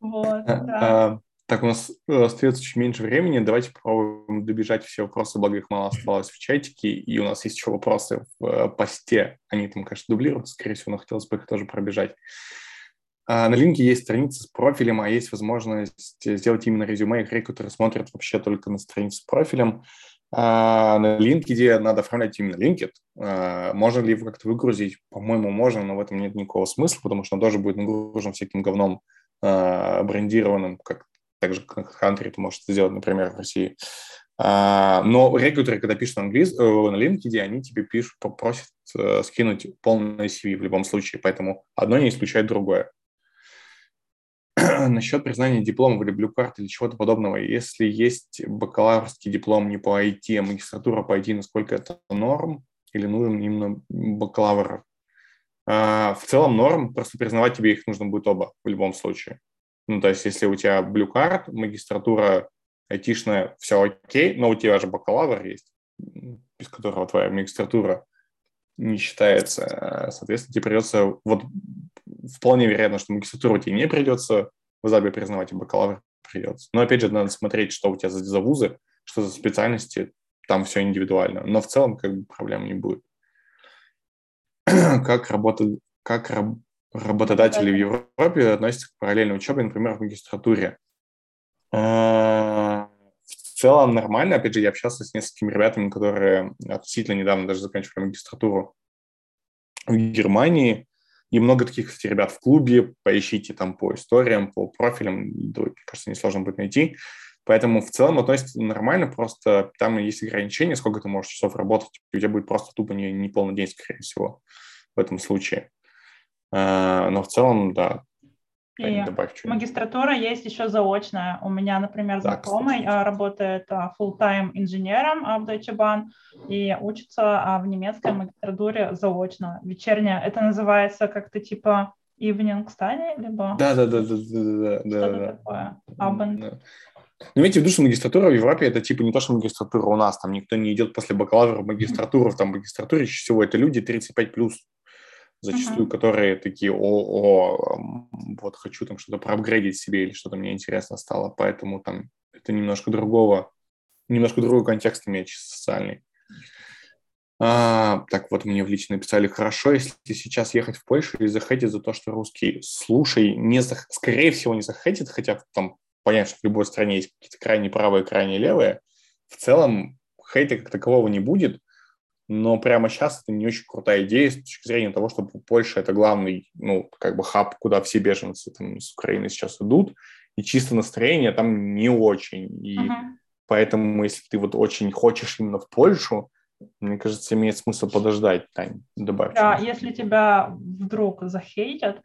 Вот, а, да. А, так, у нас э, остается чуть меньше времени. Давайте попробуем добежать все вопросы, благо их мало осталось в чатике. И у нас есть еще вопросы в э, посте. Они там, конечно, дублируются, скорее всего, но хотелось бы их тоже пробежать. А, на линке есть страница с профилем, а есть возможность сделать именно резюме, и которые смотрят вообще только на страницу с профилем. А на LinkedIn надо оформлять именно LinkedIn. А, можно ли его как-то выгрузить? По-моему, можно, но в этом нет никакого смысла, потому что он тоже будет нагружен всяким говном а, брендированным, как так же, Hunter это может сделать, например, в России. А, но рекрутеры, когда пишут на, английс... Э, на LinkedIn, они тебе пишут, попросят э, скинуть полное CV в любом случае, поэтому одно не исключает другое. Насчет признания диплома Blue Card или чего-то подобного, если есть бакалаврский диплом не по IT, а магистратура по IT, насколько это норм или нужен именно бакалавр? А, в целом норм, просто признавать тебе их нужно будет оба в любом случае. Ну, то есть, если у тебя Card, магистратура айтишная, все окей, но у тебя же бакалавр есть, без которого твоя магистратура не считается. Соответственно, тебе придется вот вполне вероятно, что магистратуру тебе не придется в ЗАБе признавать, и бакалавр придется. Но опять же, надо смотреть, что у тебя за, за вузы, что за специальности, там все индивидуально. Но в целом как бы проблем не будет. как работать, как раб, работодатели в Европе относятся к параллельной учебе, например, в магистратуре? Целом нормально. Опять же, я общался с несколькими ребятами, которые относительно недавно даже заканчивали магистратуру в Германии. И много таких, кстати, ребят в клубе, поищите там по историям, по профилям, мне кажется, несложно будет найти. Поэтому в целом относится нормально, просто там есть ограничения, сколько ты можешь часов работать, у тебя будет просто тупо не, не полный день, скорее всего, в этом случае. А, но в целом, да, и магистратура есть еще заочная. У меня, например, знакомый да, работает а, full-time инженером в Deutsche Bahn и учится а, в немецкой магистратуре заочно, вечерняя. Это называется как-то типа evening study, либо... Да, да, да, да, да, да, Что-то да, такое. Abend. Да. Ну, имейте в виду, что магистратура в Европе это типа не то, что магистратура у нас, там никто не идет после бакалавра в магистратуру, там магистратуре чаще всего это люди 35 плюс, зачастую, uh-huh. которые такие, о, о, вот хочу там что-то проапгрейдить себе или что-то мне интересно стало, поэтому там это немножко другого, немножко другой контекст имеет социальный. А, так вот, мне в лично написали, хорошо, если сейчас ехать в Польшу и захотеть за то, что русский, слушай, не зах... скорее всего не захотит, хотя там понятно, что в любой стране есть какие-то крайне правые, крайне левые. В целом хейта как такового не будет, но прямо сейчас это не очень крутая идея с точки зрения того, что Польша – это главный, ну, как бы хаб, куда все беженцы там, с Украины сейчас идут, и чисто настроение там не очень. И uh-huh. поэтому, если ты вот очень хочешь именно в Польшу, мне кажется, имеет смысл подождать, Тань, добавь. Да, если тебя вдруг захейтят,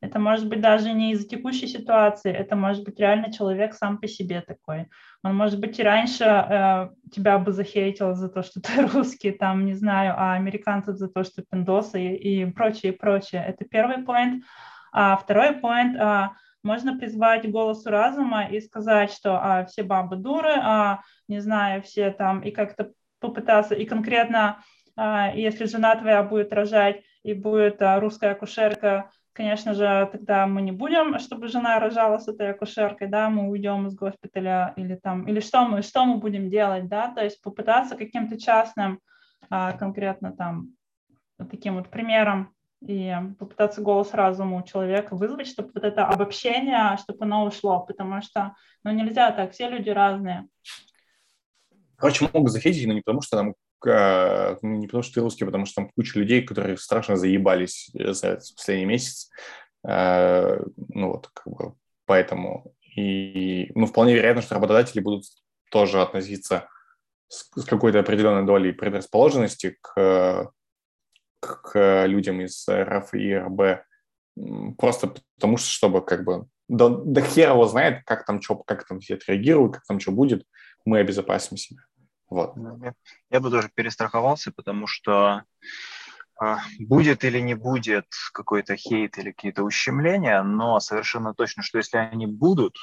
это может быть даже не из-за текущей ситуации, это может быть реально человек сам по себе такой. Он, может быть, и раньше э, тебя бы захейтил за то, что ты русский, там, не знаю, а американцев за то, что пиндосы и, и прочее, и прочее. Это первый point. А второй point а, можно призвать голосу разума и сказать, что а, все бабы дуры, а, не знаю, все там, и как-то попытаться, и конкретно, а, если жена твоя будет рожать, и будет а, русская акушерка, конечно же, тогда мы не будем, чтобы жена рожала с этой акушеркой, да, мы уйдем из госпиталя или там, или что мы, что мы будем делать, да, то есть попытаться каким-то частным, а, конкретно там, таким вот примером и попытаться голос разума у человека вызвать, чтобы вот это обобщение, чтобы оно ушло, потому что, ну, нельзя так, все люди разные. Короче, могут захейтить, но не потому, что там ну, не потому что ты русский, а потому что там куча людей, которые страшно заебались э, за последний месяц. Э, ну вот, как бы, поэтому. И, ну, вполне вероятно, что работодатели будут тоже относиться с, с какой-то определенной долей предрасположенности к, к людям из РФ и РБ, просто потому что, чтобы как бы да, да хер его знает, как там что, как там все отреагируют, как там что будет, мы обезопасим себя. Вот. Я бы тоже перестраховался, потому что а, будет или не будет какой-то хейт или какие-то ущемления, но совершенно точно, что если они будут,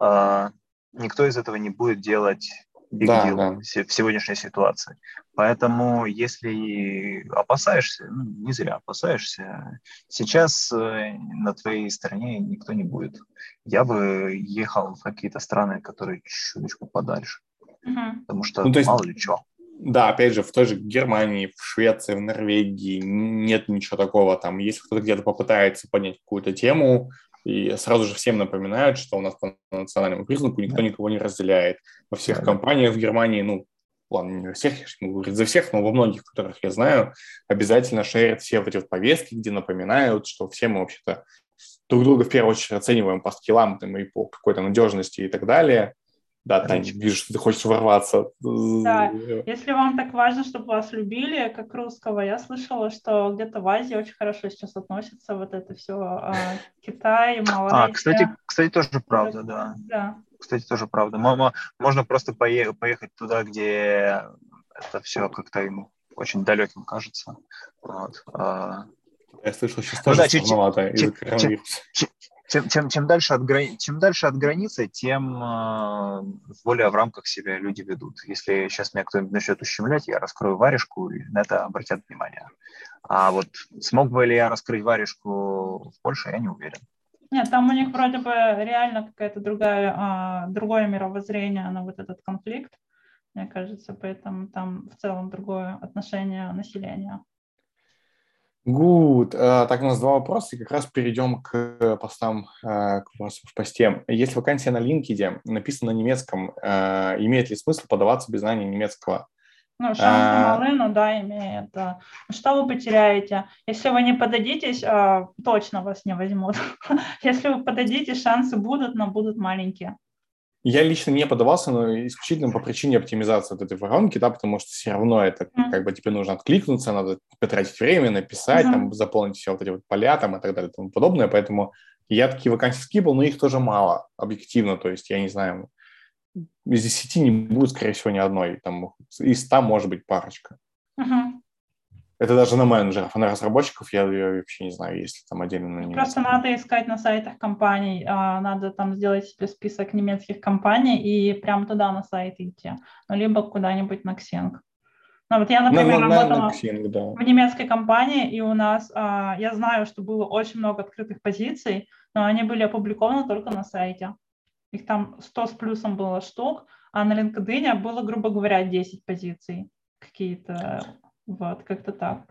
а, никто из этого не будет делать big да, deal да. в сегодняшней ситуации. Поэтому, если опасаешься, ну, не зря опасаешься, сейчас э, на твоей стороне никто не будет. Я бы ехал в какие-то страны, которые чуть-чуть подальше. Угу. Потому что ну, то есть, мало ли что. Да, опять же, в той же Германии, в Швеции, в Норвегии нет ничего такого. Там, если кто-то где-то попытается поднять какую-то тему, и сразу же всем напоминают, что у нас по национальному признаку никто никого не разделяет. Во всех да. компаниях в Германии, ну, ладно, не во всех, я не говорить за всех, но во многих, которых я знаю, обязательно шерят все вот эти вот повестки, где напоминают, что все мы вообще-то друг друга в первую очередь оцениваем по скиллам там, и по какой-то надежности и так далее. Да, Таня, вижу, что ты хочешь ворваться. Да, если вам так важно, чтобы вас любили, как русского, я слышала, что где-то в Азии очень хорошо сейчас относятся вот это все, а, Китай, Малайзия. А, кстати, кстати, тоже правда, да. Да. Кстати, тоже правда. Можно просто поехать туда, где это все как-то ему очень далеким кажется. Вот. А, я слышал, сейчас ну, тоже да, сложновато из-за коронавируса чем, чем, чем, дальше от грани... чем дальше от границы, тем э, более в рамках себя люди ведут. Если сейчас меня кто-нибудь начнет ущемлять, я раскрою варежку, и на это обратят внимание. А вот смог бы ли я раскрыть варежку в Польше, я не уверен. Нет, там у них вроде бы реально какая-то другая, а, другое мировоззрение на вот этот конфликт, мне кажется, поэтому там в целом другое отношение населения. Good. Uh, так, у нас два вопроса, и как раз перейдем к постам, uh, к вопросам в посте. Если вакансия на LinkedIn написана на немецком, uh, имеет ли смысл подаваться без знания немецкого? Ну, шансы а... малы, но да, имеет. Что вы потеряете? Если вы не подадитесь, точно вас не возьмут. Если вы подадитесь, шансы будут, но будут маленькие. Я лично не подавался, но исключительно по причине оптимизации вот этой воронки, да, потому что все равно это как бы тебе нужно откликнуться, надо потратить время, написать, mm-hmm. там, заполнить все вот эти вот поля там и так далее и тому подобное, поэтому я такие вакансии скипал, но их тоже мало, объективно, то есть я не знаю, из 10 не будет, скорее всего, ни одной, там из 100 может быть парочка. Mm-hmm. Это даже на менеджеров, а на разработчиков я, я вообще не знаю, есть ли там отдельно на. Просто надо искать на сайтах компаний, а, надо там сделать себе список немецких компаний и прямо туда на сайт идти, ну, либо куда-нибудь на Xing. Ну, вот я, например, на, работала на, на Xing, да. в немецкой компании, и у нас, а, я знаю, что было очень много открытых позиций, но они были опубликованы только на сайте. Их там 100 с плюсом было штук, а на LinkedIn было, грубо говоря, 10 позиций какие-то вот, как-то так.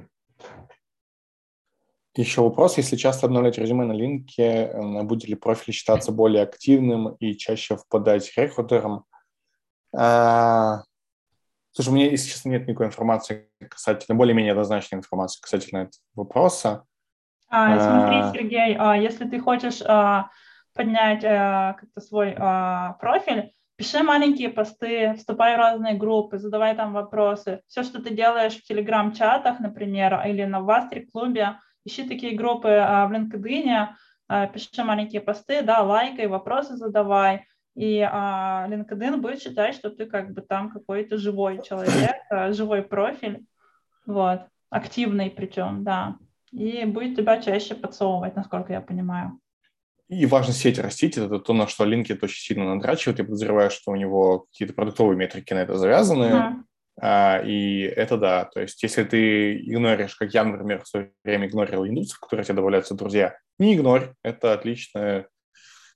Еще вопрос, если часто обновлять резюме на линке, будет ли профиль считаться более активным и чаще впадать рекрутерам? А, слушай, у меня, если честно, нет никакой информации касательно, более-менее однозначной информации касательно этого вопроса. А, смотри, а. Сергей, а, если ты хочешь а, поднять а, как-то свой а, профиль, Пиши маленькие посты, вступай в разные группы, задавай там вопросы. Все, что ты делаешь в телеграм-чатах, например, или на Вастри-клубе, ищи такие группы а, в LinkedIn, а, пиши маленькие посты, да, лайкай, вопросы задавай. И а, LinkedIn будет считать, что ты как бы там какой-то живой человек, живой профиль, вот, активный причем, да. И будет тебя чаще подсовывать, насколько я понимаю. И важно сеть растить, это то, на что LinkedIn очень сильно надрачивает. Я подозреваю, что у него какие-то продуктовые метрики на это завязаны. Uh-huh. А, и это да, то есть если ты игноришь, как я, например, в свое время игнорил индусов, которые тебе добавляются друзья, не игнорь, это отлично.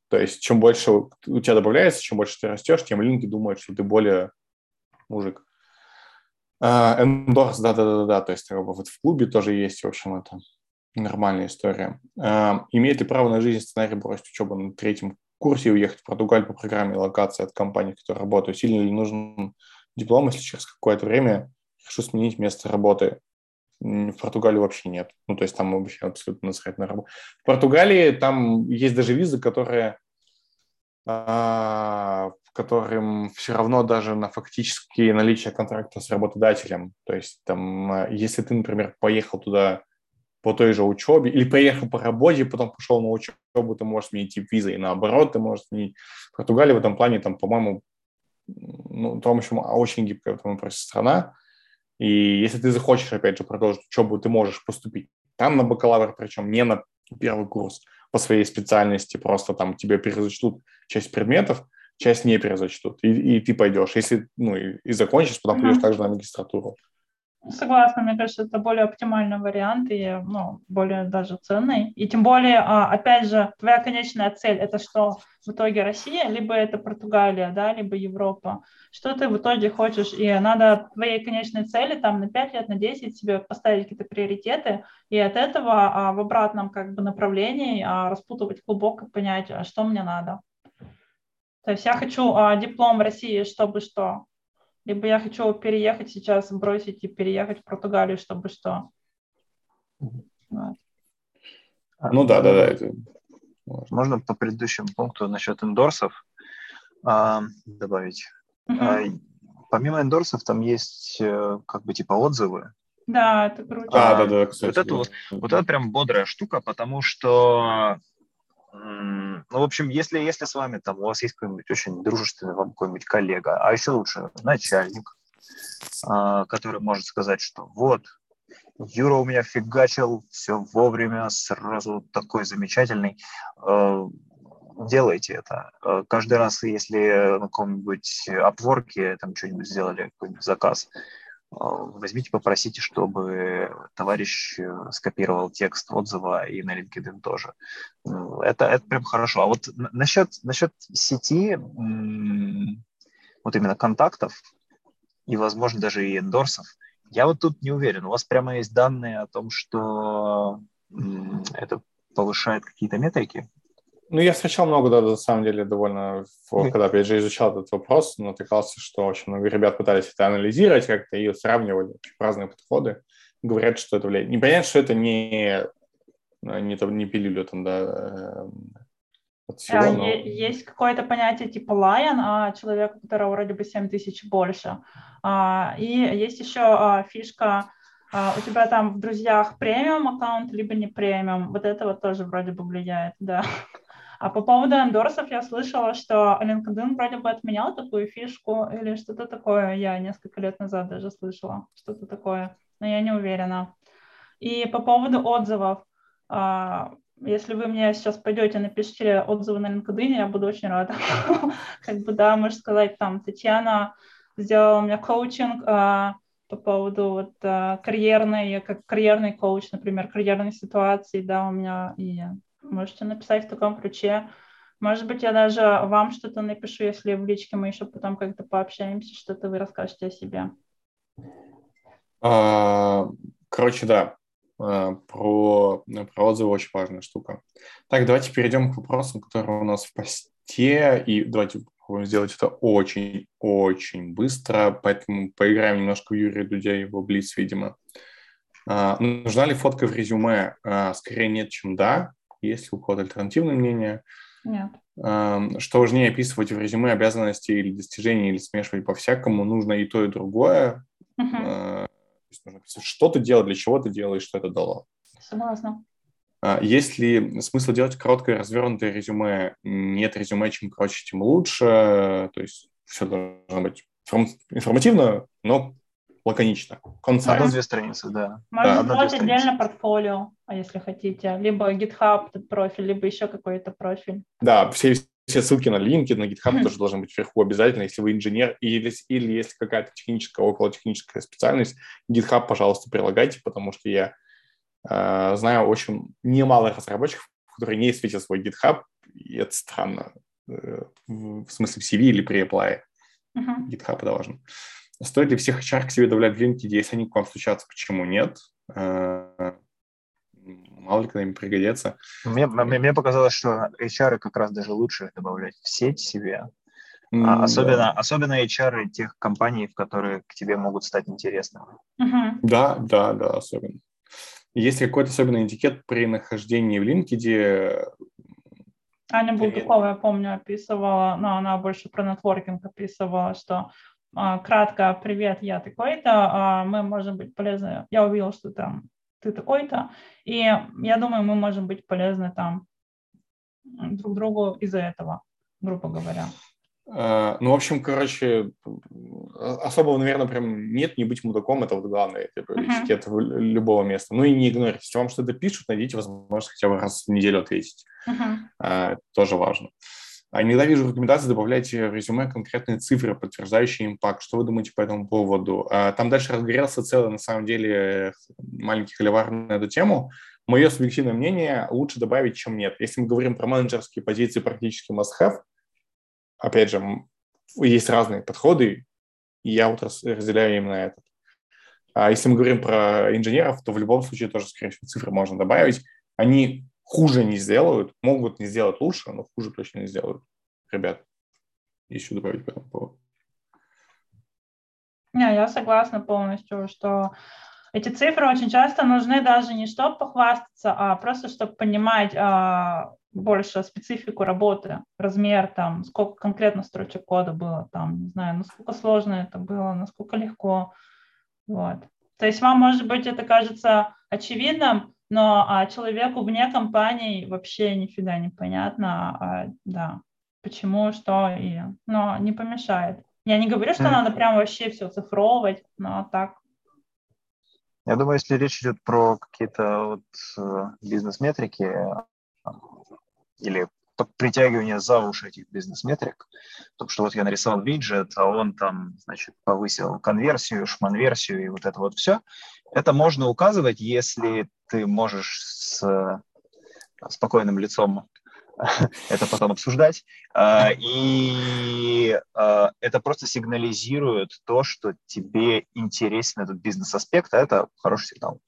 То есть чем больше у тебя добавляется, чем больше ты растешь, тем линки думают, что ты более мужик. Эндорс, да-да-да-да, то есть вот в клубе тоже есть, в общем, это Нормальная история. А, имеет ли право на жизнь сценарий бросить учебу на третьем курсе и уехать в Португалию по программе локации от компании, в которой работаю? Сильно ли нужен диплом, если через какое-то время решу сменить место работы? В Португалии вообще нет. Ну, то есть там вообще абсолютно насрать на работу. В Португалии там есть даже визы, которые а, которым все равно даже на фактические наличие контракта с работодателем. То есть там, а, если ты, например, поехал туда по той же учебе, или поехал по работе, потом пошел на учебу, ты можешь сменить тип визы, и наоборот, ты можешь сменить. В Португалии в этом плане, там, по-моему, ну, том, в общем, очень гибкая в этом вопросе страна. И если ты захочешь, опять же, продолжить учебу, ты можешь поступить там на бакалавр, причем не на первый курс по своей специальности, просто там тебе перезачтут часть предметов, часть не перезачтут, и, и ты пойдешь. Если, ну, и, и закончишь, потом mm-hmm. пойдешь также на магистратуру. Согласна, мне кажется, это более оптимальный вариант и ну, более даже ценный. И тем более, а, опять же, твоя конечная цель – это что в итоге Россия, либо это Португалия, да, либо Европа. Что ты в итоге хочешь? И надо твоей конечной цели там на 5 лет, на 10 себе поставить какие-то приоритеты, и от этого а, в обратном как бы направлении а, распутывать клубок и понять, что мне надо. То есть я хочу диплом в России, чтобы что? Либо я хочу переехать сейчас, бросить и переехать в Португалию, чтобы что. Вот. Ну да, да, да. Это... Можно по предыдущему пункту насчет эндорсов а, добавить. Угу. А, помимо эндорсов там есть э, как бы типа отзывы. Да, это круто. А, да, да, кстати. Вот это, вот, вот это прям бодрая штука, потому что ну, в общем, если, если с вами там у вас есть какой-нибудь очень дружественный вам какой-нибудь коллега, а еще лучше начальник, а, который может сказать, что вот, Юра у меня фигачил, все вовремя, сразу такой замечательный. А, делайте это. А, каждый раз, если на каком-нибудь опворке там что-нибудь сделали, какой-нибудь заказ, возьмите, попросите, чтобы товарищ э, скопировал текст отзыва и на LinkedIn тоже. Ну, это, это прям хорошо. А вот насчет, насчет сети, вот именно контактов и, возможно, даже и эндорсов, я вот тут не уверен. У вас прямо есть данные о том, что это повышает какие-то метрики? Ну, я встречал много, да, на самом деле, довольно, когда, опять же, изучал этот вопрос, натыкался, что очень много ребят пытались это анализировать как-то и сравнивали разные подходы. Говорят, что это влияет. Не понятно, что это не, не, там, не пилюля там, да, э, от всего, а, но... Есть какое-то понятие типа lion, а человек, у которого вроде бы 7 тысяч больше. А, и есть еще а, фишка, а, у тебя там в друзьях премиум аккаунт, либо не премиум. Вот это вот тоже вроде бы влияет, да. А по поводу эндорсов я слышала, что LinkedIn вроде бы отменял такую фишку или что-то такое. Я несколько лет назад даже слышала что-то такое, но я не уверена. И по поводу отзывов. А, если вы мне сейчас пойдете, напишите отзывы на LinkedIn, я буду очень рада. Как бы, да, можно сказать, там, Татьяна сделала меня коучинг а, по поводу вот карьерной, как карьерный коуч, например, карьерной ситуации, да, у меня и Можете написать в таком ключе. Может быть, я даже вам что-то напишу, если в личке мы еще потом как-то пообщаемся, что-то вы расскажете о себе. А, короче, да, а, про, про отзывы очень важная штука. Так, давайте перейдем к вопросам, которые у нас в посте, и давайте попробуем сделать это очень-очень быстро, поэтому поиграем немножко в Юрия Дудя и его Блиц, видимо. А, нужна ли фотка в резюме? Скорее нет, чем да. Есть ли у кого-то альтернативное мнение? Нет. Что важнее описывать в резюме обязанности или достижения, или смешивать по-всякому, нужно и то, и другое. Uh-huh. что ты делал, для чего ты делаешь, что это дало. Согласна. А, есть ли смысл делать короткое развернутое резюме? Нет резюме, чем короче, тем лучше. То есть все должно быть информативно, но лаконично. Одна-две страницы, да. Можно да, сделать отдельно портфолио, а если хотите. Либо GitHub профиль, либо еще какой-то профиль. Да, все, все ссылки на LinkedIn, на GitHub тоже должны быть вверху обязательно, если вы инженер или, или если какая-то техническая, около техническая специальность, GitHub, пожалуйста, прилагайте, потому что я э, знаю очень немало разработчиков, которые не светят свой GitHub, и это странно. Э, в смысле в CV или при apply. Uh-huh. GitHub это важно. Стоит ли всех HR к себе добавлять в LinkedIn, если они к вам стучатся, почему нет? Э, мало ли, когда им пригодится. Мне, мне показалось, что HR как раз даже лучше добавлять в сеть себе, mm, особенно, да. особенно HR тех компаний, в которые к тебе могут стать интересными. Uh-huh. Да, да, да, особенно. Есть какой-то особенный этикет при нахождении в LinkedIn? Аня Булдукова, я помню, описывала, но она больше про нетворкинг описывала, что а, кратко «Привет, я такой-то, а, мы можем быть полезны». Я увидел, что там ты такой-то, и я думаю, мы можем быть полезны там друг другу из-за этого, грубо говоря. А, ну, в общем, короче, особого, наверное, прям нет, не быть мудаком, это вот главное, типа, uh-huh. любого места. Ну и не игнорить. Если вам что-то пишут, найдите возможность хотя бы раз в неделю ответить. Uh-huh. тоже важно. А иногда вижу рекомендации, добавляйте в резюме конкретные цифры, подтверждающие импакт. Что вы думаете по этому поводу? А, там дальше разгорелся целый, на самом деле, маленький холивар на эту тему. Мое субъективное мнение лучше добавить, чем нет. Если мы говорим про менеджерские позиции, практически must-have, опять же, есть разные подходы, и я вот разделяю именно этот. А если мы говорим про инженеров, то в любом случае тоже, скорее всего, цифры можно добавить. Они хуже не сделают, могут не сделать лучше, но хуже точно не сделают. Ребят, еще добавить по этому поводу. Не, я согласна полностью, что эти цифры очень часто нужны даже не чтобы похвастаться, а просто чтобы понимать а, больше специфику работы, размер там, сколько конкретно строчек кода было там, не знаю, насколько сложно это было, насколько легко. Вот. То есть вам, может быть, это кажется очевидным, но а человеку вне компании вообще нифига не понятно, а, да, почему, что, и, но не помешает. Я не говорю, что mm. надо прям вообще все цифровывать, но так. Я думаю, если речь идет про какие-то вот э, бизнес-метрики или притягивание за уши этих бизнес-метрик, потому что вот я нарисовал виджет, а он там, значит, повысил конверсию, шманверсию и вот это вот все. Это можно указывать, если ты можешь с спокойным лицом это потом обсуждать. А, и а, это просто сигнализирует то, что тебе интересен этот бизнес-аспект, а это хороший сигнал.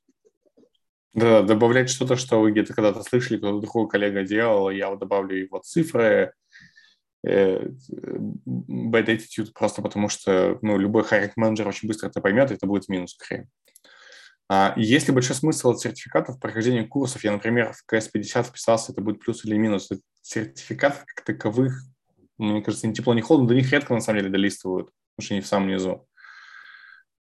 Да, добавлять что-то, что вы где-то когда-то слышали, кто-то другой коллега делал, я вот добавлю его цифры, э, bad attitude просто потому что ну, любой хайринг менеджер очень быстро это поймет, и это будет минус скорее. А есть ли большой смысл от сертификатов прохождения курсов? Я, например, в КС-50 вписался, это будет плюс или минус. Сертификатов как таковых, мне кажется, ни тепло, ни холодно, до них редко на самом деле долистывают, потому что они в самом низу.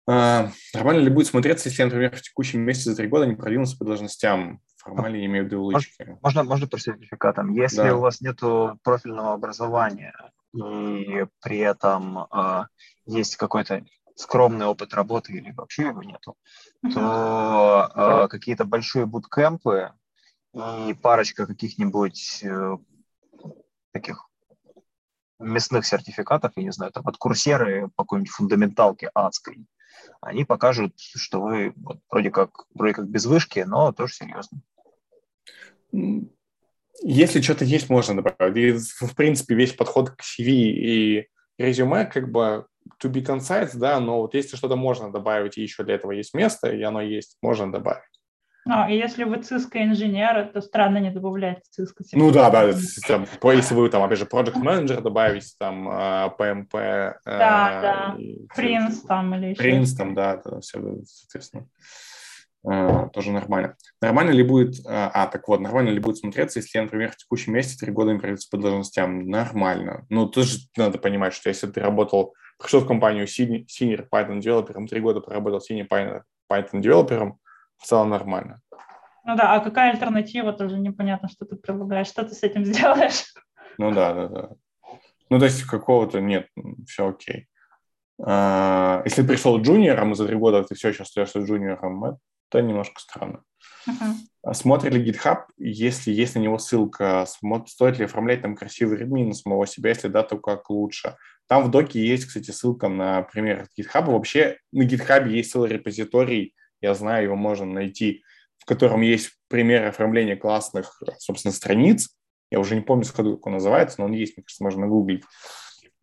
А, нормально ли будет смотреться, если, например, в текущем месяце за три года не продвинулся по должностям? Формально я имею в виду лычки. Можно, можно по сертификатам. Если да. у вас нет профильного образования и при этом э, есть какой-то скромный опыт работы или вообще его нету, то э, какие-то большие буткемпы и парочка каких-нибудь э, таких мясных сертификатов, я не знаю, там от курсеры по какой-нибудь фундаменталке адской, они покажут, что вы вот, вроде, как, вроде как без вышки, но тоже серьезно. Если что-то есть, можно добавить. И, в принципе, весь подход к CV и резюме как бы to be concise, да, но вот если что-то можно добавить, и еще для этого есть место, и оно есть, можно добавить. Ну, и если вы ЦИСКО инженер, то странно не добавлять ЦИСКО. Ну да, да, там, если вы там, опять же, project менеджер добавить, там, PMP. А, да, да, Принц там или еще. Принц там, да, да, все, соответственно. Uh, тоже нормально. Нормально ли будет, uh, а, так вот, нормально ли будет смотреться, если я, например, в текущем месте три года не пройдется по должностям? Нормально. Ну, тоже надо понимать, что если ты работал, пришел в компанию senior Python девелопером, три года проработал senior Python девелопером, в целом нормально. Ну да, а какая альтернатива, тоже непонятно, что ты предлагаешь, что ты с этим сделаешь. Ну да, да, да. Ну, то есть какого-то нет, все окей. А, если пришел джуниором, и за три года ты все еще остаешься джуниором, это немножко странно. Uh-huh. Смотрит ли GitHub, если есть на него ссылка, стоит ли оформлять там красивый редми на самого себя, если да, то как лучше. Там в доке есть, кстати, ссылка на пример GitHub. Вообще на GitHub есть целый репозиторий я знаю, его можно найти, в котором есть примеры оформления классных, собственно, страниц. Я уже не помню, как он называется, но он есть, мне кажется, можно гуглить.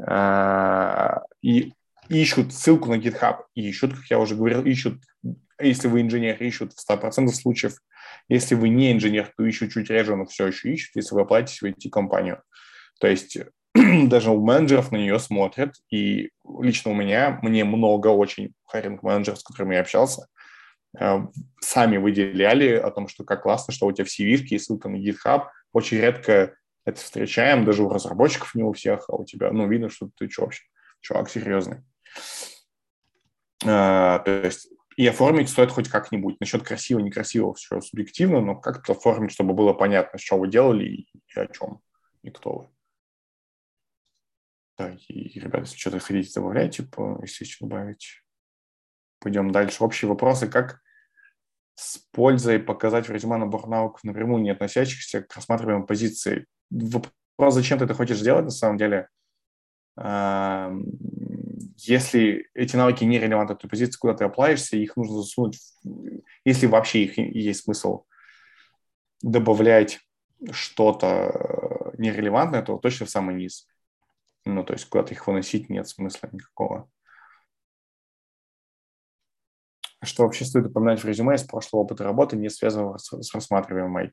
А, и ищут ссылку на GitHub, ищут, как я уже говорил, ищут, если вы инженер, ищут в 100% случаев. Если вы не инженер, то ищут чуть реже, но все еще ищут, если вы оплатите в IT-компанию. То есть даже у менеджеров на нее смотрят, и лично у меня, мне много очень хайринг-менеджеров, с которыми я общался, Э, сами выделяли о том, что как классно, что у тебя в cv есть ссылка на GitHub. Очень редко это встречаем, даже у разработчиков не у всех, а у тебя, ну, видно, что ты что вообще, чувак серьезный. А, то есть и оформить стоит хоть как-нибудь. Насчет красиво, некрасиво все субъективно, но как-то оформить, чтобы было понятно, что вы делали и, о чем, и кто вы. Да, и, ребята, если что-то хотите, добавляйте, типа, если еще добавить. Пойдем дальше. Общие вопросы. Как с пользой показать в резюме набор навыков напрямую не относящихся к рассматриваемой позиции? Вопрос, зачем ты это хочешь сделать, на самом деле, если эти навыки не релевантны той позиции, куда ты оплаешься, их нужно засунуть, если вообще их есть смысл добавлять что-то э, нерелевантное, то точно в самый низ. Ну, то есть куда-то их выносить нет смысла никакого. Что вообще стоит упоминать в резюме из прошлого опыта работы, не связанного с, с рассматриваемой?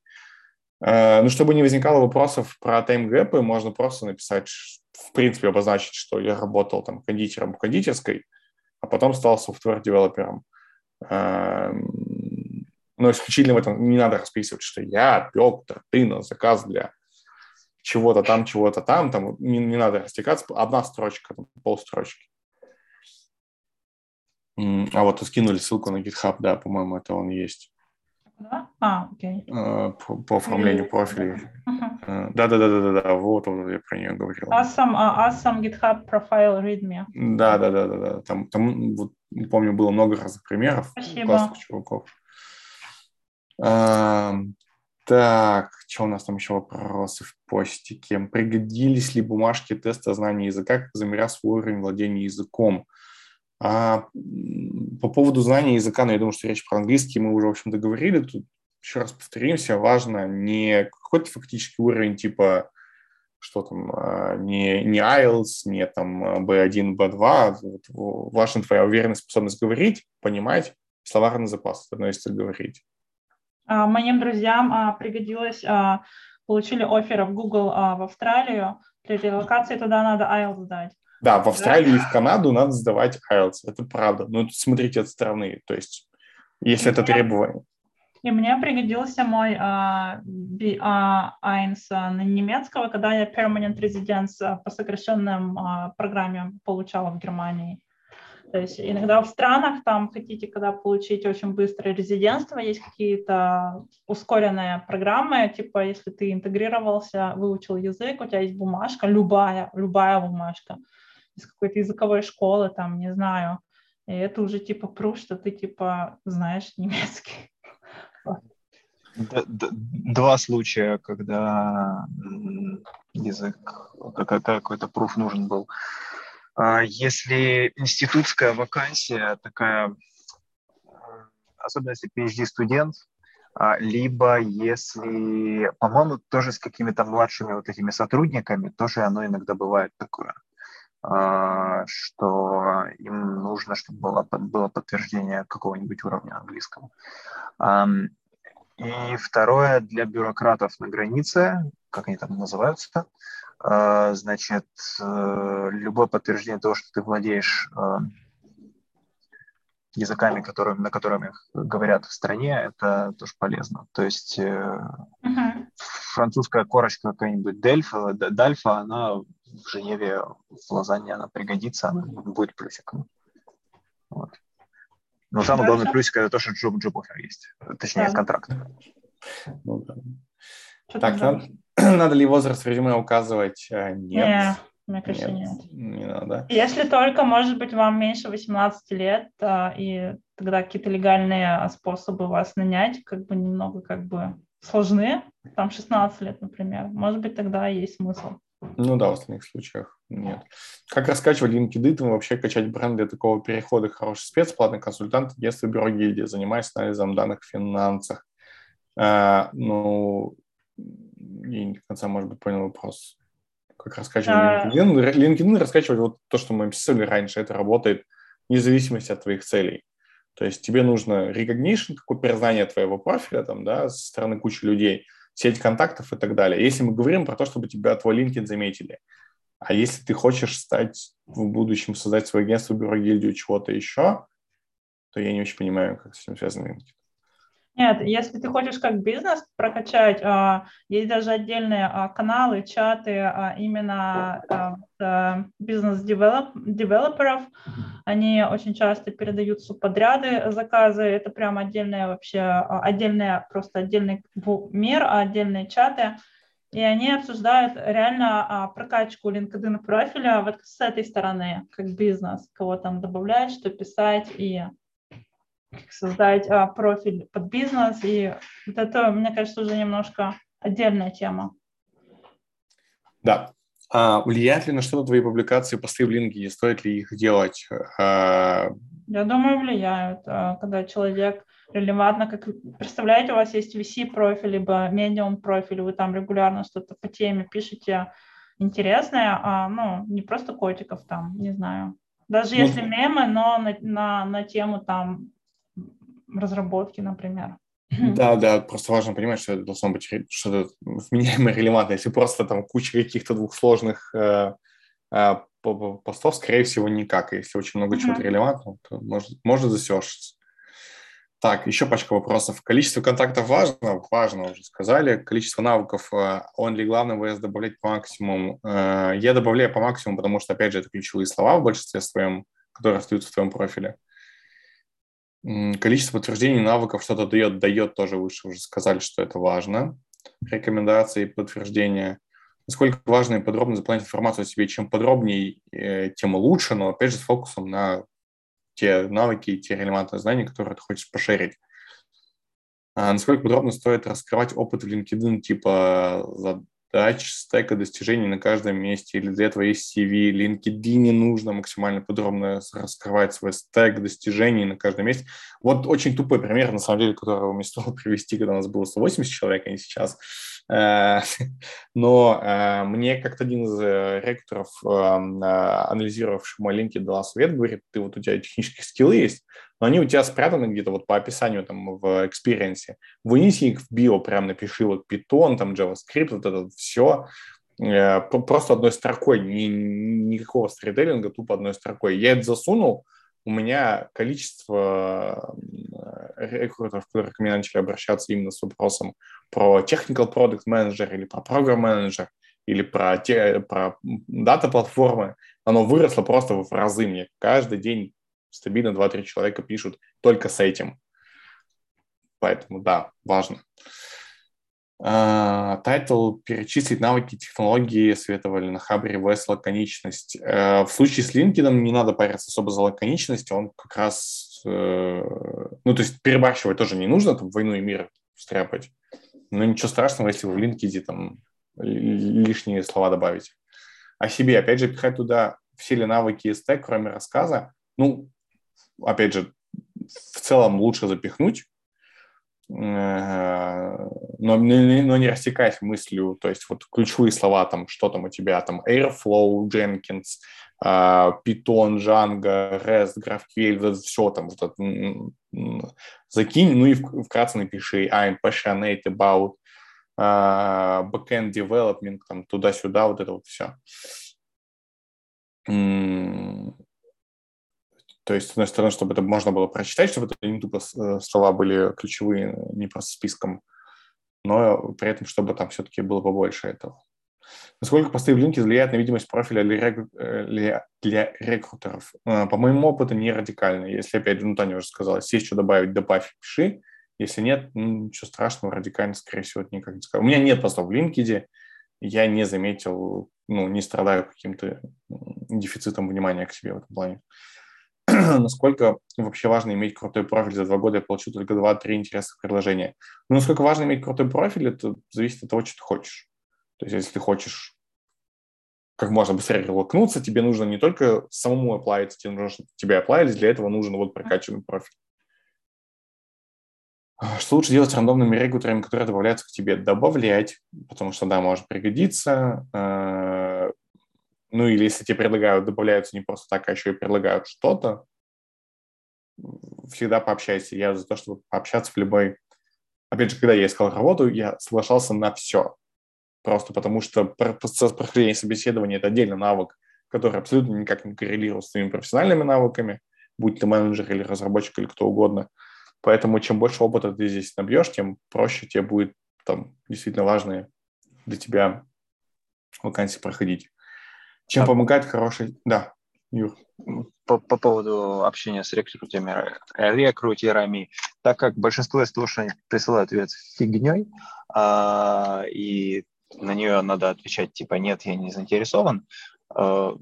Э, ну, чтобы не возникало вопросов про time gap ы, можно просто написать, в принципе, обозначить, что я работал там кондитером в кондитерской, а потом стал software developer ом. Эм, но исключительно в этом не надо расписывать, что я пек торты на заказ для чего-то там, чего-то там, там не, не надо растекаться, одна строчка, там, полстрочки. А вот скинули ссылку на GitHub, да, по-моему, это он есть. Да? А, окей. Э, по, по оформлению профилей. Да-да-да-да-да, вот, вот я про нее говорил. Awesome, uh, awesome GitHub profile readme. Да-да-да-да, там, там вот, помню, было много разных примеров Спасибо. классных чуваков. А, так, что у нас там еще вопросы в постике? Пригодились ли бумажки теста знания языка, как замерять свой уровень владения языком? А по поводу знания языка, ну, я думаю, что речь про английский мы уже, в общем-то, говорили. Тут еще раз повторимся, важно не какой-то фактический уровень типа что там, а, не, не IELTS, не там B1, B2, вот, важна твоя уверенная способность говорить, понимать, словарный запас, относится говорить. А, моим друзьям а, пригодилось, получили оферы в Google в Австралию, для релокации туда надо IELTS сдать. Да, в Австралию и в Канаду надо сдавать IELTS, это правда. Но смотрите от страны, то есть если это требование. И мне пригодился мой uh, B1 uh, немецкого, когда я permanent residence uh, по сокращенным uh, программе получала в Германии. То есть иногда в странах там хотите, когда получить очень быстрое резидентство, есть какие-то ускоренные программы, типа если ты интегрировался, выучил язык, у тебя есть бумажка, любая, любая бумажка, из какой-то языковой школы, там, не знаю. И это уже типа пруф, что ты типа знаешь немецкий. Два случая, когда язык, какой-то пруф нужен был. А если институтская вакансия такая, особенно если PhD-студент, а, либо если, по-моему, тоже с какими-то младшими вот этими сотрудниками, тоже оно иногда бывает такое. А, что им нужно, чтобы было, было подтверждение какого-нибудь уровня английского. И второе, для бюрократов на границе, как они там называются, а, значит, э, любое подтверждение того, что ты владеешь языками, которым, на которых говорят в стране, это тоже полезно. То есть uh-huh. французская корочка какая-нибудь Дельфа, Дальфа, она в Женеве, в Лозанне она пригодится, она будет плюсиком. Вот. Но самый главный плюсик это то, что джоб, джоб офер есть, точнее да. контракт. Ну, да. Так, надо, надо ли возраст резюме указывать? Нет. Нет. Мне кажется, нет. нет. Не надо. Если только, может быть, вам меньше 18 лет, а, и тогда какие-то легальные способы вас нанять, как бы немного как бы сложны, там 16 лет, например, может быть, тогда есть смысл. Ну да, в остальных случаях нет. Как раскачивать LinkedIn, и вообще качать бренд для такого перехода? Хороший спец, платный консультант, агентство бюро гильдии, занимаясь анализом данных в финансах. А, ну, я не до конца, может быть, понял вопрос. Как раскачивать а... LinkedIn? LinkedIn раскачивать вот то, что мы писали раньше, это работает вне зависимости от твоих целей. То есть тебе нужно recognition, какое признание твоего профиля там, да, со стороны кучи людей – сеть контактов и так далее. Если мы говорим про то, чтобы тебя твой LinkedIn заметили, а если ты хочешь стать в будущем, создать свое агентство, бюро, гильдию, чего-то еще, то я не очень понимаю, как с этим связан LinkedIn. Нет, если ты хочешь как бизнес прокачать, а, есть даже отдельные а, каналы, чаты а, именно бизнес-девелоперов. Они очень часто передают субподряды, заказы. Это прям отдельная вообще, отдельная, просто отдельный мир, отдельные чаты. и они обсуждают реально прокачку LinkedIn профиля вот с этой стороны, как бизнес, кого там добавлять, что писать и создать а, профиль под бизнес. И вот это, мне кажется, уже немножко отдельная тема. Да. А влияет ли на что-то твои публикации, посты в LinkedIn? Стоит ли их делать? А... Я думаю, влияют. А, когда человек релевантно, как представляете, у вас есть VC-профиль, либо медиум-профиль, вы там регулярно что-то по теме пишете интересное, а, ну, не просто котиков там, не знаю. Даже ну, если мемы, но на, на, на тему там разработки, например. Да, да, просто важно понимать, что это должно быть что-то вменяемое, релевантное. Если просто там куча каких-то двухсложных э, э, постов, скорее всего, никак. Если очень много mm-hmm. чего-то релевантного, то может, может засешиться. Так, еще пачка вопросов. Количество контактов важно? Важно, уже сказали. Количество навыков, э, он ли главное ВС добавлять по максимуму? Э, я добавляю по максимуму, потому что, опять же, это ключевые слова в большинстве своем, которые остаются в твоем профиле. Количество подтверждений навыков что-то дает, дает тоже выше, уже сказали, что это важно. Рекомендации, подтверждения. Насколько важно и подробно заполнять информацию о себе. Чем подробнее, э, тем лучше, но опять же с фокусом на те навыки, те релевантные знания, которые ты хочешь пошерить. А насколько подробно стоит раскрывать опыт в LinkedIn, типа задач, стека достижений на каждом месте, или для этого есть CV, LinkedIn нужно максимально подробно раскрывать свой стек достижений на каждом месте. Вот очень тупой пример, на самом деле, которого мне стоило привести, когда у нас было 180 человек, а не сейчас. Э, но э, мне как-то один из э, рекрутеров, анализировавший мой LinkedIn, дал совет, говорит, ты вот у тебя технические скиллы есть, но они у тебя спрятаны где-то вот по описанию там в experience е. Вынеси их в био, прям напиши вот Python, там JavaScript, вот это все, просто одной строкой, ни, никакого сторителлинга, тупо одной строкой. Я это засунул, у меня количество рекрутеров, которые ко мне начали обращаться именно с вопросом про technical product manager или про program manager или про, те, про data-платформы, оно выросло просто в разы. Мне каждый день стабильно 2-3 человека пишут только с этим. Поэтому да, важно. А, title uh, «Перечислить навыки технологии» советовали на Хабре VS лаконичность. Uh, в случае с LinkedIn не надо париться особо за лаконичность, он как раз... Uh, ну, то есть перебарщивать тоже не нужно, там, «Войну и мир» стряпать. Но ничего страшного, если вы в LinkedIn там лишние слова добавите. О себе, опять же, пихать туда все ли навыки и стек, кроме рассказа, ну, опять же, в целом лучше запихнуть, Э, но, но не растекаясь мыслью, то есть вот ключевые слова, там, что там у тебя, там, Airflow, Jenkins, Python, Django, REST, GraphQL, все там вот это, закинь, ну и вкратце напиши I'm passionate about uh, backend development, там, туда-сюда, вот это вот все. То есть, с одной стороны, чтобы это можно было прочитать, чтобы это не тупо э, слова были ключевые, не просто списком, но при этом, чтобы там все-таки было побольше этого. Насколько посты в линке влияют на видимость профиля для, э, для, для рекрутеров? Э, по моему опыту, не радикально. Если, опять же, ну, Таня уже сказала, есть что добавить, добавь, пиши. Если нет, ну, ничего страшного, радикально, скорее всего, это никак не скажу. У меня нет постов в LinkedIn, я не заметил, ну, не страдаю каким-то дефицитом внимания к себе в этом плане. насколько вообще важно иметь крутой профиль. За два года я получил только два-три интересных предложения. Но насколько важно иметь крутой профиль, это зависит от того, что ты хочешь. То есть если ты хочешь как можно быстрее релокнуться, тебе нужно не только самому оплавиться, тебе нужно, чтобы тебе оплавились, для этого нужен вот прокачанный профиль. А, что лучше делать с рандомными регуляторами, которые добавляются к тебе? Добавлять, потому что, да, может пригодиться. А, ну или если тебе предлагают, добавляются не просто так, а еще и предлагают что-то, всегда пообщайся. Я за то, чтобы пообщаться в любой... Опять же, когда я искал работу, я соглашался на все. Просто потому что процесс прохождения собеседования – это отдельный навык, который абсолютно никак не коррелирует с твоими профессиональными навыками, будь ты менеджер или разработчик или кто угодно. Поэтому чем больше опыта ты здесь набьешь, тем проще тебе будет там действительно важные для тебя вакансии проходить. Чем а... помогает хороший... Да, Юр. По, по поводу общения с рекрутерами, рекрутерами, так как большинство из того, что они присылают ответ фигней, а, и на нее надо отвечать типа «нет, я не заинтересован», э,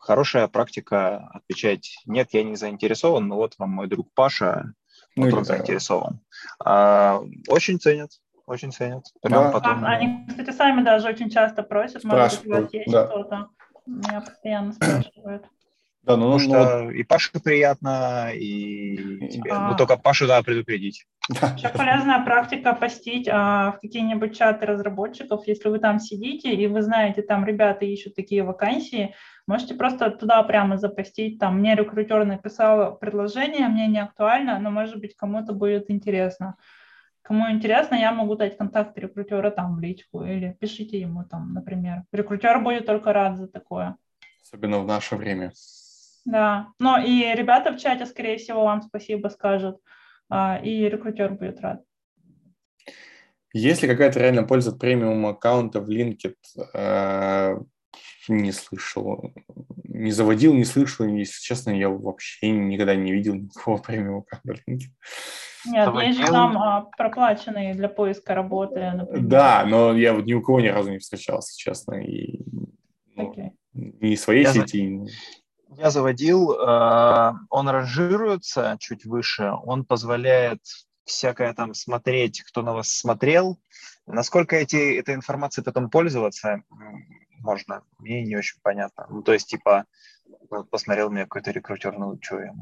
хорошая практика отвечать «нет, я не заинтересован, но вот вам мой друг Паша, вот ну, он да. заинтересован». А, очень ценят, очень ценят. Прям да. потом... а, они, кстати, сами даже очень часто просят, может быть, у вас есть да. что-то. Меня постоянно спрашивают. Да, ну, Потому ну, что ну, и Паше приятно, и тебе. А... Ну, только Пашу надо предупредить. Еще полезная практика постить а, в какие-нибудь чаты разработчиков. Если вы там сидите, и вы знаете, там ребята ищут такие вакансии, можете просто туда прямо запостить. Там мне рекрутер написал предложение, мне не актуально, но, может быть, кому-то будет интересно. Кому интересно, я могу дать контакт рекрутера там в личку или пишите ему там, например. Рекрутер будет только рад за такое. Особенно в наше время. Да, но и ребята в чате, скорее всего, вам спасибо скажут, а, и рекрутер будет рад. Есть ли какая-то реальная польза от премиум аккаунта в LinkedIn? Э, не слышал, не заводил, не слышал, если честно, я вообще никогда не видел никакого премиум аккаунта в LinkedIn. Нет, заводил. есть же там а, проплаченные для поиска работы, например. Да, но я вот ни у кого ни разу не встречался, честно, и ну, okay. ни своей я сети, я заводил, э, он ранжируется чуть выше, он позволяет всякое там смотреть, кто на вас смотрел. Насколько эти, этой информацией потом пользоваться можно, мне не очень понятно. Ну, то есть, типа, посмотрел мне какой-то рекрутер, ну, что я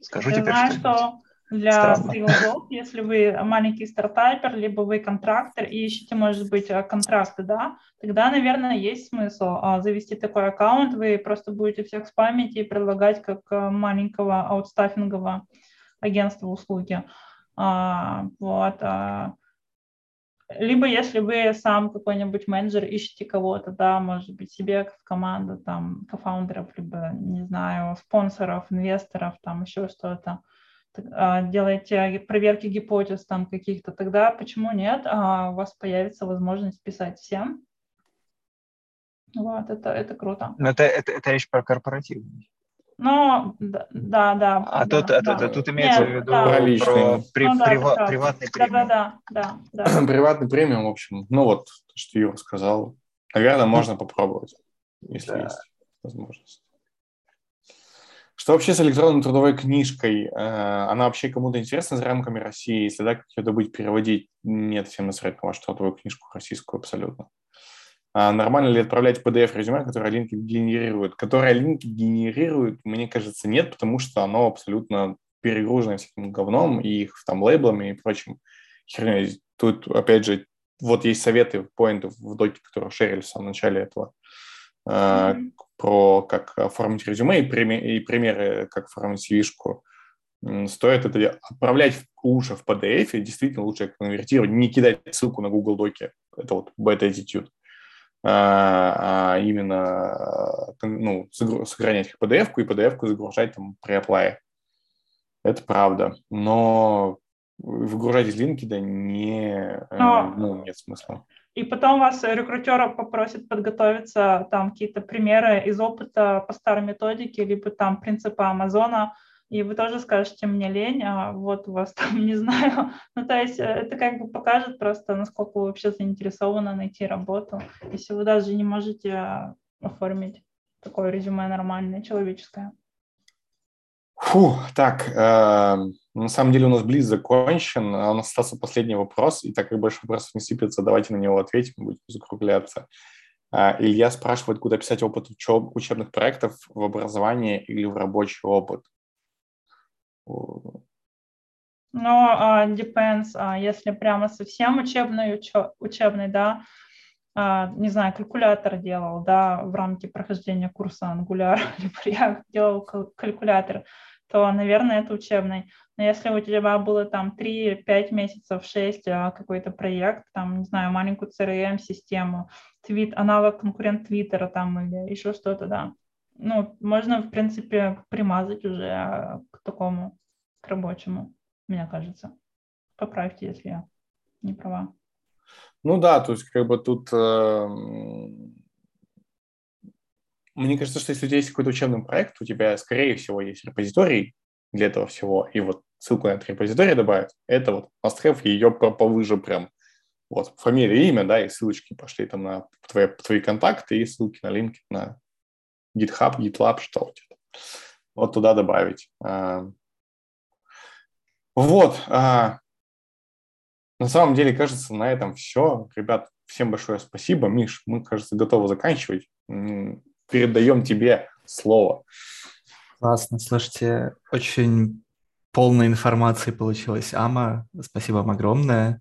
скажу я теперь знаю, что для стрелков, если вы маленький стартапер, либо вы контрактор и ищете, может быть, э, контракты, да, тогда, наверное, есть смысл а, завести такой аккаунт, вы просто будете всех спамить и предлагать как э, маленького аутстаффингового агентства услуги. А, вот. А, либо если вы сам какой-нибудь менеджер ищете кого-то, да, может быть, себе в команду, там, кофаундеров, либо, не знаю, спонсоров, инвесторов, там, еще что-то, а, делаете проверки гипотез там каких-то, тогда почему нет? А у вас появится возможность писать всем. Вот, это, это круто. Но это, это, это речь про корпоративный. Ну, да, да. да а да, тут, да. Это, тут имеется Нет, в виду да. про, про при, ну, да, прива, да, приватный премиум. Да, да, да, да. Приватный премиум, в общем, ну вот, что Юра сказал. Наверное, можно попробовать, если да. есть возможность. Что вообще с электронной трудовой книжкой? Э, она вообще кому-то интересна за рамками России? Если да, как ее добыть, переводить? Нет, всем насрать на вашу трудовую книжку российскую абсолютно. А нормально ли отправлять PDF-резюме, которое линки генерирует? Которое линки генерирует, мне кажется, нет, потому что оно абсолютно перегружено всяким говном и их там лейблами и прочим херней. Тут, опять же, вот есть советы, поинты в доке, которые шерили в самом начале этого mm-hmm про как оформить резюме и, пример, и примеры, как оформить вишку, стоит это отправлять лучше в PDF, и действительно лучше конвертировать, не кидать ссылку на Google Доки, это вот beta attitude, а, а именно ну, сохранять их PDF и PDF загружать там при оплае. Это правда, но выгружать из LinkedIn не, э, но... ну, нет смысла и потом вас рекрутер попросит подготовиться там какие-то примеры из опыта по старой методике, либо там принципа Амазона, и вы тоже скажете, мне лень, а вот у вас там, не знаю. Ну, то есть э, это как бы покажет просто, насколько вы вообще заинтересованы найти работу, если вы даже не можете а, оформить такое резюме нормальное, человеческое. Фу, так, э, на самом деле у нас близ закончен, а у нас остался последний вопрос, и так как больше вопросов не сыпется, давайте на него ответим, будем закругляться. Э, Илья спрашивает, куда писать опыт учеб, учебных проектов в образование или в рабочий опыт. Ну, uh, depends. Uh, если прямо совсем учебный, учебный, да, uh, не знаю, калькулятор делал, да, в рамке прохождения курса Angular, либо я делал калькулятор, то, наверное, это учебный. Но если у тебя было там 3-5 месяцев, 6 а, какой-то проект, там, не знаю, маленькую CRM-систему, твит, аналог конкурент Твиттера там или еще что-то, да, ну, можно, в принципе, примазать уже а, к такому, к рабочему, мне кажется. Поправьте, если я не права. Ну да, то есть как бы тут э, мне кажется, что если у тебя есть какой-то учебный проект, у тебя, скорее всего, есть репозиторий для этого всего, и вот ссылку на этот репозиторий добавить, это вот must-have, ее повыше прям Вот, фамилия, имя, да, и ссылочки пошли там на твои, твои контакты и ссылки на линки на GitHub, GitLab, что у тебя. Вот туда добавить. А, вот. А, на самом деле, кажется, на этом все. Ребят, всем большое спасибо. Миш, мы, кажется, готовы заканчивать. Передаем тебе слово. Классно. Слушайте, очень полной информации получилась Ама. Спасибо вам огромное.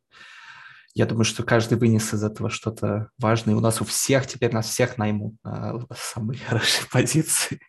Я думаю, что каждый вынес из этого что-то важное. У нас у всех теперь нас всех наймут на самые хорошие позиции.